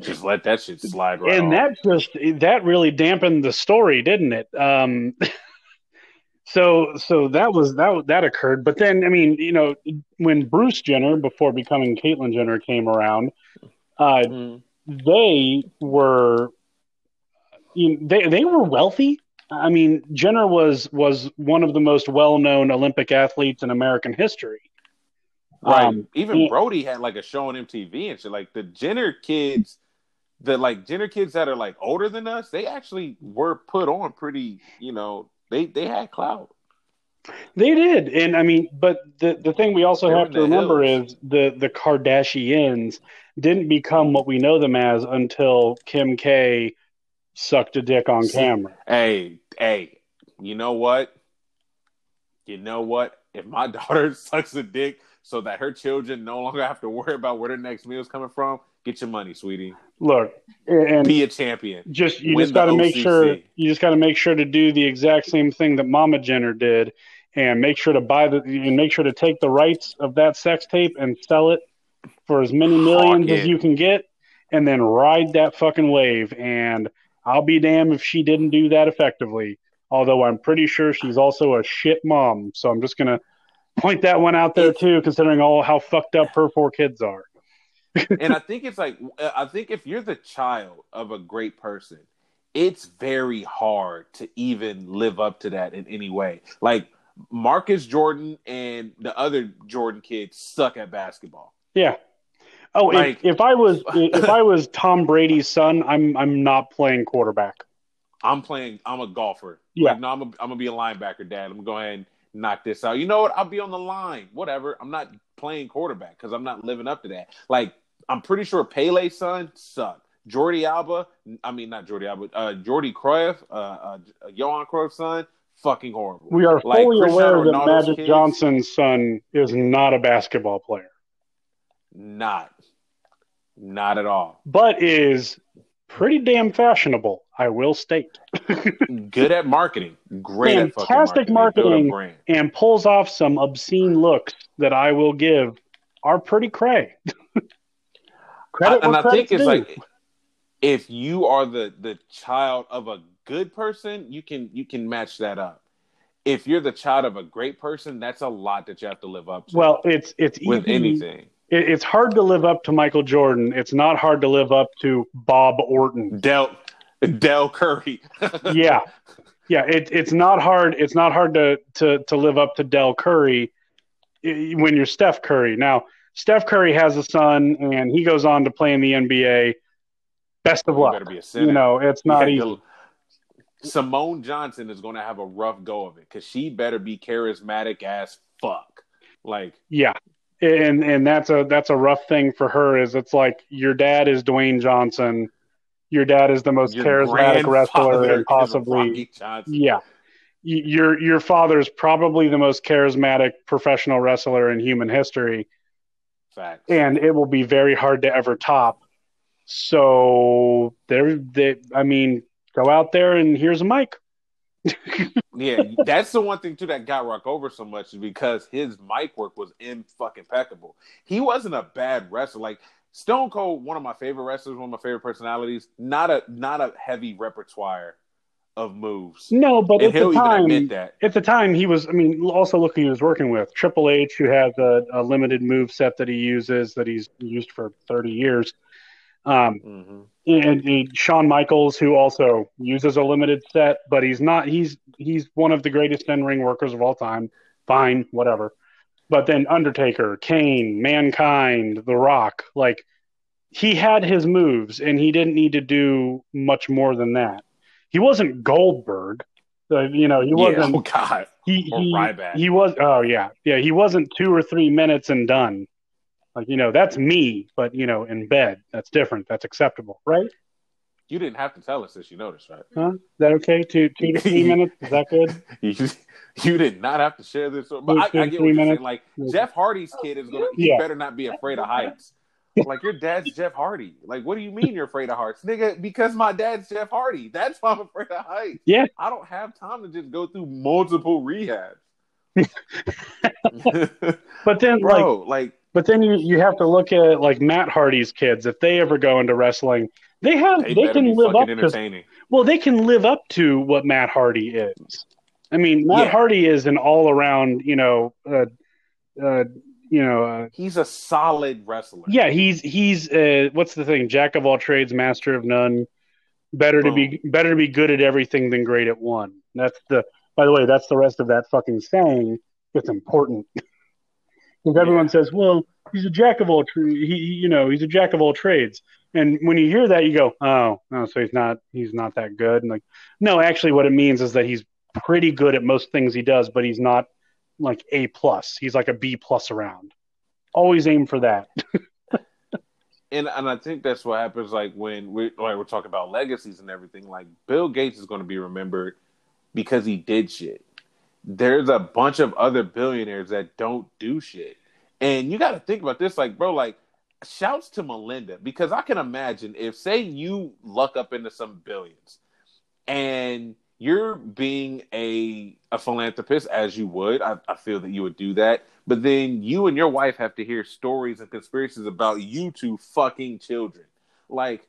Speaker 1: Just let that shit slide right
Speaker 2: and
Speaker 1: on.
Speaker 2: that just that really dampened the story didn't it um so so that was that that occurred but then i mean you know when bruce jenner before becoming caitlyn jenner came around uh
Speaker 1: Mhm.
Speaker 2: they were you know, they they were wealthy i mean jenner was was one of the most well-known olympic athletes in american history
Speaker 1: Right.
Speaker 2: Um,
Speaker 1: Even. Brody had like a show on MTV and shit. Like the Jenner kids, the like Jenner kids that are like older than us, they actually were put on pretty. You know, they they had clout.
Speaker 2: They did, and I mean, but the the thing we also
Speaker 1: They're
Speaker 2: have to remember
Speaker 1: hills.
Speaker 2: is the the Kardashians didn't become what we know them as until Kim K sucked a dick on
Speaker 1: See,
Speaker 2: camera.
Speaker 1: Hey, hey, you know what? You know what? If my daughter sucks a dick so that her children no longer have to worry about where their next meal is coming from, get your money, sweetie.
Speaker 2: Look, and
Speaker 1: Be a champion.
Speaker 2: just you
Speaker 1: win
Speaker 2: just got to make sure you just got to make sure to do the exact same thing that Mama Jenner did, and make sure to buy the and make sure to take the rights of that sex tape and sell it for as many millions
Speaker 1: Hawk
Speaker 2: as
Speaker 1: it.
Speaker 2: you can get, and then ride that fucking wave. And I'll be damned if she didn't do that effectively. Although I'm pretty sure she's also a shit mom, so I'm just gonna point that one out there too, considering all how fucked up her four kids are.
Speaker 1: And I think it's like uh, I think if you're the child of a great person, it's very hard to even live up to that in any way. Like Marcus Jordan and the other Jordan kids suck at basketball.
Speaker 2: Yeah. Oh,
Speaker 1: Like-
Speaker 2: if, if I was if I was Tom Brady's son, I'm I'm not playing quarterback.
Speaker 1: I'm playing. I'm a golfer.
Speaker 2: Yeah.
Speaker 1: Like, no, I'm, a, I'm gonna be a linebacker, Dad. I'm gonna go ahead and knock this out. You know what? I'll be on the line. Whatever. I'm not playing quarterback because I'm not living up to that. Like I'm pretty sure Pele's son sucked. Jordi Alba. I mean, not Jordi Alba. Uh, Jordi Cruyff. Uh, uh, Johan Cruyff's son. Fucking horrible.
Speaker 2: We are
Speaker 1: Like,
Speaker 2: fully
Speaker 1: Cristiano
Speaker 2: aware that
Speaker 1: Ronaldo's
Speaker 2: Magic
Speaker 1: kids-
Speaker 2: Johnson's son is not a basketball player,
Speaker 1: Not. Not at all.
Speaker 2: but is pretty damn fashionable. I will state,
Speaker 1: Good at marketing. Great at
Speaker 2: Fantastic
Speaker 1: marketing. They build a
Speaker 2: marketing. and pulls off some obscene looks that I will give are pretty cray. Credit
Speaker 1: and I think it's
Speaker 2: due.
Speaker 1: like if you are the the child of a good person, you can you can match that up. If you're the child of a great person, that's a lot that you have to live up to.
Speaker 2: well, it's it's
Speaker 1: with
Speaker 2: easy-
Speaker 1: anything,
Speaker 2: it- it's hard to live up to Michael Jordan. It's not hard to live up to Bob Orton.
Speaker 1: Del Del Curry.
Speaker 2: yeah, yeah. It, it's not hard. It's not hard to to to live up to Del Curry eh, when you're Steph Curry. Now, Steph Curry has a son, and he goes on to play in the NBA. Best of luck.
Speaker 1: a.
Speaker 2: You know, it's not easy.
Speaker 1: the- Simone Johnson is going to have a rough go of it because she better be charismatic as fuck. Like,
Speaker 2: Yeah. And and that's a that's a rough thing for her is it's like your dad is Dwayne Johnson, your dad is the most
Speaker 1: your
Speaker 2: charismatic
Speaker 1: wrestler
Speaker 2: and possibly yeah. Your your father's probably the most charismatic professional wrestler in human history
Speaker 1: Facts.
Speaker 2: and it will be very hard to ever top. So there they I mean go out there and here's a mic.
Speaker 1: Yeah, that's the one thing too that got Rock over so much is because his mic work was in fucking impeccable. He wasn't a bad wrestler. Like Stone Cold, one of my favorite wrestlers, one of my favorite personalities. Not a not a heavy repertoire of moves,
Speaker 2: No, but
Speaker 1: and
Speaker 2: at the time
Speaker 1: even admit that.
Speaker 2: at the time he was i mean also look who he was working with triple h who has a, a limited move set that he uses that he's used for 30 years um,
Speaker 1: hmm
Speaker 2: and, and Shawn Michaels, who also uses a limited set, but he's not. He's he's one of the greatest in ring workers of all time. Fine, whatever. But then Undertaker, Kane, Mankind, The Rock, like he had his moves, and he didn't need to do much more than that. He wasn't Goldberg, uh, you know. He wasn't.
Speaker 1: oh god,
Speaker 2: he
Speaker 1: or
Speaker 2: he,
Speaker 1: Ryback.
Speaker 2: he was. Oh yeah, yeah. He wasn't two or three minutes and done. Like you know, that's me, but you know, in bed, that's different. That's acceptable, right?
Speaker 1: you didn't have to tell us this. You noticed, right?
Speaker 2: Huh? Is that okay? Two two to three minutes? Is that good?
Speaker 1: You, you did not have to share this, but
Speaker 2: Two,
Speaker 1: I, I get what you're saying.
Speaker 2: minutes.
Speaker 1: Like Jeff Hardy's kid is gonna, he
Speaker 2: Yeah.
Speaker 1: better not be afraid of heights. Like your dad's Jeff Hardy. Like, what do you mean you're afraid of heights, nigga? Because my dad's Jeff Hardy. That's why I'm afraid of heights.
Speaker 2: Yeah.
Speaker 1: I don't have time to just go through multiple rehabs.
Speaker 2: But then like
Speaker 1: Bro, like,
Speaker 2: but then you, you have to look at like Matt Hardy's kids. If they ever go into wrestling, they have
Speaker 1: they,
Speaker 2: they, can live up to well, they can live up to what Matt Hardy is. I mean, Matt
Speaker 1: Yeah.
Speaker 2: Hardy is an all around, you know, uh, uh, you know, uh,
Speaker 1: He's a solid wrestler.
Speaker 2: yeah, he's he's uh, what's the thing? Jack of all trades, master of none. Better to be better to be good at everything than great at one. That's the. By the way, that's the rest of that fucking saying. It's important because everyone
Speaker 1: Yeah.
Speaker 2: says, "Well, he's a jack of all he- you know, he's a jack of all trades." And when you hear that, you go, "Oh, no, so he's not he's not that good." And like, no, actually, what it means is that he's pretty good at most things he does, but he's not like A plus. He's like a B plus around. Always aim for that.
Speaker 1: and and I think that's what happens. Like when we like we're talking about legacies and everything. Like Bill Gates is going to be remembered because he did shit. There's a bunch of other billionaires that don't do shit, and you got to think about this. Like, bro, like shouts to Melinda because I can imagine if say you luck up into some billions and you're being a a philanthropist as you would I, I feel that you would do that but then you and your wife have to hear stories and conspiracies about you two fucking children like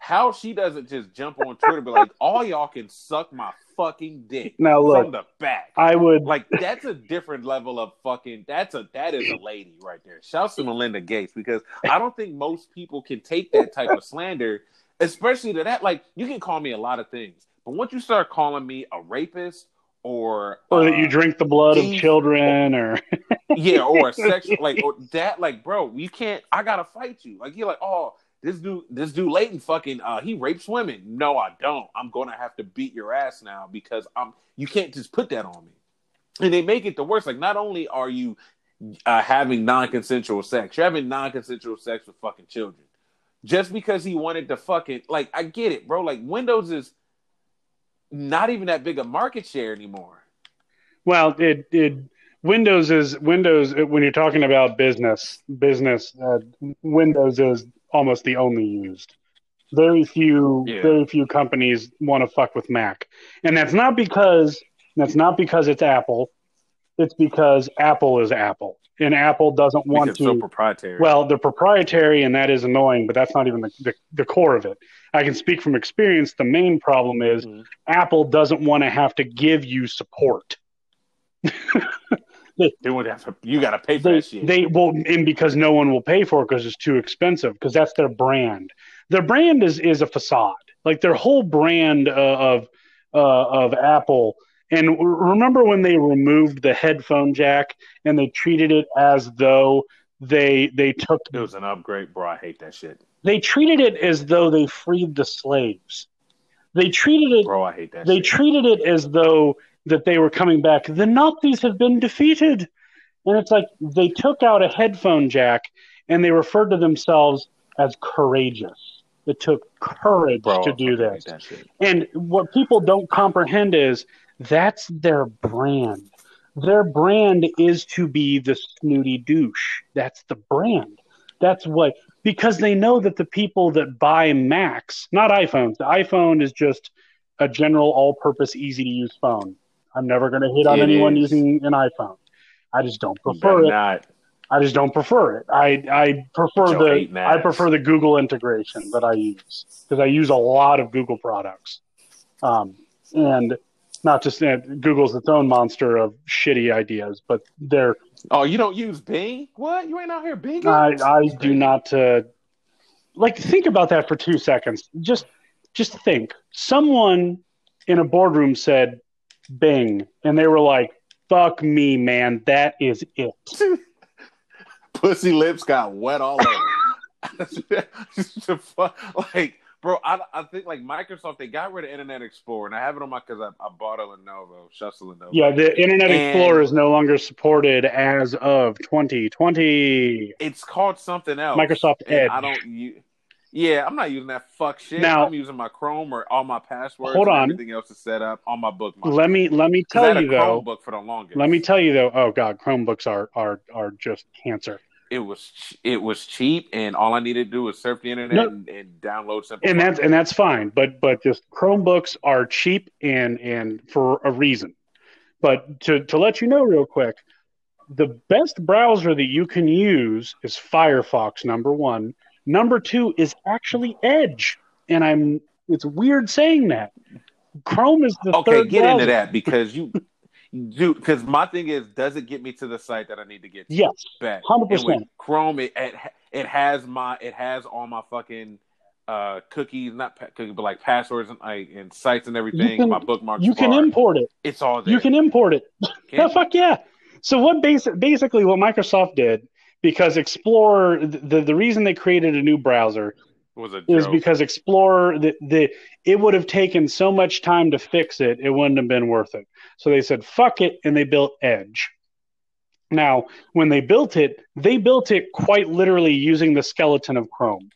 Speaker 1: how she doesn't just jump on twitter be like all y'all can suck my fucking dick
Speaker 2: Now look,
Speaker 1: from the back
Speaker 2: I would
Speaker 1: like that's a different level of fucking that's a that is a lady right there shouts to melinda gates because i don't think most people can take that type of slander especially to that like you can call me a lot of things but once you start calling me a rapist or
Speaker 2: or that
Speaker 1: uh,
Speaker 2: you drink the blood of children or
Speaker 1: yeah, or a sexual like or that like bro, you can't I gotta fight you. Like you're like, oh, this dude this dude Leighton fucking uh he rapes women. No, I don't. I'm gonna have to beat your ass now because I'm you can't just put that on me. And they make it the worst. Like not only are you uh, having non-consensual sex, you're having non-consensual sex with fucking children. Just because he wanted to fucking like I get it, bro. Like Windows is not even that big a market share anymore.
Speaker 2: well it it windows is windows when you're talking about business business uh, windows is almost the only used very few
Speaker 1: Yeah.
Speaker 2: very few companies want to fuck with mac and that's not because that's not because it's apple it's because apple is apple and Apple doesn't want to.
Speaker 1: so proprietary.
Speaker 2: Well, they're proprietary, and that is annoying, but that's not even the, the, the core of it. I can speak from experience. The main problem is
Speaker 1: Mhm.
Speaker 2: Apple doesn't want to have to give you support.
Speaker 1: they would have to. You got to pay for
Speaker 2: They,
Speaker 1: that shit.
Speaker 2: they will, and because no one will pay for it because it's too expensive, because that's their brand. Their brand is is a facade. Like their whole brand uh, of uh, of Apple. And remember when they removed the headphone jack and they treated it as though they they took
Speaker 1: it was an upgrade, bro. I hate that shit,
Speaker 2: they treated it as though they freed the slaves. They treated it
Speaker 1: bro. I hate that.
Speaker 2: they
Speaker 1: shit.
Speaker 2: treated it as though that they were coming back. The Nazis have been defeated. And it's like they took out a headphone jack and they referred to themselves as courageous. It took courage
Speaker 1: bro,
Speaker 2: to do this.
Speaker 1: That.
Speaker 2: And what people don't comprehend is that's their brand. Their brand is to be the snooty douche. That's the brand. That's what because they know that the people that buy Macs, not iPhones. The iPhone is just a general all-purpose, easy-to-use phone. I'm never going to hit on
Speaker 1: It
Speaker 2: anyone
Speaker 1: is.
Speaker 2: using an iPhone. I just don't prefer
Speaker 1: better
Speaker 2: it.
Speaker 1: not.
Speaker 2: I just don't prefer it. I I prefer
Speaker 1: With your eight
Speaker 2: the I prefer the Google integration that I use because I use a lot of Google products, um, and not just that Google's its own monster of shitty ideas, but they're
Speaker 1: Oh, you don't use Bing? What? You ain't out here Bing?
Speaker 2: I I do not uh, like think about that for two seconds. Just just think someone in a boardroom said Bing, and they were like, "Fuck me, man, that is it."
Speaker 1: Pussy lips got wet all over. Like, bro, I, I think like Microsoft they got rid of Internet Explorer, and I have it on my because I, I bought a Lenovo, just a Lenovo.
Speaker 2: Yeah, the Internet
Speaker 1: And-
Speaker 2: Explorer is no longer supported as of 2020.
Speaker 1: it's called something else.
Speaker 2: Microsoft Edge.
Speaker 1: I don't. You, yeah, I'm not using that fuck shit.
Speaker 2: Now-
Speaker 1: I'm using my Chrome or all my passwords.
Speaker 2: Hold
Speaker 1: and
Speaker 2: on.
Speaker 1: everything else is set up on my bookmark.
Speaker 2: Let me let me
Speaker 1: 'Cause I had
Speaker 2: tell
Speaker 1: a
Speaker 2: you though.
Speaker 1: Chromebook for the longest.
Speaker 2: Let me tell you though. Oh God, Chromebooks are are are just cancer.
Speaker 1: it was it was cheap, and all I needed to do was surf the internet
Speaker 2: No.
Speaker 1: and, and download simple.
Speaker 2: And that's and that's fine. But but just Chromebooks are cheap and and for a reason. But to to let you know real quick, the best browser that you can use is Firefox. Number one. Number two is actually Edge. And I'm. It's weird saying that. Chrome is the
Speaker 1: okay. Get
Speaker 2: browser.
Speaker 1: into that because you. Do because my thing is, does it get me to the site that I need to get to?
Speaker 2: Yes,
Speaker 1: Bet.
Speaker 2: 100%.
Speaker 1: Chrome, it, it it has my it has all my fucking uh cookies, not pa- cookies, but like passwords and like and sites and everything.
Speaker 2: can-
Speaker 1: my bookmarks.
Speaker 2: you can import it.
Speaker 1: It's all there.
Speaker 2: You can import it.
Speaker 1: Can
Speaker 2: Yeah, fuck yeah. So what basic basically what Microsoft did because Explorer the the reason they created a new browser
Speaker 1: was a
Speaker 2: is
Speaker 1: joke.
Speaker 2: because Explorer the, the it would have taken so much time to fix it it wouldn't have been worth it. So they said fuck it and they built Edge. Now, when they built it, they built it quite literally using the skeleton of Chrome.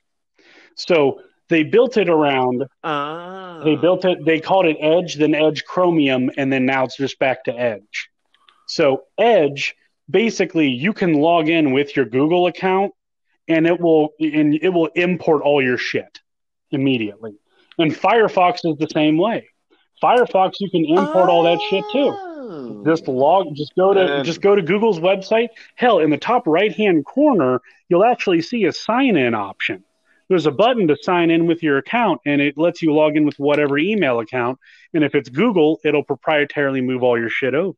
Speaker 2: So they built it around
Speaker 1: Ah.
Speaker 2: they built it. They called it Edge, then Edge Chromium, and then now it's just back to Edge. So Edge, basically, you can log in with your Google account, and it will and it will import all your shit immediately. And Firefox is the same way. Firefox, you can import all that shit too.
Speaker 1: Oh.
Speaker 2: Just log, just go to
Speaker 1: And-
Speaker 2: just go to Google's website. Hell, in the top right hand corner, you'll actually see a sign in option. There's a button to sign in with your account, and it lets you log in with whatever email account. And if it's Google, it'll proprietarily move all your shit over.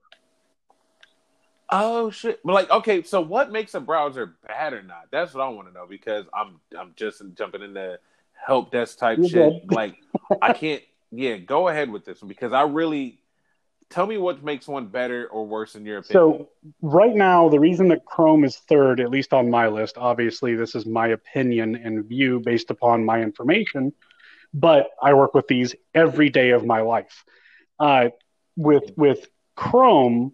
Speaker 1: Oh shit! Like, okay, so what makes a browser bad or not? That's what I want to know because I'm I'm just jumping into help desk type
Speaker 2: You're
Speaker 1: shit. Like, I can't. Yeah, go ahead with this one because I really tell me what makes one better or worse in your opinion.
Speaker 2: So right now, the reason that Chrome is third, at least on my list, obviously this is my opinion and view based upon my information, but I work with these every day of my life. Uh, with with Chrome,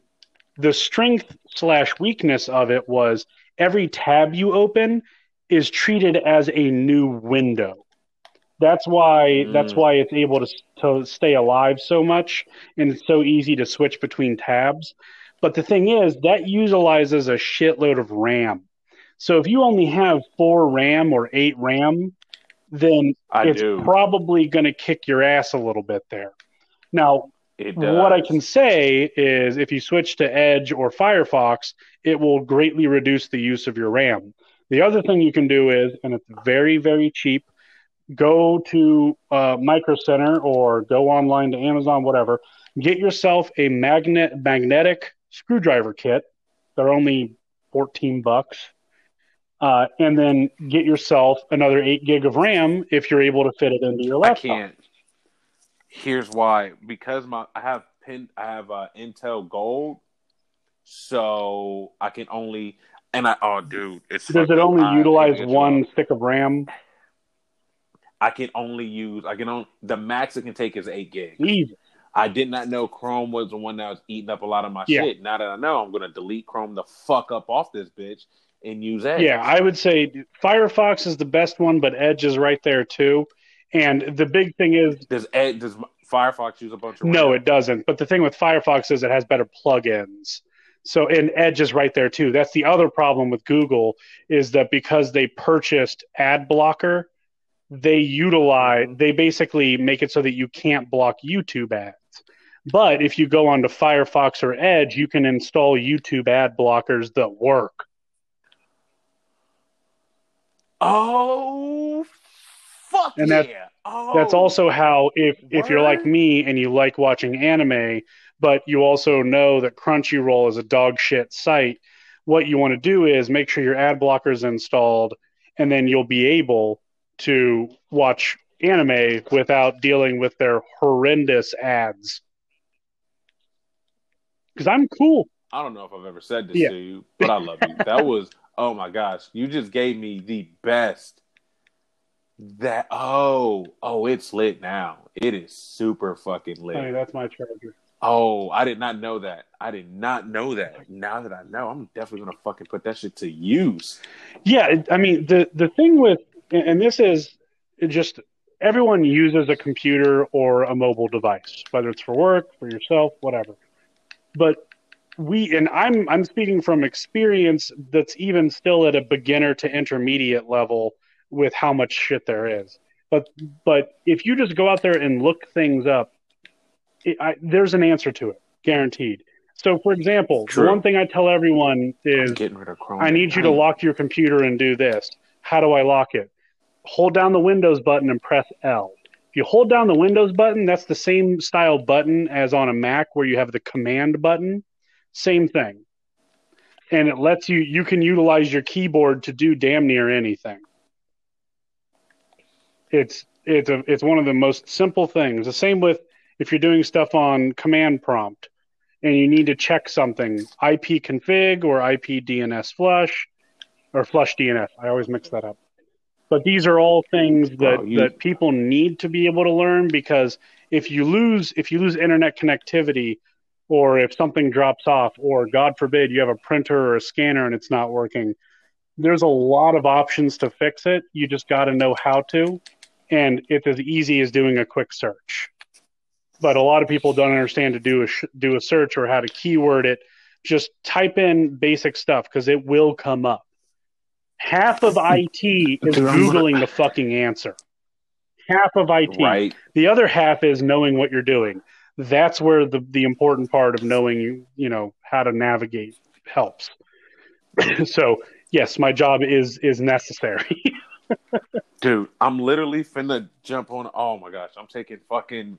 Speaker 2: the strength slash weakness of it was every tab you open is treated as a new window. That's why that's
Speaker 1: Mm.
Speaker 2: why it's able to to stay alive so much and it's so easy to switch between tabs. But the thing is, that utilizes a shitload of RAM. So if you only have four RAM or eight RAM, then
Speaker 1: I
Speaker 2: it's
Speaker 1: do.
Speaker 2: probably going to kick your ass a little bit there. Now,
Speaker 1: It does.
Speaker 2: What I can say is if you switch to Edge or Firefox, it will greatly reduce the use of your RAM. The other thing you can do is, and it's very, very cheap, go to uh, Micro Center or go online to Amazon, whatever. Get yourself a magnet magnetic screwdriver kit. They're only 14 bucks. Uh, and then get yourself another eight gig of RAM if you're able to fit it into your
Speaker 1: I
Speaker 2: laptop.
Speaker 1: can't. Here's why: because my I have pin, I have uh, Intel Gold, so I can only and I oh dude, it's
Speaker 2: Does it only
Speaker 1: I-
Speaker 2: utilize one stick of RAM?
Speaker 1: I can only use I can only the max it can take is eight gigs.
Speaker 2: Easy.
Speaker 1: I did not know Chrome was the one that was eating up a lot of my
Speaker 2: Yeah.
Speaker 1: shit. Now that I know, I'm gonna delete Chrome the fuck up off this bitch and use Edge.
Speaker 2: Yeah, I would say Firefox is the best one, but Edge is right there too. And the big thing is,
Speaker 1: Does Ed does Firefox use a bunch of
Speaker 2: no,
Speaker 1: RAM?
Speaker 2: it doesn't. But the thing with Firefox is it has better plugins. So, and Edge is right there too. That's the other problem with Google is that because they purchased ad blocker, they utilize, mm-hmm. they basically make it so that you can't block YouTube ads. But if you go onto Firefox or Edge, you can install YouTube ad blockers that work.
Speaker 1: Oh fuck
Speaker 2: And
Speaker 1: yeah!
Speaker 2: that-
Speaker 1: oh,
Speaker 2: That's also how if if you're like me and you like watching anime, but you also know that Crunchyroll is a dog shit site, what you want to do is make sure your ad blocker is installed, and then you'll be able to watch anime without dealing with their horrendous ads. Because I'm cool.
Speaker 1: I don't know if I've ever said this
Speaker 2: Yeah.
Speaker 1: to you, but I love you. That was oh my gosh, you just gave me the best. That oh oh it's lit now. It is super fucking lit.
Speaker 2: Hey, that's my charger.
Speaker 1: Oh, I did not know that. I did not know that. Now that I know, I'm definitely gonna fucking put that shit to use.
Speaker 2: Yeah, I mean the the thing with and and this is it just everyone uses a computer or a mobile device, whether it's for work, for yourself, whatever. But we and I'm I'm speaking from experience that's even still at a beginner to intermediate level with how much shit there is. But but if you just go out there and look things up, it, I, there's an answer to it, guaranteed. So, for example,
Speaker 1: True.
Speaker 2: the one thing I tell everyone is
Speaker 1: I'm getting rid of Chrome.
Speaker 2: I need you to lock your computer and do this. How do I lock it? Hold down the Windows button and press L. If you hold down the Windows button, that's the same style button as on a Mac where you have the command button. Same thing. And it lets you, you can utilize your keyboard to do damn near anything. It's, it's, a, it's one of the most simple things. The same with if you're doing stuff on command prompt and you need to check something, IP config or IP DNS flush or flush DNS. I always mix that up. But these are all things that,
Speaker 1: Oh, you-
Speaker 2: that people need to be able to learn because if you lose if you lose internet connectivity or if something drops off or God forbid you have a printer or a scanner and it's not working, there's a lot of options to fix it. You just got to know how to. And it's as easy as doing a quick search but a lot of people don't understand to do a sh- do a search or how to keyword it. Just type in basic stuff because it will come up. Half of IT is
Speaker 1: Dude, I'm gonna-
Speaker 2: googling the fucking answer. Half of IT.
Speaker 1: right.
Speaker 2: The other half is knowing what you're doing. That's where the the important part of knowing you you know how to navigate helps. so yes, my job is is necessary.
Speaker 1: Dude, I'm literally finna jump on. Oh my gosh, I'm taking fucking.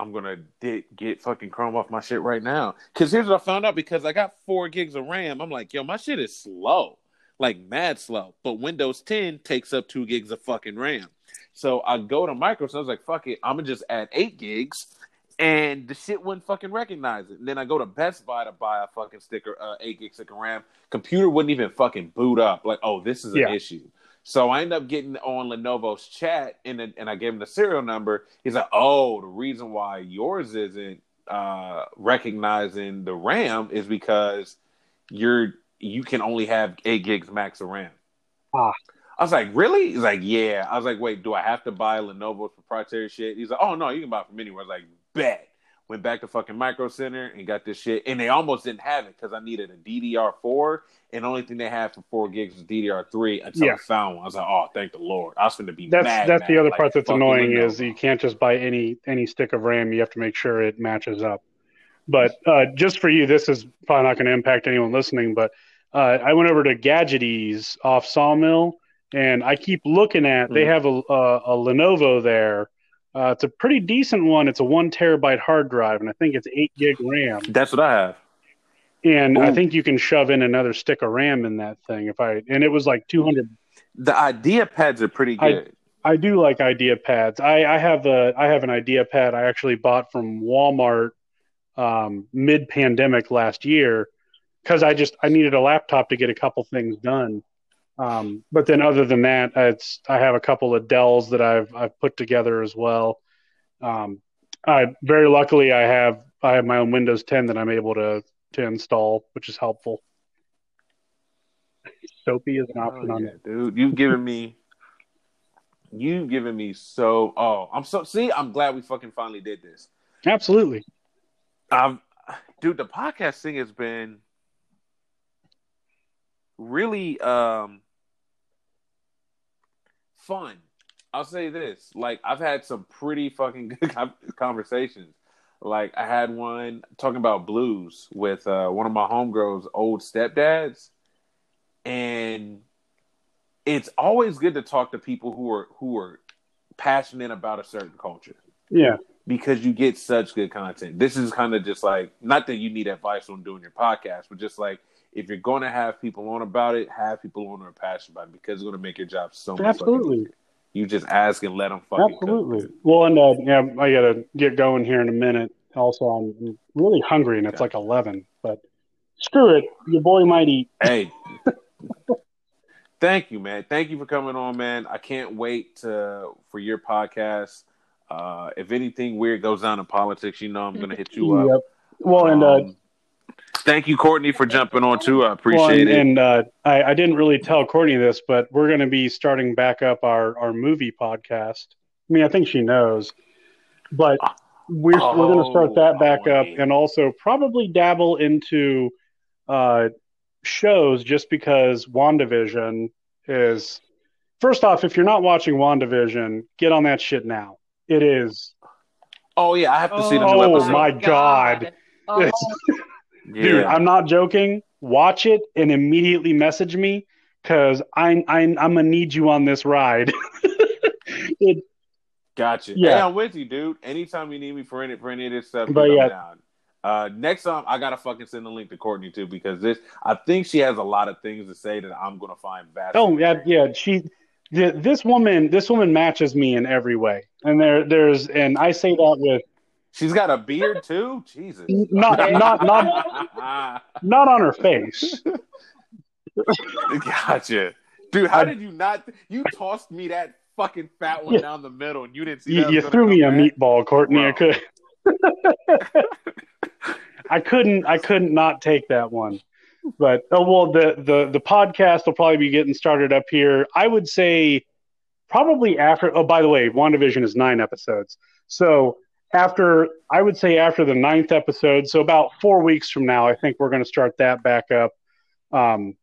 Speaker 1: I'm gonna di- get fucking Chrome off my shit right now. Cause here's what I found out because I got four gigs of RAM. I'm like, yo, my shit is slow, like mad slow. But Windows 10 takes up two gigs of fucking RAM. So I go to Microsoft. I was like, fuck it, I'm gonna just add eight gigs, and the shit wouldn't fucking recognize it. And then I go to Best Buy to buy a fucking sticker, uh, eight gig sticker RAM. Computer wouldn't even fucking boot up. Like, oh, this is an
Speaker 2: Yeah.
Speaker 1: issue. So I end up getting on Lenovo's chat, and and I gave him the serial number. He's like, "Oh, the reason why yours isn't uh, recognizing the RAM is because you're you can only have eight gigs max of RAM."
Speaker 2: Ah.
Speaker 1: I was like, "Really?" He's like, "Yeah." I was like, "Wait, do I have to buy Lenovo's proprietary shit?" He's like, "Oh no, you can buy it from anywhere." I was like, "Bet." Went back to fucking Micro Center and got this shit, and they almost didn't have it because I needed a DDR4, and the only thing they had for four gigs was DDR3 until
Speaker 2: Yeah.
Speaker 1: I found one. I was like, oh, thank the Lord. I was going to be
Speaker 2: That's
Speaker 1: mad.
Speaker 2: that's
Speaker 1: mad,
Speaker 2: the other
Speaker 1: like
Speaker 2: part that's annoying is you can't just buy any any stick of RAM. You have to make sure it matches up. But uh, just for you, this is probably not going to impact anyone listening. But uh, I went over to Gadgeties off Sawmill, and I keep looking at. They
Speaker 1: Hmm.
Speaker 2: have a, a a Lenovo there. Uh, it's a pretty decent one. It's a one terabyte hard drive, and I think it's eight gig RAM.
Speaker 1: That's what I have.
Speaker 2: And I think you can shove in another stick of RAM in that thing. If I and it was like two hundred
Speaker 1: The IdeaPads are pretty
Speaker 2: I-
Speaker 1: good.
Speaker 2: I do like IdeaPads. I, I have a I have an IdeaPad I actually bought from Walmart um, mid pandemic last year because I just I needed a laptop to get a couple things done. Um, but then other than that, it's I have a couple of Dells that I've I've put together as well. Um, I very luckily I have I have my own Windows 10 that I'm able to to install, which is helpful. Soapy is an option
Speaker 1: Oh,
Speaker 2: on
Speaker 1: yeah,
Speaker 2: it.
Speaker 1: dude. You've given me you've given me so oh, I'm so see, I'm glad we fucking finally did this.
Speaker 2: Absolutely.
Speaker 1: Um dude, the podcast thing has been really um fun. I'll say this. Like I've had some pretty fucking good conversations. Like I had one talking about blues with uh, one of my homegirls' old stepdads, and it's always good to talk to people who are who are passionate about a certain culture
Speaker 2: Yeah.
Speaker 1: because you get such good content. This is kind of just like not that you need advice on doing your podcast, but just like if you're going to have people on about it, have people on who are passionate about it because it's going to make your job so much.
Speaker 2: Absolutely.
Speaker 1: easier. You just ask and let them fucking cook.
Speaker 2: Absolutely. Well, and uh, yeah, I gotta get going here in a minute. Also, I'm really hungry, and it's
Speaker 1: Okay.
Speaker 2: like eleven. But screw it, your boy might eat.
Speaker 1: Hey, thank you, man. Thank you for coming on, man. I can't wait to for your podcast. Uh, if anything weird goes down in politics, you know I'm going to hit you up.
Speaker 2: Yep. Well, and uh,
Speaker 1: Um, thank you, Courtney, for jumping on too. I
Speaker 2: well,
Speaker 1: appreciate
Speaker 2: and,
Speaker 1: it.
Speaker 2: and uh, I, I didn't really tell Courtney this, but we're going to be starting back up our our movie podcast. I mean, I think she knows, but we're we're going to start that back
Speaker 1: Oh,
Speaker 2: up, and also probably dabble into uh, shows just because WandaVision is. First off, if you're not watching WandaVision, get on that shit now. It is,
Speaker 1: oh yeah, I have to see the new
Speaker 2: Oh, my God.
Speaker 3: Oh,
Speaker 2: It's-
Speaker 1: yeah.
Speaker 2: dude. I'm not joking. Watch it and immediately message me because I, I I'm gonna need you on this ride. it,
Speaker 1: Gotcha.
Speaker 2: Yeah.
Speaker 1: Hey, I'm with you, dude. Anytime you need me for any for any of this stuff,
Speaker 2: But yeah.
Speaker 1: Down. Uh, next time, I gotta fucking send a link to Courtney too because this. I think she has a lot of things to say that I'm gonna find vastly.
Speaker 2: oh yeah, yeah. She, this woman, this woman matches me in every way, and there there's and I say that with
Speaker 1: She's got a beard too. Jesus.
Speaker 2: not not not not on her face.
Speaker 1: gotcha, dude. How
Speaker 2: I-
Speaker 1: did you not? You tossed me that fucking fat one
Speaker 2: Yeah.
Speaker 1: down the middle, and you didn't see.
Speaker 2: You,
Speaker 1: that
Speaker 2: you threw me a
Speaker 1: back?
Speaker 2: meatball, Courtney. I could. I couldn't. I couldn't not take that one. But oh well, the the the podcast will probably be getting started up here. I would say probably after. Oh, by the way, WandaVision is nine episodes. So after, I would say after the ninth episode, so about four weeks from now, I think we're going to start that back up. Um,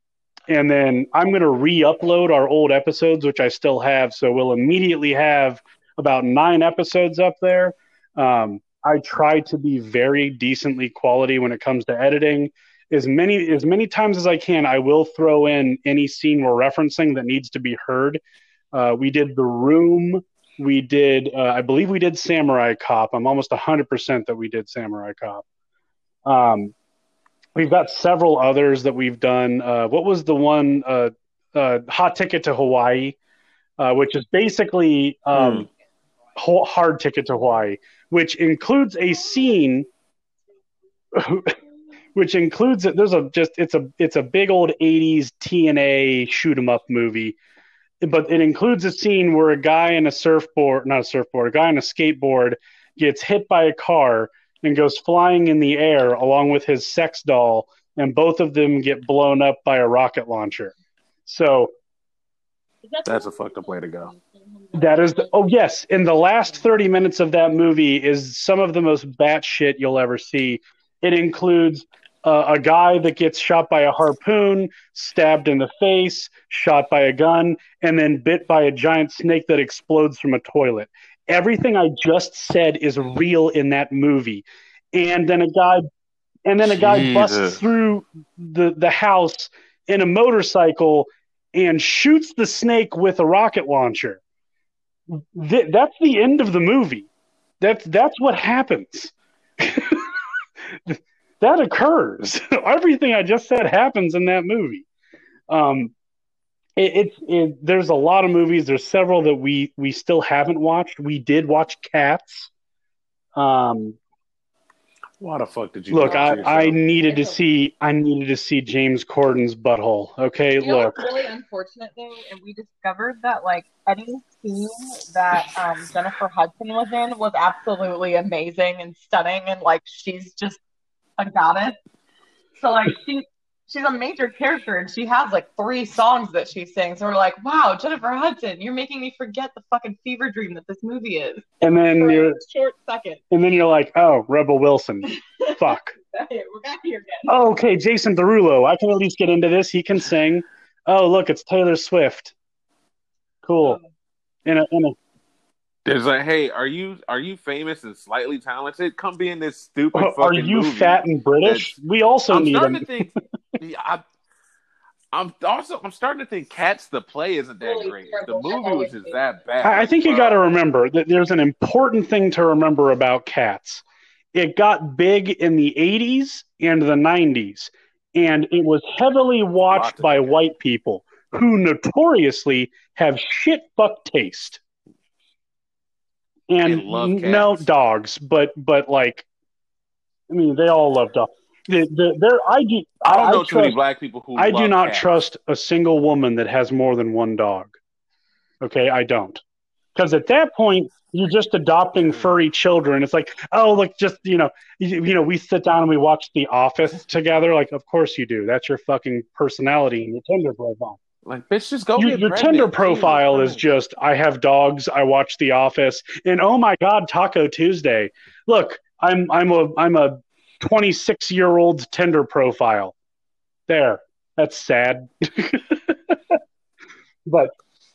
Speaker 2: and then I'm going to re-upload our old episodes, which I still have. So we'll immediately have about nine episodes up there. Um, I try to be very decently quality when it comes to editing. As many as many times as I can, I will throw in any scene we're referencing that needs to be heard. Uh, we did the room. We did, uh, I believe, we did Samurai Cop. I'm almost 100% that we did Samurai Cop. Um, we've got several others that we've done. Uh, what was the one? Uh, uh, Hot Ticket to Hawaii, uh, which is basically um, Ho- Hard Ticket to Hawaii, which includes a scene. which includes it there's a just it's a it's a big old 80s TNA shoot 'em up movie but it includes a scene where a guy in a surfboard not a surfboard a guy on a skateboard gets hit by a car and goes flying in the air along with his sex doll and both of them get blown up by a rocket launcher so
Speaker 1: That's a fucked up way to go.
Speaker 2: That is, oh yes, in the last thirty minutes of that movie is some of the most batshit you'll ever see. It includes uh, a guy that gets shot by a harpoon, stabbed in the face, shot by a gun, and then bit by a giant snake that explodes from a toilet. Everything I just said is real in that movie. And then a guy and then a guy busts through the, the house in a motorcycle and shoots the snake with a rocket launcher. Th- that's the end of the movie. That's that's what happens. that occurs. Everything I just said happens in that movie. Um, it, it's it, there's a lot of movies. There's several that we we still haven't watched. We did watch Cats. Um,
Speaker 1: Why the fuck did you
Speaker 2: look, I, I needed to see I needed to see James Corden's butthole. Okay,
Speaker 3: You know
Speaker 2: look.
Speaker 3: what's really unfortunate though, and we discovered that like any scene that um, Jennifer Hudson was in was absolutely amazing and stunning, and like she's just a goddess. So like she she's a major character, and she has like three songs that she sings. And we're like, wow, Jennifer Hudson, you're making me forget the fucking fever dream that this movie is
Speaker 2: And then
Speaker 3: for
Speaker 2: you're
Speaker 3: a short second.
Speaker 2: and then you're like, oh, Rebel Wilson. Fuck.
Speaker 3: We're back here again.
Speaker 2: Oh, okay, Jason Derulo. I can at least get into this. He can sing. Oh, look, it's Taylor Swift. Cool. Um, in a, in a,
Speaker 1: There's like, hey, are you are you famous and slightly talented? Come be in this stupid fucking thing.
Speaker 2: are you
Speaker 1: movie.
Speaker 2: fat and British? We also
Speaker 1: I'm
Speaker 2: need
Speaker 1: starting
Speaker 2: him.
Speaker 1: to think. I, I'm also I'm starting to think Cats the play isn't that
Speaker 3: Really
Speaker 1: great. The movie was just that bad.
Speaker 2: I I think you got to remember that there's an important thing to remember about cats. It got big in the 80s and the 90s, and it was heavily watched by white people who notoriously have shit fuck taste. And
Speaker 1: They love
Speaker 2: n- no dogs, but but like, I mean, they all love dogs. The, the, there, I do.
Speaker 1: I don't know too many
Speaker 2: trust-
Speaker 1: black people who.
Speaker 2: I do not
Speaker 1: cats.
Speaker 2: trust a single woman that has more than one dog. Okay, I don't. Because at that point, you're just adopting furry children. It's like, oh, look, just you know, you, you know, we sit down and we watch The Office together. Like, of course you do. That's your fucking personality and your Tinder profile.
Speaker 1: Like, bitch, just go.
Speaker 2: You- your
Speaker 1: pregnant.
Speaker 2: Tinder profile is just, I have dogs. I watch The Office, and oh my God, Taco Tuesday. Look, I'm I'm a I'm a 26 year old Tinder profile. There, that's sad. but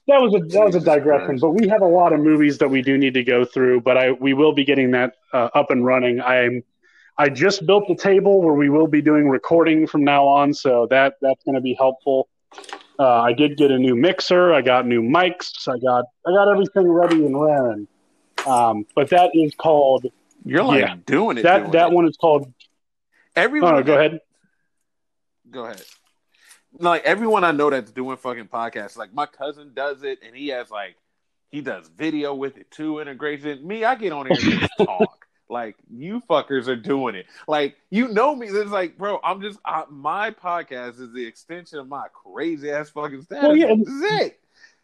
Speaker 2: that was a that was a digression. But we have a lot of movies that we do need to go through. But I we will be getting that uh, up and running. I'm I just built the table where we will be doing recording from now on, so that that's going to be helpful. Uh, I did get a new mixer. I got new mics. I got I got everything ready and raring. Um, but that is called
Speaker 1: You're like
Speaker 2: Yeah.
Speaker 1: doing it.
Speaker 2: that
Speaker 1: doing
Speaker 2: that
Speaker 1: it.
Speaker 2: one is called.
Speaker 1: Everyone.
Speaker 2: Oh, go ahead.
Speaker 1: Go ahead. Like everyone I know that's doing fucking podcasts, like my cousin does it, and he has like he does video with it too, integration. Me, I get on here and just talk. Like you fuckers are doing it. Like you know me. It's like, bro, I'm just I, my podcast is the extension of my crazy ass fucking status.
Speaker 2: Well, yeah,
Speaker 1: That's it.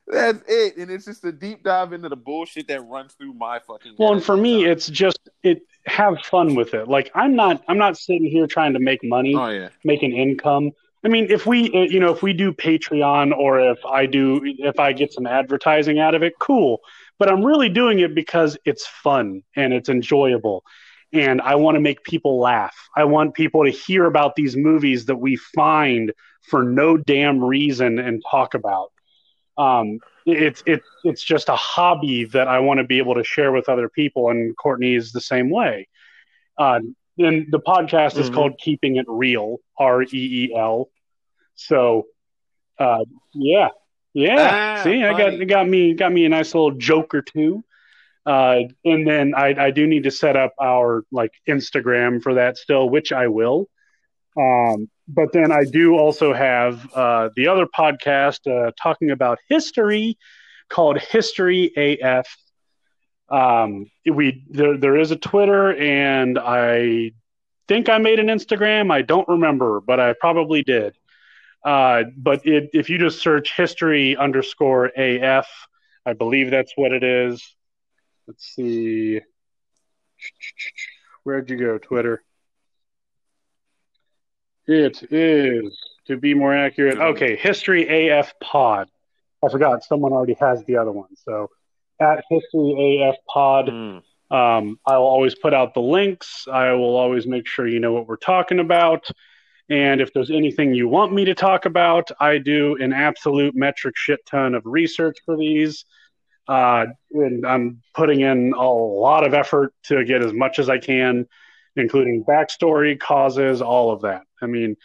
Speaker 1: That's it. And it's just a deep dive into the bullshit that runs through my fucking.
Speaker 2: Well, and for me, it's just it. Have fun with it. Like I'm not. I'm not sitting here trying to make money,
Speaker 1: oh yeah,
Speaker 2: make an income. I mean, if we, uh, you know, if we do Patreon or if I do, if I get some advertising out of it, cool. But I'm really doing it because it's fun and it's enjoyable. And I want to make people laugh. I want people to hear about these movies that we find for no damn reason and talk about. Um, it's it's it's just a hobby that I want to be able to share with other people, and Courtney is the same way. Uh, and the podcast is
Speaker 1: Mhm.
Speaker 2: called Keeping It Real, R E E L. So, uh, yeah, yeah.
Speaker 1: Ah,
Speaker 2: See, I got it got me got me a nice little joke or two. Uh, and then I, I do need to set up our like Instagram for that still, which I will. Um, but then I do also have uh, the other podcast uh, talking about history called History AF. Um, we there there is a Twitter and I think I made an Instagram. I don't remember, but I probably did. Uh, but it, if you just search history underscore AF, I believe that's what it is. Let's see. Where'd you go, Twitter? It is, to be more accurate, okay, History AF Pod. I forgot someone already has the other one. So at History AF Pod.
Speaker 1: Mm.
Speaker 2: Um, I will always put out the links. I will always make sure you know what we're talking about. And if there's anything you want me to talk about, I do an absolute metric shit ton of research for these. Uh, and I'm putting in a lot of effort to get as much as I can, including backstory, causes, all of that. I mean,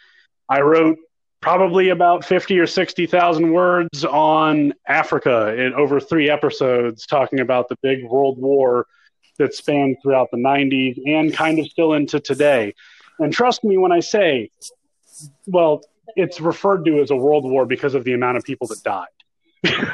Speaker 2: I wrote probably about 50 or 60,000 words on Africa in over three episodes talking about the big world war that spanned throughout the 90s and kind of still into today. And trust me when I say, well, it's referred to as a world war because of the amount of people that died.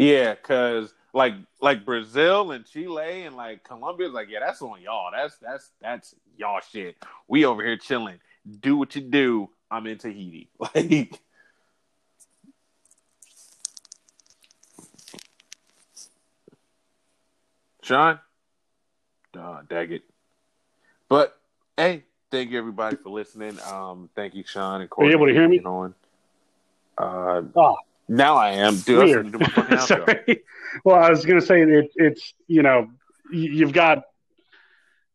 Speaker 1: Yeah, because like like Brazil and Chile and like Colombia is like, yeah, that's on y'all. That's that's that's y'all shit. We over here chilling. Do what you do. I'm in Tahiti. Like Sean? Uh, dag it. But hey, thank you everybody for listening. Um, thank you, Sean and Courtney.
Speaker 2: able to hear me?
Speaker 1: On. Uh,
Speaker 2: Ah,
Speaker 1: now I am. Dude. I was gonna do my fucking outro.
Speaker 2: Sorry. Well, I was going to say it, it's, you know, you've got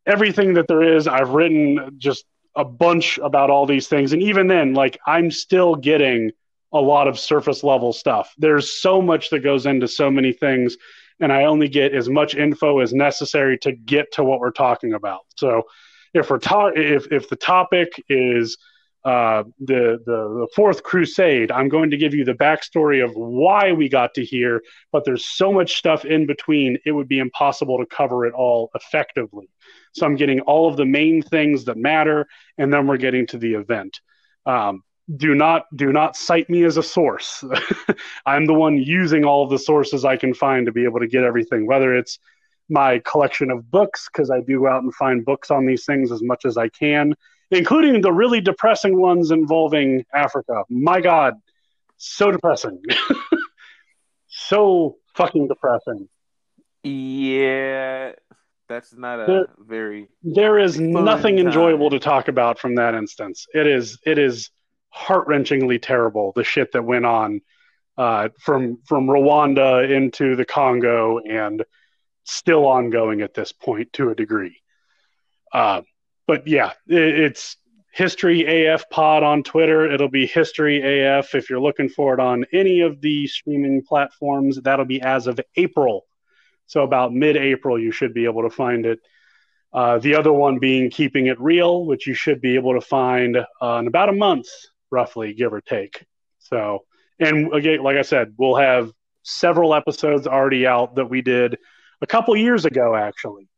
Speaker 2: everything that there is. I've written just a bunch about all these things. And even then, like, I'm still getting a lot of surface level stuff. There's so much that goes into so many things. And I only get as much info as necessary to get to what we're talking about. So if we're ta- if, if the topic is, uh, the, the the fourth crusade i'm going to give you the backstory of why we got to here but there's so much stuff in between it would be impossible to cover it all effectively. So i'm getting all of the main things that matter and then we're getting to the event. Um, do not do not cite me as a source. I'm the one using all of the sources i can find to be able to get everything whether it's my collection of books because i do go out and find books on these things as much as i can including the really depressing ones involving Africa. My God, so depressing. so fucking depressing.
Speaker 1: Yeah, that's not a
Speaker 2: There-
Speaker 1: very
Speaker 2: There is nothing
Speaker 1: time.
Speaker 2: enjoyable to talk about from that instance. It is it is heart wrenchingly terrible the shit that went on uh, from from Rwanda into the Congo and still ongoing at this point to a degree. Uh, but yeah, it, it's History AF Pod on Twitter. It'll be History AF if you're looking for it on any of the streaming platforms. That'll be as of April. So about mid-April, you should be able to find it. Uh, the other one being Keeping It Real, which you should be able to find uh, in about a month, roughly, give or take. So, and again, like I said, we'll have several episodes already out that we did a couple years ago, actually,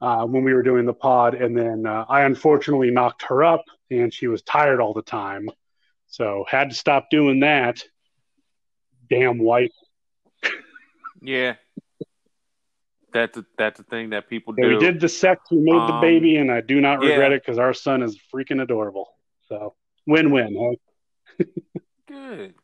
Speaker 2: uh, when we were doing the pod. And then uh, I unfortunately knocked her up, and she was tired all the time. So, had to stop doing that. Damn wife.
Speaker 1: yeah. That's a, that's a thing that people do.
Speaker 2: we did the sex, we made the
Speaker 1: Um,
Speaker 2: baby, and I do not regret
Speaker 1: yeah.
Speaker 2: it because our son is freaking adorable. So win win. Huh?
Speaker 1: Good.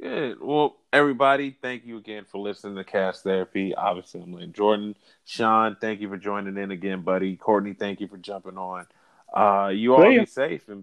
Speaker 1: Good. Well, everybody, thank you again for listening to Cast Therapy. Obviously, I'm Lynn Jordan. Sean, thank you for joining in again, buddy. Courtney, thank you for jumping on. Uh, you all be safe and